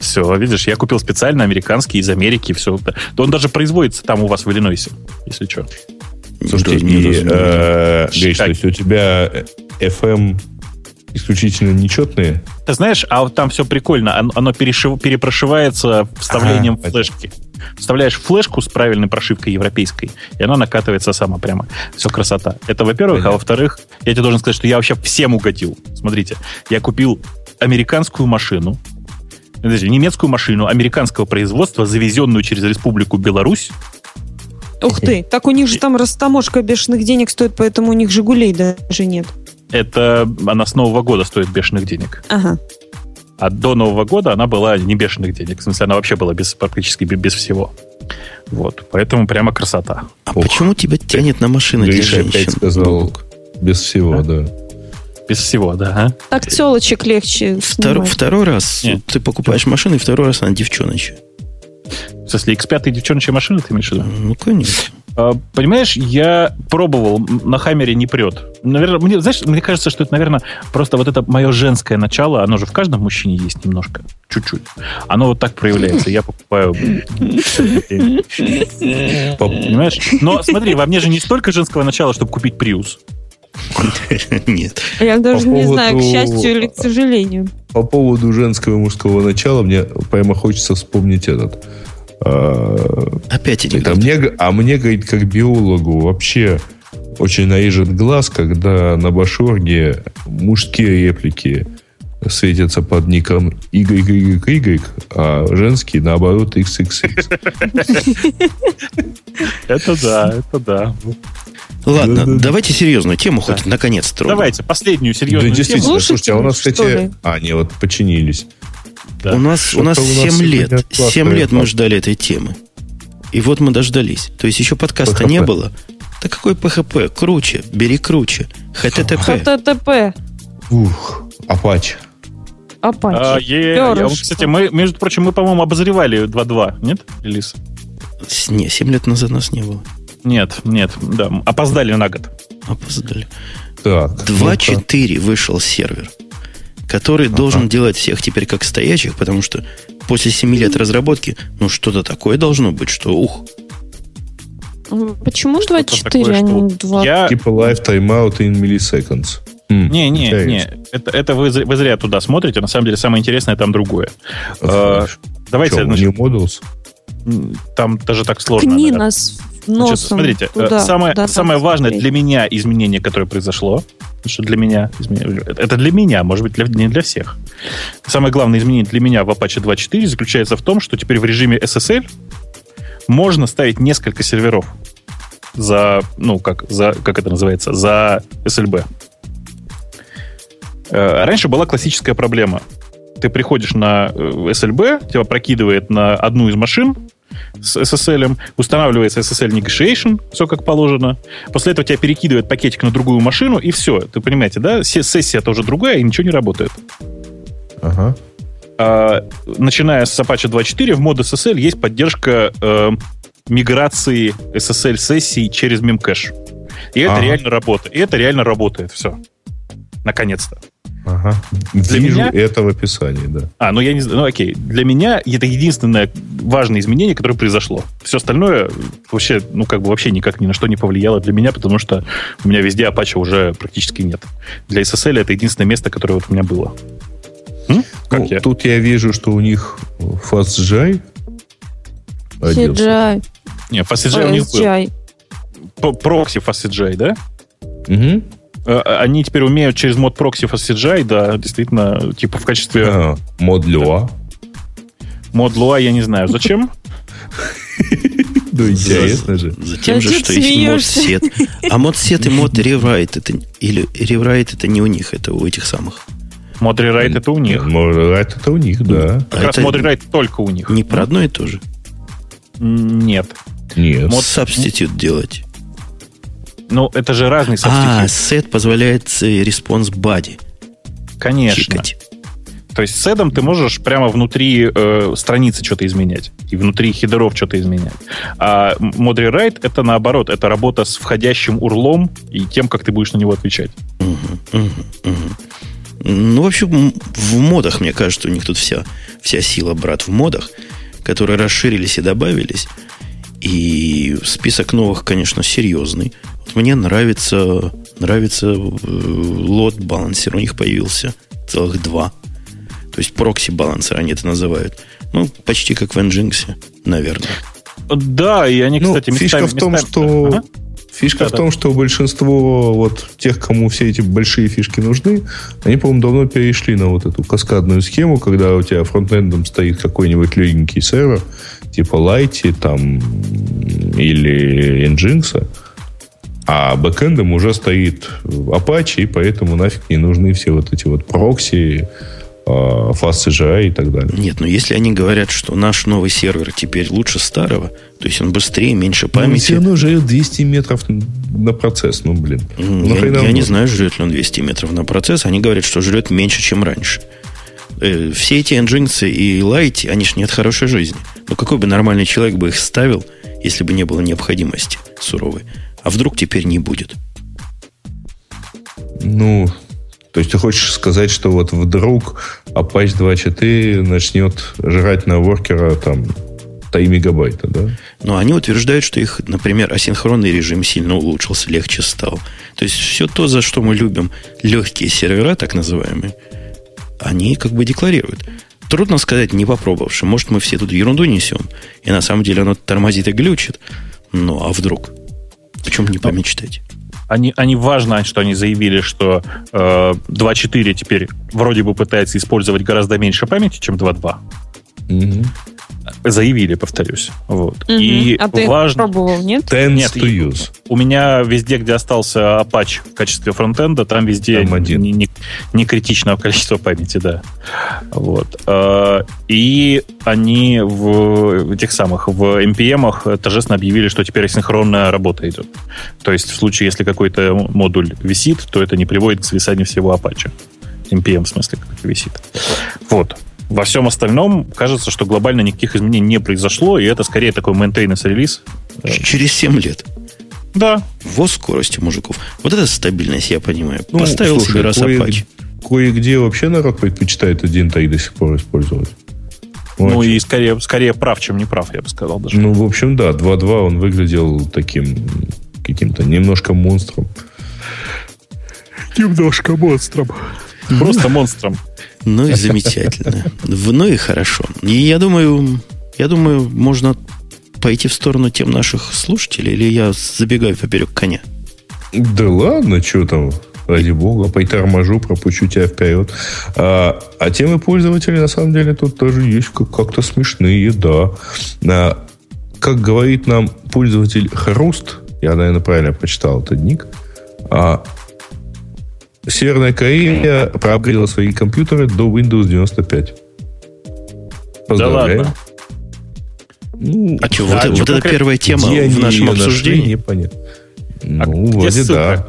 Все, видишь, я купил специально американский из Америки, все. Да он даже производится там у вас в Иллинойсе, если что. Слушайте, не, не, э, Гриш, то есть у тебя FM исключительно нечетные? Ты знаешь, а вот там все прикольно. Оно, оно перешив, перепрошивается вставлением а, флешки. Вставляешь флешку с правильной прошивкой европейской, и она накатывается сама прямо. Все красота. Это во-первых. Понятно. А во-вторых, я тебе должен сказать, что я вообще всем угодил. Смотрите, я купил американскую машину, подожди, немецкую машину американского производства, завезенную через Республику Беларусь. Ух ты, так у них же там растаможка бешеных денег стоит, поэтому у них «Жигулей» даже нет. Это она с Нового года стоит бешеных денег. Ага. А до Нового года она была не бешеных денег. В смысле, она вообще была без, практически без всего. Вот. Поэтому прямо красота. А Ох. почему тебя тянет на машины для женщин? сказал, без всего, а? да. Без всего, да. А? Так телочек легче Втор, Второй раз Нет. ты покупаешь машину, и второй раз она девчоночья. В смысле, X5 девчоночья машина, ты имеешь в виду? Ну, конечно. А, понимаешь, я пробовал, на Хаммере не прет. Наверное, мне, знаешь, мне кажется, что это, наверное, просто вот это мое женское начало, оно же в каждом мужчине есть немножко, чуть-чуть. Оно вот так проявляется. Я покупаю... Понимаешь? Но смотри, во мне же не столько женского начала, чтобы купить Prius. Нет. Я даже не знаю, к счастью или к сожалению. По поводу женского и мужского начала мне прямо хочется вспомнить этот Опять анекдот. А мне, а мне, говорит, как биологу, вообще очень наезжит глаз, когда на башорге мужские реплики светятся под ником YYY, а женские, наоборот, XXX. Это да, это да. Ладно, давайте серьезную тему хоть наконец трогаем. Давайте, последнюю серьезную да, действительно, слушайте, а у нас, кстати... А, не, вот починились. Да. У нас, у нас 7 лет. 7 лет мы ждали этой темы. И вот мы дождались. То есть еще подкаста PHP. не было. Да какой PHP? Круче. Бери круче. HTTP. HTTP. Ух, Apache. Apache. А, е- я, кстати, мы, между прочим, мы, по-моему, обозревали 2.2, нет, релиз? Не, 7 лет назад нас не было. Нет, нет, да, опоздали на год. Опоздали. Так. 2.4 вышел сервер который ага. должен делать всех теперь как стоячих, потому что после 7 лет разработки, ну, что-то такое должно быть, что ух. Почему 24, а не 2? Я... Типа life timeout in milliseconds. М, не, не, не. Это, это вы, вы зря туда смотрите. На самом деле самое интересное там другое. А, давайте. Что, значит, Models? Там даже так сложно. Ткни нас носом Значит, смотрите, туда, самое, туда самое важное смотреть. для меня изменение, которое произошло, что для меня, это для меня, может быть, для, не для всех. Самое главное изменение для меня в Apache 2.4 заключается в том, что теперь в режиме SSL можно ставить несколько серверов за, ну, как, за, как это называется, за SLB. Э, раньше была классическая проблема. Ты приходишь на SLB, э, тебя прокидывает на одну из машин, с SSL, устанавливается SSL Negotiation, все как положено. После этого тебя перекидывает пакетик на другую машину, и все. Ты понимаете, да? Сессия тоже другая, и ничего не работает. Ага. А, начиная с Apache 2.4 в мод SSL есть поддержка э, миграции SSL-сессий через мемкэш. И это ага. реально работает. И это реально работает. Все. Наконец-то. Ага. Для Вижу меня... это в описании, да. А, ну я не знаю, ну окей. Для меня это единственное важное изменение, которое произошло. Все остальное вообще, ну как бы вообще никак ни на что не повлияло для меня, потому что у меня везде Apache уже практически нет. Для SSL это единственное место, которое вот у меня было. М? Как ну, я? Тут я вижу, что у них FastJI CGI. Не, FastJI у них был. Прокси FastJI, да? Угу. Э, они теперь умеют через мод прокси FastCGI, да, действительно, типа в качестве... А, мод Lua. Mod Lua я не знаю. Зачем? Ну, интересно же. Затем же, что есть mod sed. А mod sed и mod rewrite это или rewrite это не у них, это у этих самых. Mod rewrite это у них. Mod rewrite это у них, да. Как раз mod rewrite только у них. Не про одно и то же. Нет. Нет. Mod substitute делать. Ну, это же разный substitute. А, sed позволяет response body. Конечно. Чикать. То есть с седом ты можешь прямо внутри э, страницы что-то изменять. И внутри хедеров что-то изменять. А Modry Write это наоборот. Это работа с входящим урлом и тем, как ты будешь на него отвечать. Угу, угу, угу. Ну, в общем, в модах, мне кажется, у них тут вся, вся сила, брат, в модах, которые расширились и добавились. И список новых, конечно, серьезный. Мне нравится, нравится лот э, балансер. У них появился целых два. То есть прокси балансер они это называют. Ну, почти как в Nginx, наверное. Да, и они, ну, кстати, фишка местами, в том, местами, что ага. Фишка да, в том, да. что большинство вот тех, кому все эти большие фишки нужны, они, по-моему, давно перешли на вот эту каскадную схему, когда у тебя фронтендом стоит какой-нибудь легенький сервер, типа Light там, или Nginx, а бэкэндом уже стоит Apache, и поэтому нафиг не нужны все вот эти вот прокси, а, FastCGI и так далее. Нет, но если они говорят, что наш новый сервер теперь лучше старого, то есть он быстрее, меньше памяти... Ну, все равно жрет 200 метров на процесс, ну, блин. Ну, я, я не знаю, жрет ли он 200 метров на процесс. Они говорят, что жрет меньше, чем раньше. Э, все эти Nginx и Light, они же не от хорошей жизни. Но какой бы нормальный человек бы их ставил, если бы не было необходимости суровой? А вдруг теперь не будет? Ну, то есть ты хочешь сказать, что вот вдруг Apache 2.4 начнет жрать на воркера там 3 мегабайта, да? Но они утверждают, что их, например, асинхронный режим сильно улучшился, легче стал. То есть все то, за что мы любим легкие сервера, так называемые, они как бы декларируют. Трудно сказать, не попробовавши. Может, мы все тут ерунду несем, и на самом деле оно тормозит и глючит. Ну, а вдруг? Почему не помечтать? Они, они важно, что они заявили, что э, 2.4 теперь вроде бы пытается использовать гораздо меньше памяти, чем 2.2. Mm-hmm. Заявили, повторюсь. Вот. Угу. И а ты важно... пробовал, нет? Нет, to use. у меня везде, где остался Apache в качестве фронтенда, там везде там не, не, не критичного количества памяти, да. Вот. Э, и они в этих самых, в NPM торжественно объявили, что теперь синхронная работа идет. То есть в случае, если какой-то модуль висит, то это не приводит к свисанию всего Apache. NPM в смысле как висит. Вот. Во всем остальном кажется, что глобально никаких изменений не произошло, и это скорее такой maintenance релиз. Через 7 лет. Да. Во скорости мужиков. Вот это стабильность, я понимаю. Ну, Поставил слушай, себе раз кое, Apache. Кое-где вообще народ предпочитает один тай до сих пор использовать. Ну и скорее, скорее прав, чем не прав, я бы сказал даже. Ну, в общем, да, 2.2 он выглядел таким каким-то немножко монстром. Немножко монстром. Просто монстром. Ну и замечательно. Ну и хорошо. И я думаю, я думаю, можно пойти в сторону тем наших слушателей, или я забегаю поперек коня? Да ладно, что там, ради бога, поторможу, пропущу тебя вперед. А, а темы пользователей, на самом деле, тут тоже есть как-то смешные, да. А, как говорит нам пользователь Хруст, я, наверное, правильно прочитал этот ник, а, Северная Корея проапгрейдила свои компьютеры до Windows 95. Поздравляем. Да ладно. Ну, а что, вот, вот это первая тема в нашем обсуждении? Непонятно. А ну, где вроде ссылка? да.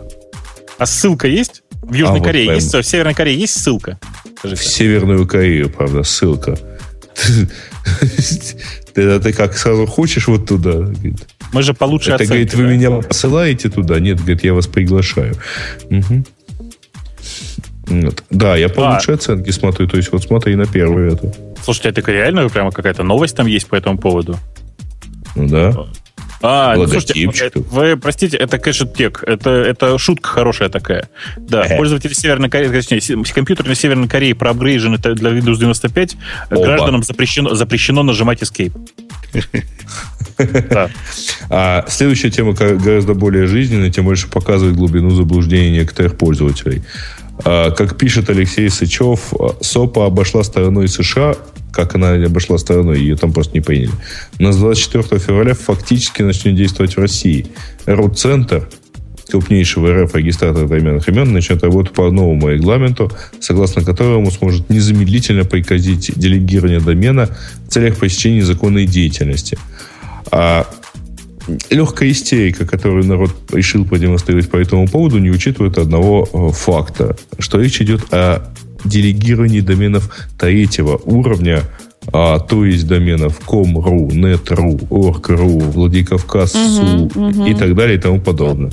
А ссылка есть? В Южной а, Корее вот есть? В Северной Корее есть ссылка? Скажите. В Северную Корею, правда, ссылка. Ты, ты как сразу хочешь вот туда? Мы же получше Это, говорит, вы меня посылаете туда? Нет, говорит, я вас приглашаю. Угу. Вот. Да, я по а. лучшей оценке смотрю. То есть вот смотри на первую эту. Слушайте, это реально прямо какая-то новость там есть по этому поводу? Ну да. А, ну, слушайте, вы, простите, это кэшетек, это, это шутка хорошая такая. Да, э. пользователи Северной Кореи, точнее, компьютеры на Северной Корее проапгрейжены для Windows 95, Опа. гражданам запрещено, запрещено нажимать Escape. Да. А следующая тема гораздо более жизненная, тем больше показывает глубину заблуждения некоторых пользователей. А, как пишет Алексей Сычев, СОПа обошла стороной США как она обошла стороной, ее там просто не приняли. Но с 24 февраля фактически начнет действовать в России. Рут-центр, крупнейший в РФ регистратор доменных имен, начнет работать по новому регламенту, согласно которому сможет незамедлительно прекратить делегирование домена в целях посещения законной деятельности. А легкая истерика, которую народ решил продемонстрировать по этому поводу, не учитывает одного э, факта, что речь идет о делегировании доменов третьего уровня, а, то есть доменов com.ru, net.ru, org.ru, Владикавказ.су угу, угу. и так далее и тому подобное.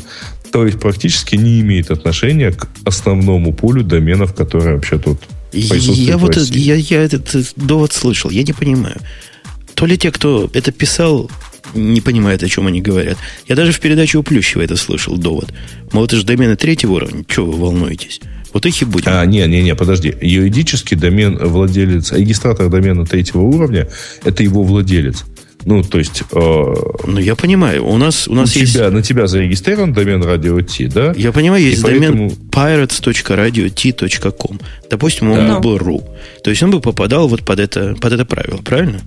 То есть практически не имеет отношения к основному полю доменов, которые вообще тут я вот я, я этот довод слышал, я не понимаю. То ли те, кто это писал, не понимают, о чем они говорят. Я даже в передаче у Плющева это слышал, довод. Мол, это же домены третьего уровня, чего вы волнуетесь? Вот их и будем. А, не, не, не, подожди. Юридический домен владелец, регистратор домена третьего уровня, это его владелец. Ну, то есть... Э, ну, я понимаю. У нас, у нас у есть... Тебя, на тебя зарегистрирован домен Radio T, да? Я понимаю, есть и домен поэтому... pirates.radiot.com. Допустим, он да. был .ru. То есть, он бы попадал вот под это, под это правило, правильно?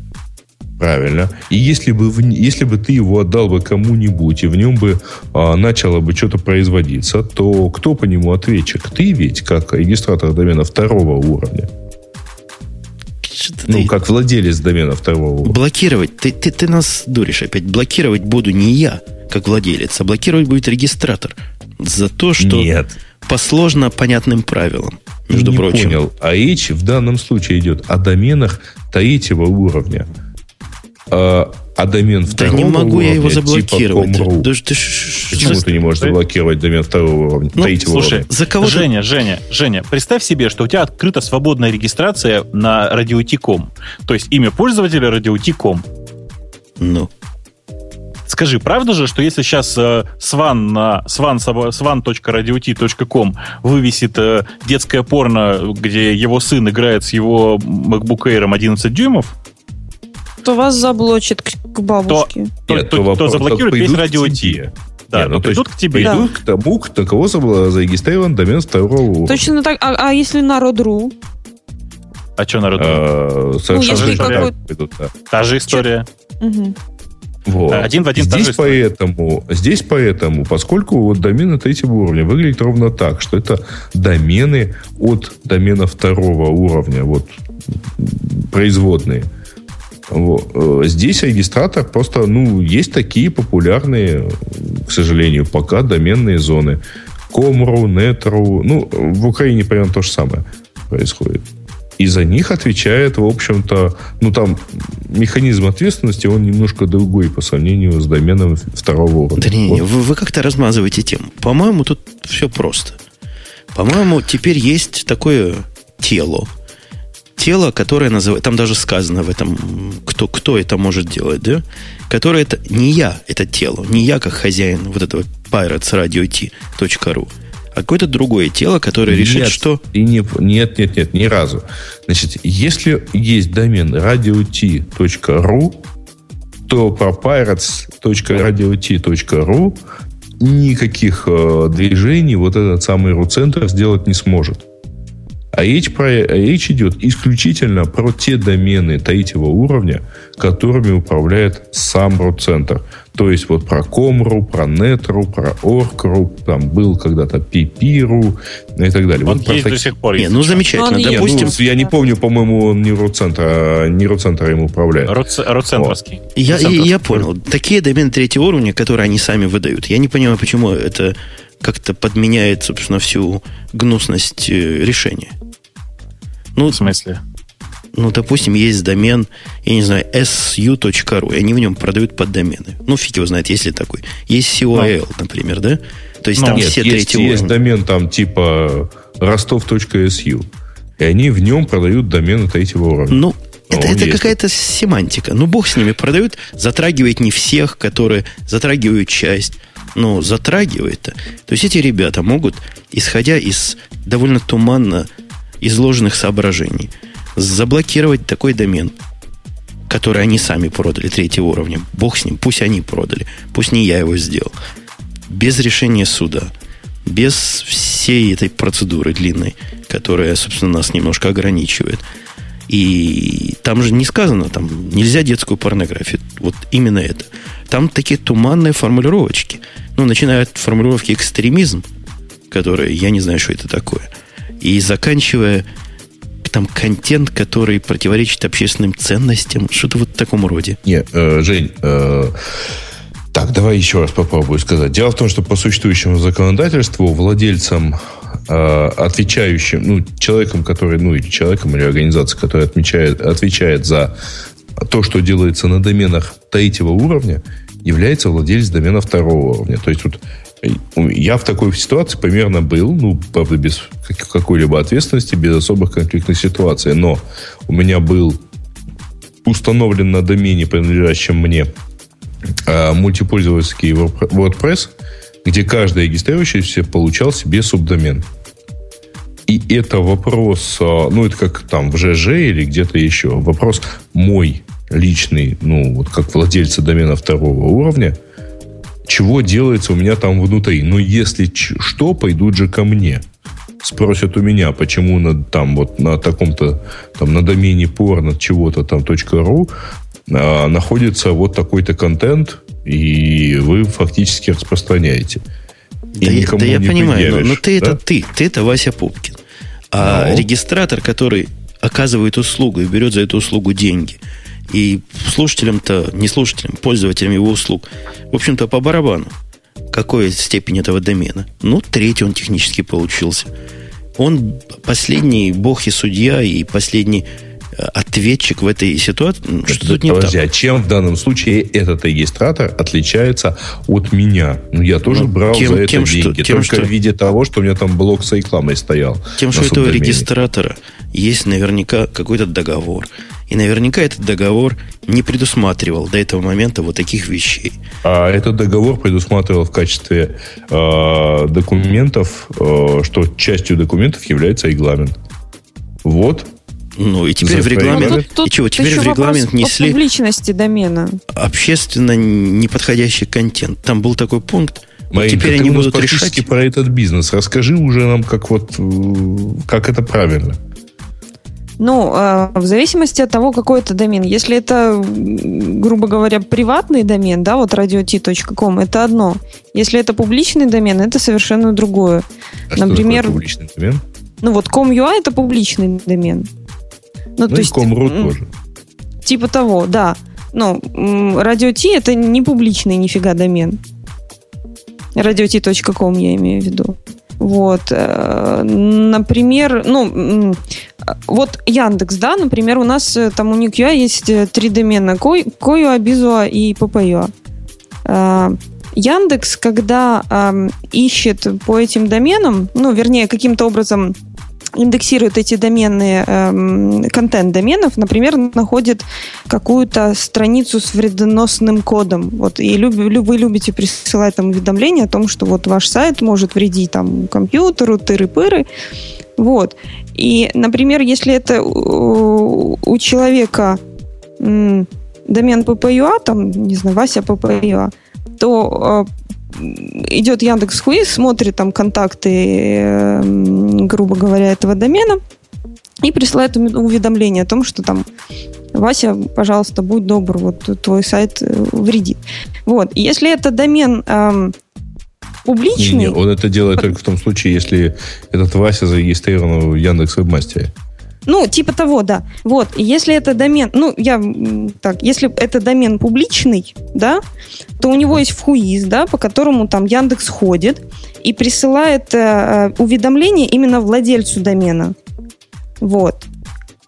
Правильно. И если бы, в, если бы ты его отдал бы кому-нибудь, и в нем бы а, начало бы что-то производиться, то кто по нему ответчик? Ты ведь, как регистратор домена второго уровня. ну, ты... как владелец домена второго уровня. Блокировать. Ты, ты, ты нас дуришь опять. Блокировать буду не я, как владелец, а блокировать будет регистратор. За то, что Нет. по сложно понятным правилам. Между не прочим. понял. А речь в данном случае идет о доменах третьего уровня а, а домен второго Да не могу уровня, я его типа заблокировать. Типа да, ты, Почему ты не можешь заблокировать домен второго уровня, ну, третьего слушай, уровня? За кого Женя, Женя, Женя, представь себе, что у тебя открыта свободная регистрация на радиоти.ком. То есть имя пользователя радиоти.ком. Ну. Скажи, правда же, что если сейчас э, Swan на swan, swan.radiot.com вывесит э, детское порно, где его сын играет с его MacBook Air 11 дюймов, кто вас заблочит к, к бабушке. То, Нет, то, то, кто заблокирует весь радио Ти. Да, Нет, ну, придут к тебе. Придут да. к тому, кто, кого зарегистрирован домен второго уровня. Точно так. А, а если народ.ру? А что народ.ру? А, совершенно ну, да. Та же история. Угу. Вот. Один в один здесь поэтому, здесь поэтому, поскольку вот домены третьего уровня выглядят ровно так, что это домены от домена второго уровня, вот производные. Вот. Э, здесь регистратор просто, ну, есть такие популярные, к сожалению, пока доменные зоны. Комру, Нетру, ну, в Украине примерно то же самое происходит. И за них отвечает, в общем-то, ну, там механизм ответственности, он немножко другой по сравнению с доменом второго уровня. Да не, не, вот. вы, вы как-то размазываете тему. По-моему, тут все просто. По-моему, теперь есть такое тело, тело, которое называется, там даже сказано в этом, кто, кто это может делать, да? Которое это не я, это тело, не я как хозяин вот этого pirates.radio.t.ru, а какое-то другое тело, которое решит, нет, что... И не, нет, нет, нет, ни разу. Значит, если есть домен radio.t.ru, то про pirates.radiot.ru никаких э, движений вот этот самый RU-центр сделать не сможет. А речь, про, речь идет исключительно про те домены третьего уровня, которыми управляет сам RU-центр. То есть вот про Com.ru, про Net.ru, про Org.ru, там был когда-то PP.ru и так далее. Он вот есть про до сих пор. Не, ну замечательно. Он Не, Допустим, ну, я не помню, по-моему, он не RU-центр, а не RU-центр им управляет. Роц- Роцентровский. Я, я, я понял. Такие домены третьего уровня, которые они сами выдают. Я не понимаю, почему это как-то подменяет, собственно, всю гнусность э, решения. Ну, В смысле? ну, допустим, есть домен, я не знаю, su.ru, и они в нем продают поддомены. Ну, фиг его знает, есть ли такой. Есть COIL, например, да? То есть Ну, там Нет, все есть, третьего есть домен там типа ростов.су. И они в нем продают домены третьего уровня. Ну, это, он это есть. какая-то семантика. Ну, бог с ними продают, затрагивает не всех, которые затрагивают часть. Но затрагивает-то. То есть эти ребята могут, исходя из довольно туманно изложенных соображений, заблокировать такой домен, который они сами продали третьего уровня. Бог с ним, пусть они продали, пусть не я его сделал. Без решения суда, без всей этой процедуры длинной, которая, собственно, нас немножко ограничивает. И там же не сказано, там нельзя детскую порнографию. Вот именно это. Там такие туманные формулировочки. Ну, начиная от формулировки экстремизм, которая, я не знаю, что это такое, и заканчивая там контент, который противоречит общественным ценностям, что-то вот в таком роде. Не, э, Жень, э, так, давай еще раз попробую сказать. Дело в том, что по существующему законодательству владельцам, отвечающим, ну, человеком, который, ну, или человеком, или организацией, которая отмечает, отвечает за то, что делается на доменах третьего уровня, является владелец домена второго уровня. То есть вот э, я в такой ситуации примерно был, ну, правда, без как- какой-либо ответственности, без особых конфликтных ситуаций, но у меня был установлен на домене, принадлежащем мне, э, мультипользовательский WordPress, где каждый регистрирующийся получал себе субдомен. И это вопрос, э, ну, это как там в ЖЖ или где-то еще, вопрос мой личный, ну, вот как владельца домена второго уровня, чего делается у меня там внутри. Но если ч- что, пойдут же ко мне. Спросят у меня, почему на, там вот на таком-то, там на домене порно чего-то там .ру а, находится вот такой-то контент, и вы фактически распространяете. И да, я- никому да я не понимаю, но, но ты да? это ты, ты это Вася Пупкин. А Ну. регистратор, который оказывает услугу и берет за эту услугу деньги, и слушателям-то, не слушателям, пользователям его услуг, в общем-то, по барабану, какой степень этого домена. Ну, третий он технически получился. Он последний бог и судья, и последний ответчик в этой ситуации. Что тут не Подожди, так? а чем в данном случае этот регистратор отличается от меня? Ну, я тоже Ну, брал тем- за это тем, что- деньги. тем, только что- в виде того, что у меня там блок с рекламой стоял. Тем, что у этого регистратора есть наверняка какой-то договор. И наверняка этот договор не предусматривал до этого момента вот таких вещей. А этот договор предусматривал в качестве э, документов, э, что частью документов является регламент. Вот. Ну, и теперь в регламент... тут- тут и чего, теперь в регламент несли публичности домена. общественно неподходящий контент. Там был такой пункт. вот Маринка, теперь они будут практически решать. про этот бизнес. Расскажи уже нам, как вот э, как это правильно. Ну, э, в зависимости от того, какой это домен. Если это, грубо говоря, приватный домен, да, вот radiot.com, это одно. Если это публичный домен, это совершенно другое. А что Например, такое публичный домен? Ну вот com.ua это публичный домен. Ну, Ну, и Com.ru м, тоже. Типа того, да. Ну, м, Radio T это не публичный нифига домен. radiot.com я имею в виду. Вот. э, Например, ну, вот Яндекс, да, например, у нас э, там у Никьюа есть э, три домена. Кой- Коюа, Бизуа и Папаюа. Э, Яндекс, когда ищет по этим доменам, ну, вернее, каким-то образом индексирует эти доменные, эм, контент доменов, например, находит какую-то страницу с вредоносным кодом. Вот, и люб, вы любите присылать там уведомления о том, что вот ваш сайт может вредить там компьютеру, тыры-пыры. Вот. И, например, если это у, у человека м, домен PPUA, там, не знаю, Вася PPUA, то э, идет Яндекс Хуиз, смотрит там контакты, э, грубо говоря, этого домена и присылает уведомление о том, что там Вася, пожалуйста, будь добр, вот твой сайт э, вредит. Вот. И если это домен эм, публичный... Не, не, он это делает только в том случае, если этот Вася зарегистрирован в Яндекс Вебмастере. Ну, типа того, да. Вот, если это домен, ну, я так, если это домен публичный, да, то у него есть вхуиз, да, по которому там Яндекс ходит и присылает э, уведомление именно владельцу домена. Вот.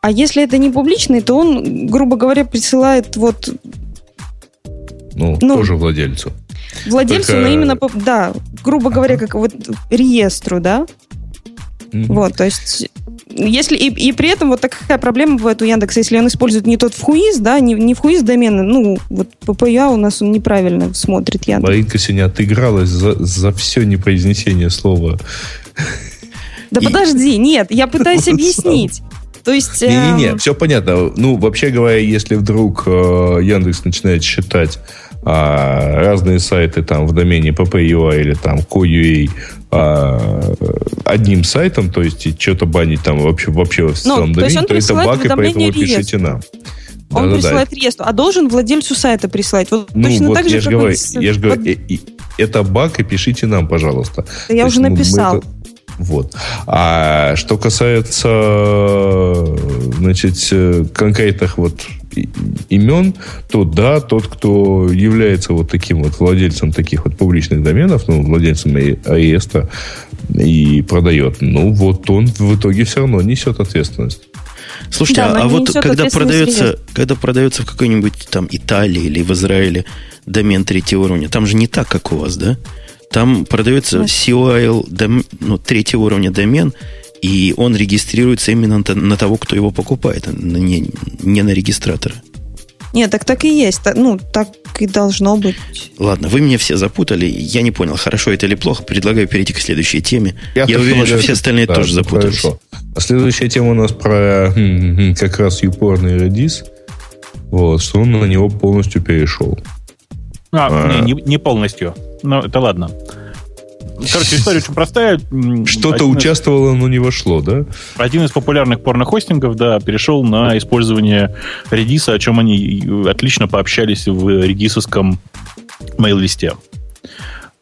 А если это не публичный, то он, грубо говоря, присылает вот... Ну, ну тоже владельцу. Владельцу, Только... но именно, да, грубо говоря, как вот реестру, да? Mm-hmm. Вот, то есть если и, и при этом вот такая проблема бывает у Яндекса, если он использует не тот вхуиз, да, не, не вхуиз домены, ну, вот PPA у нас он неправильно смотрит Яндекс. Маринка сегодня отыгралась за, за все непроизнесение слова. Да и... подожди, нет, я пытаюсь объяснить. То есть... Не-не-не, эм... все понятно. Ну, вообще говоря, если вдруг э, Яндекс начинает считать а, разные сайты там в домене PPUA или там CoUA а, одним сайтом, то есть что-то банить там вообще, вообще в целом ну, домене, то, то это баг, и поэтому реестр. пишите нам. Он да, присылает да, реестр, а должен владельцу сайта прислать. Вот ну, точно вот так я же, говорю, я же говорю, под... это баг, и пишите нам, пожалуйста. Да я уже есть, написал. Ну, это... Вот. А что касается, значит, конкретных вот имен, то да, тот, кто является вот таким вот владельцем таких вот публичных доменов, ну, владельцем реестра и продает, ну, вот он в итоге все равно несет ответственность. Слушайте, да, а, а вот когда продается, когда продается в какой-нибудь там Италии или в Израиле домен третьего уровня, там же не так, как у вас, да? Там продается COIL, дом, ну, третьего уровня домен, и он регистрируется именно на, на того, кто его покупает, а не, не на регистратора. Нет, так так и есть. Ну, так и должно быть. Ладно, вы меня все запутали. Я не понял, хорошо это или плохо. Предлагаю перейти к следующей теме. Я, Я уверен, что все остальные да, тоже запутались. Хорошо. А следующая тема у нас про как раз юпорный редис. Вот, что он на него полностью перешел. А, а. Не, не полностью. Ну, это ладно. Короче, история очень простая. Что-то участвовало, но не вошло, да? Один из популярных порнохостингов, да, перешел на использование Redis, о чем они отлично пообщались в редисовском мейл-листе.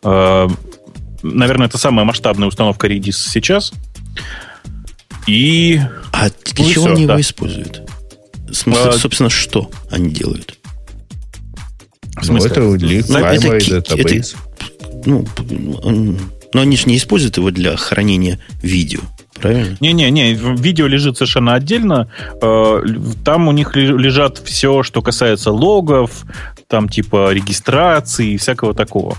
А, наверное, это самая масштабная установка Redis сейчас. И... А для ну чего все, они да. его используют? В смысле, а... собственно, что они делают? В смысле? Ну, это, это, это, это, ну, но они же не используют его для хранения видео, правильно? Не-не-не, видео лежит совершенно отдельно. Э, там у них лежат все, что касается логов, там типа регистрации и всякого такого.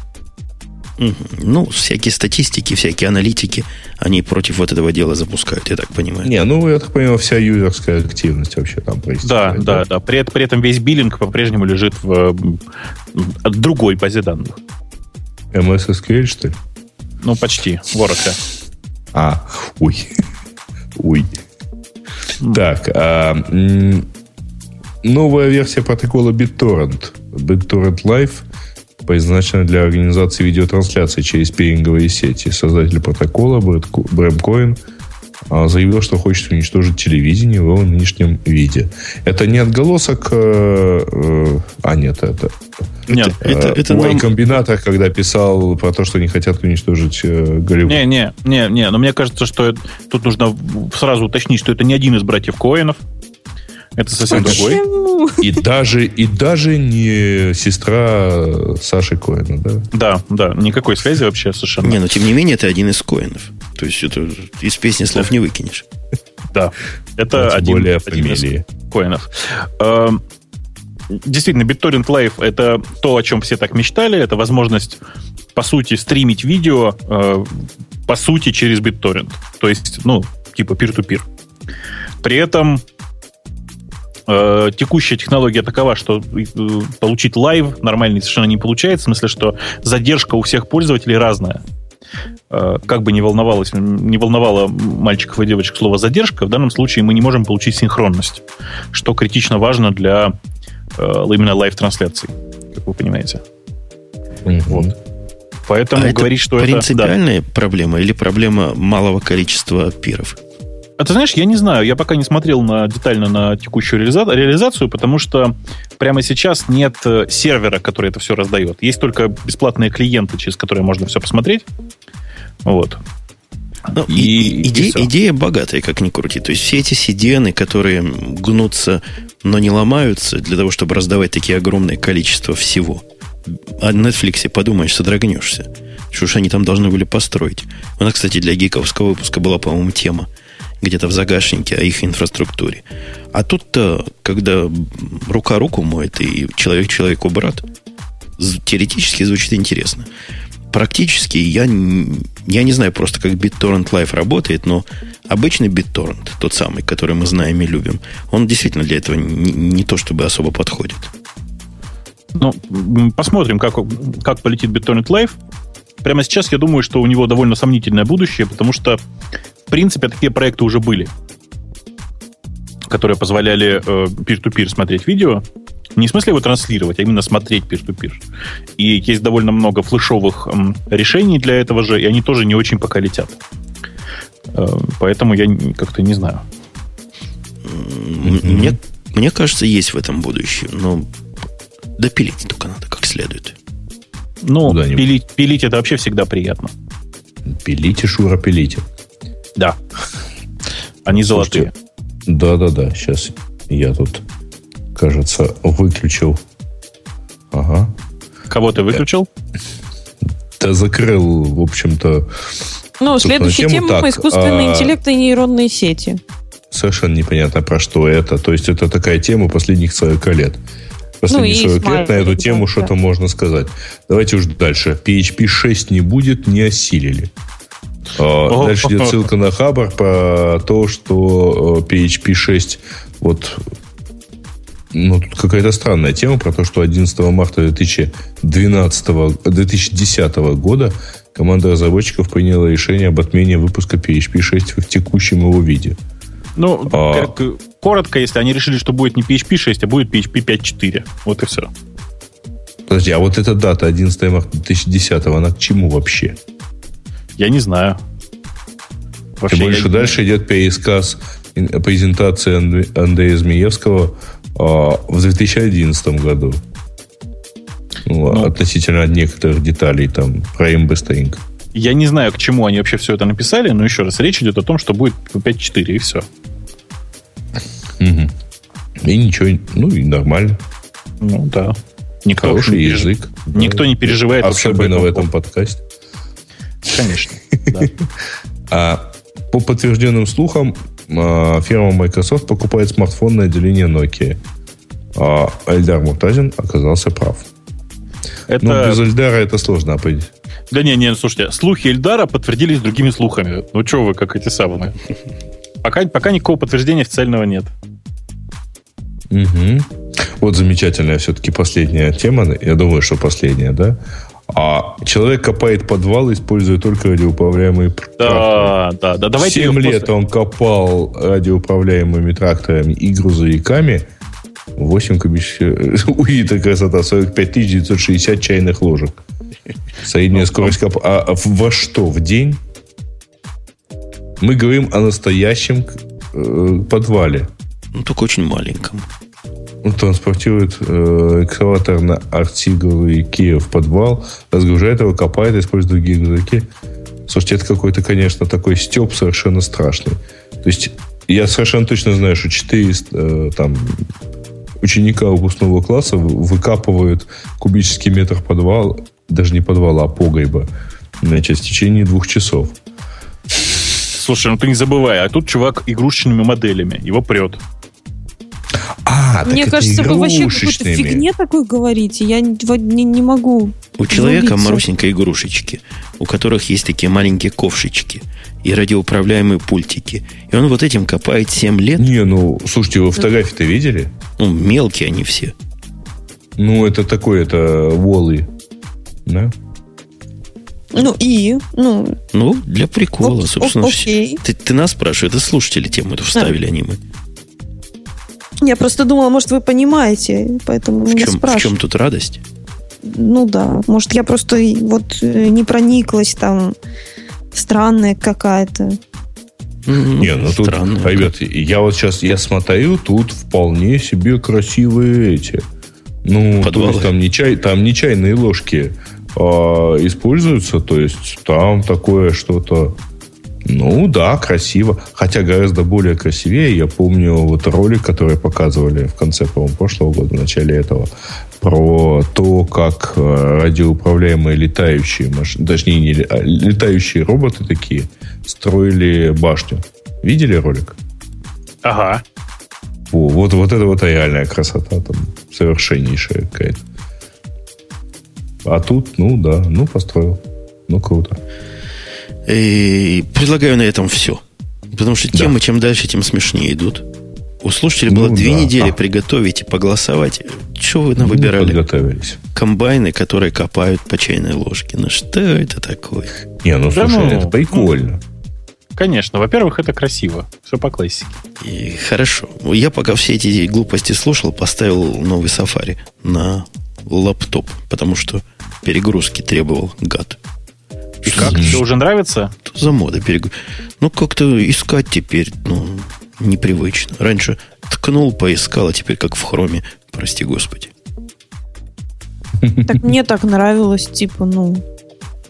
Ну, всякие статистики, всякие аналитики, они против вот этого дела запускают, я так понимаю. Не, ну, я так понимаю, вся юзерская активность вообще там происходит. Да, да, да. При, при этом весь биллинг по-прежнему лежит в, в другой базе данных. MS SQL, что ли? Ну, почти. Воротка. А, ой. Ой. Так, а, новая версия протокола BitTorrent. BitTorrent Live предназначена для организации видеотрансляции через пиринговые сети. Создатель протокола Брэм Коин – заявил, что хочет уничтожить телевидение в его нынешнем виде. Это не отголосок... Э, э, а, нет, это... Нет, э, это, это нам... комбинатор, когда писал про то, что они хотят уничтожить Голливуд. Не, не, не, не, но мне кажется, что тут нужно сразу уточнить, что это не один из братьев Коинов. Это совсем Почему? другой. И даже, и даже не сестра Саши Коина, да? Да, да, никакой связи вообще совершенно. Не, но тем не менее это один из Коинов. То есть это из песни слов не выкинешь. Да, это один, более один из Коэнов. Эм, действительно, BitTorrent Live — это то, о чем все так мечтали. Это возможность, по сути, стримить видео, э, по сути, через BitTorrent. То есть, ну, типа peer-to-peer. При этом э, текущая технология такова, что э, получить live нормальный совершенно не получается, в смысле, что задержка у всех пользователей разная. Э, как бы не волновалось, не волновало мальчиков и девочек слово задержка, в данном случае мы не можем получить синхронность, что критично важно для э, именно лайв-трансляций, как вы понимаете. Mm-hmm. Вот. Поэтому а говорить, что принципиальная это... принципиальная да. проблема или проблема малого количества пиров? А ты знаешь, я не знаю, я пока не смотрел на, детально на текущую реализа- реализацию, потому что прямо сейчас нет э, сервера, который это все раздает. Есть только бесплатные клиенты, через которые можно все посмотреть. Вот. Ну, и, и, идея, идея богатая, как ни крути. То есть все эти CDN, которые гнутся, но не ломаются, для того, чтобы раздавать такие огромные количества всего. О Netflix подумаешь, содрогнешься. Что уж они там должны были построить. У нас, кстати, для гиковского выпуска была, по-моему, тема где-то в загашнике о их инфраструктуре. А тут-то, когда рука руку моет и человек человеку брат, теоретически звучит интересно. Практически я, я не знаю просто, как BitTorrent Live работает, но обычный BitTorrent, тот самый, который мы знаем и любим, он действительно для этого не, не то чтобы особо подходит. Ну, посмотрим, как, как полетит BitTorrent Live. Прямо сейчас я думаю, что у него довольно сомнительное будущее, потому что в принципе, такие проекты уже были, которые позволяли э, peer-to-peer смотреть видео. Не в смысле его транслировать, а именно смотреть peer-to-peer. И есть довольно много флешовых э, решений для этого же, и они тоже не очень пока летят. Э, поэтому я как-то не знаю. Мне, мне кажется, есть в этом будущее, но допилить только надо как следует. Ну, пилить, пилить это вообще всегда приятно. Пилите, Шура, пилите. Да. Они золотые. Да-да-да. Сейчас я тут, кажется, выключил. Ага. Кого ты выключил? Да закрыл, в общем-то. Ну, следующая тема так, искусственный а... интеллект и нейронные сети. Совершенно непонятно, про что это. То есть, это такая тема последних 40 лет. Последние ну, 40 лет на эту тему да. что-то можно сказать. Давайте уж дальше. PHP 6 не будет, не осилили. А, дальше идет ссылка на Хабар про то, что PHP э, 6 вот ну, тут какая-то странная тема про то, что 11 марта 2012, 2010 года команда разработчиков приняла решение об отмене выпуска PHP 6 в текущем его виде. Ну, а, коротко, если они решили, что будет не PHP 6, а будет PHP 5.4. Вот и все. Подожди, а вот эта дата 11 марта 2010, она к чему вообще? Я не знаю. Вообще, Тем более, что дальше идет пересказ презентации Андрея Змеевского а, в 2011 году. Ну, ну, относительно некоторых деталей там про MB Я не знаю, к чему они вообще все это написали, но еще раз, речь идет о том, что будет 5.4 и все. Угу. И ничего, ну и нормально. Ну да. Никто Хороший язык. Никто да. не переживает. Особенно в этом подкасте. Конечно. А по подтвержденным слухам, а, фирма Microsoft покупает смартфонное отделение Nokia. А Эльдар Муртазин оказался прав. Это... Ну, без Эльдара это сложно определить. Да не, не, слушайте, слухи Эльдара подтвердились другими слухами. Ну, что вы, как эти самые? Пока, пока никакого подтверждения официального нет. Угу. Вот замечательная все-таки последняя тема. Я думаю, что последняя, да? А человек копает подвал, используя только радиоуправляемые тракторы. Да, да, да. Давайте 7 лет после... он копал радиоуправляемыми тракторами и грузовиками. 8 кубических... Уи-то красота. 45 960 чайных ложек. Средняя ну, скорость коп... А во что? В день? Мы говорим о настоящем э, подвале. Ну, только очень маленьком транспортирует э, экскаватор на Артиговый Киев в подвал, разгружает его, копает, использует другие грузовики. Слушайте, это какой-то, конечно, такой степ совершенно страшный. То есть я совершенно точно знаю, что 400 э, там, ученика выпускного класса выкапывают кубический метр подвал, даже не подвала, а погреба, значит, в течение двух часов. Слушай, ну ты не забывай, а тут чувак игрушечными моделями, его прет. А, Мне кажется, вы вообще какой-то фигне такой говорите. Я не, не, не могу У человека, Влюбиться. Марусенька, игрушечки, у которых есть такие маленькие ковшички и радиоуправляемые пультики. И он вот этим копает 7 лет. Не, ну, слушайте, вы фотографии-то видели? Ну, мелкие они все. Ну, это такой, это волы. Да? Ну и, ну, Ну, для прикола, Ок- собственно. всё. окей. Ты, ты нас спрашиваешь, это слушатели тему эту вставили, а не мы. я просто думала, может, вы понимаете, поэтому В меня чем, в спрашивают. чем тут радость? Ну да, может, я просто вот э, не прониклась там, странная какая-то. Не, ну тут, странно. ребят, я вот сейчас, я смотрю, тут вполне себе красивые эти. Ну, то есть там не, чай, там не чайные ложки используются, то есть там такое что-то, ну да, красиво. Хотя гораздо более красивее. Я помню вот ролик, который показывали в конце, по-моему, прошлого года, в начале этого, про то, как э, радиоуправляемые летающие машины, точнее, не, а летающие роботы такие строили башню. Видели ролик? Ага. О, вот, вот это вот реальная красота там, совершеннейшая какая-то. А тут, ну да, ну построил. Ну круто. И предлагаю на этом все. Потому что Да. темы, чем дальше, тем смешнее идут. У слушателей Ну было две да. недели А. приготовить и погласовать. Что вы Ну, выбирали? подготовились. Комбайны, которые копают по чайной ложке. Ну что это такое? Не, ну Да слушай, ну, это прикольно. Конечно. Во-первых, это красиво. Все по классике. И хорошо. Я пока все эти глупости слушал, поставил новый сафари на лаптоп, потому что перегрузки требовал гад. И как? Тебе уже нравится? Что за мода перегруз? Ну, как-то искать теперь, ну, непривычно. Раньше ткнул, поискал, а теперь как в хроме, прости господи. Так мне так нравилось, типа, ну,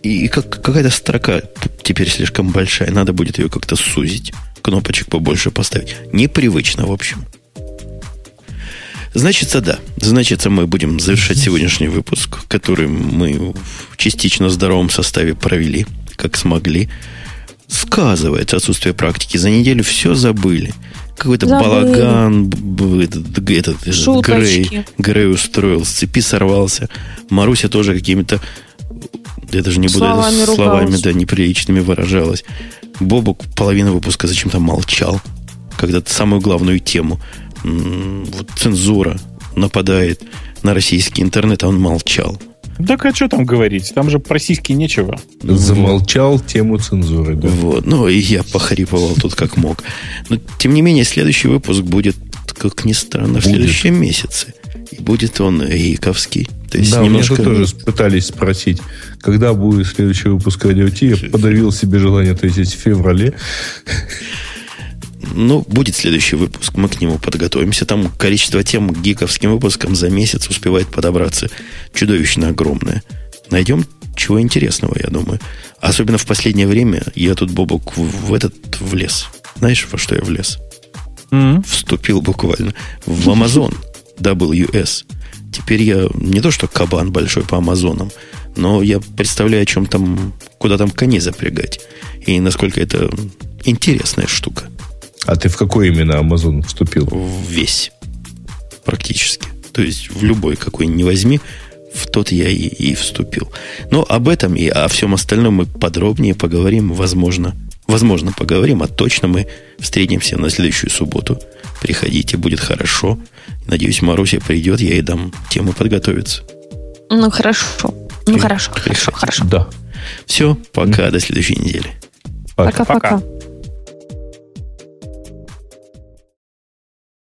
И, и как, какая-то строка теперь слишком большая, надо будет ее как-то сузить, кнопочек побольше поставить. Непривычно, в общем. Значится, да. Значится, мы будем завершать сегодняшний выпуск, который мы в частично здоровом составе провели, как смогли. Сказывается отсутствие практики. За неделю все забыли. Какой-то балаган, этот, этот, Шуточки. Грей, Грей устроил, с цепи сорвался. Маруся тоже какими-то, я даже не буду Словами это словами да, неприличными выражалась. Бобок половину выпуска зачем-то молчал, когда самую главную тему, вот цензура нападает на российский интернет, а он молчал. Так а что там говорить? Там же про сиськи нечего. Замолчал тему цензуры, да. Вот. Ну, и я похрипывал тут как мог. Но, тем не менее, следующий выпуск будет, как ни странно, в Будет. следующем месяце. И будет он гиковский. То есть Да, меня немножко... тут тоже пытались спросить, когда будет следующий выпуск Радио Ти. Я подавил себе желание ответить в феврале. Ну, будет следующий выпуск, мы к нему подготовимся. Там количество тем к гиковским выпускам за месяц успевает подобраться чудовищно огромное. Найдем чего интересного, я думаю. Особенно в последнее время я тут, Бобок, в, в этот влез. Знаешь, во что я влез? М? Вступил буквально в Amazon WS. Теперь я не то что кабан большой по Амазонам, но я представляю, о чем там, куда там коней запрягать. И насколько это интересная штука. А ты в какой именно Amazon вступил? В весь. Практически. То есть в любой, какой не возьми, в тот я и, и вступил. Но об этом и о всем остальном мы подробнее поговорим, возможно. Возможно, поговорим, а точно мы встретимся на следующую субботу. Приходите, будет хорошо. Надеюсь, Маруся придет, я ей дам тему подготовиться. ну хорошо. Ну При- хорошо, хорошо, хорошо. Да. Все, пока, до следующей недели. Пока. Пока-пока.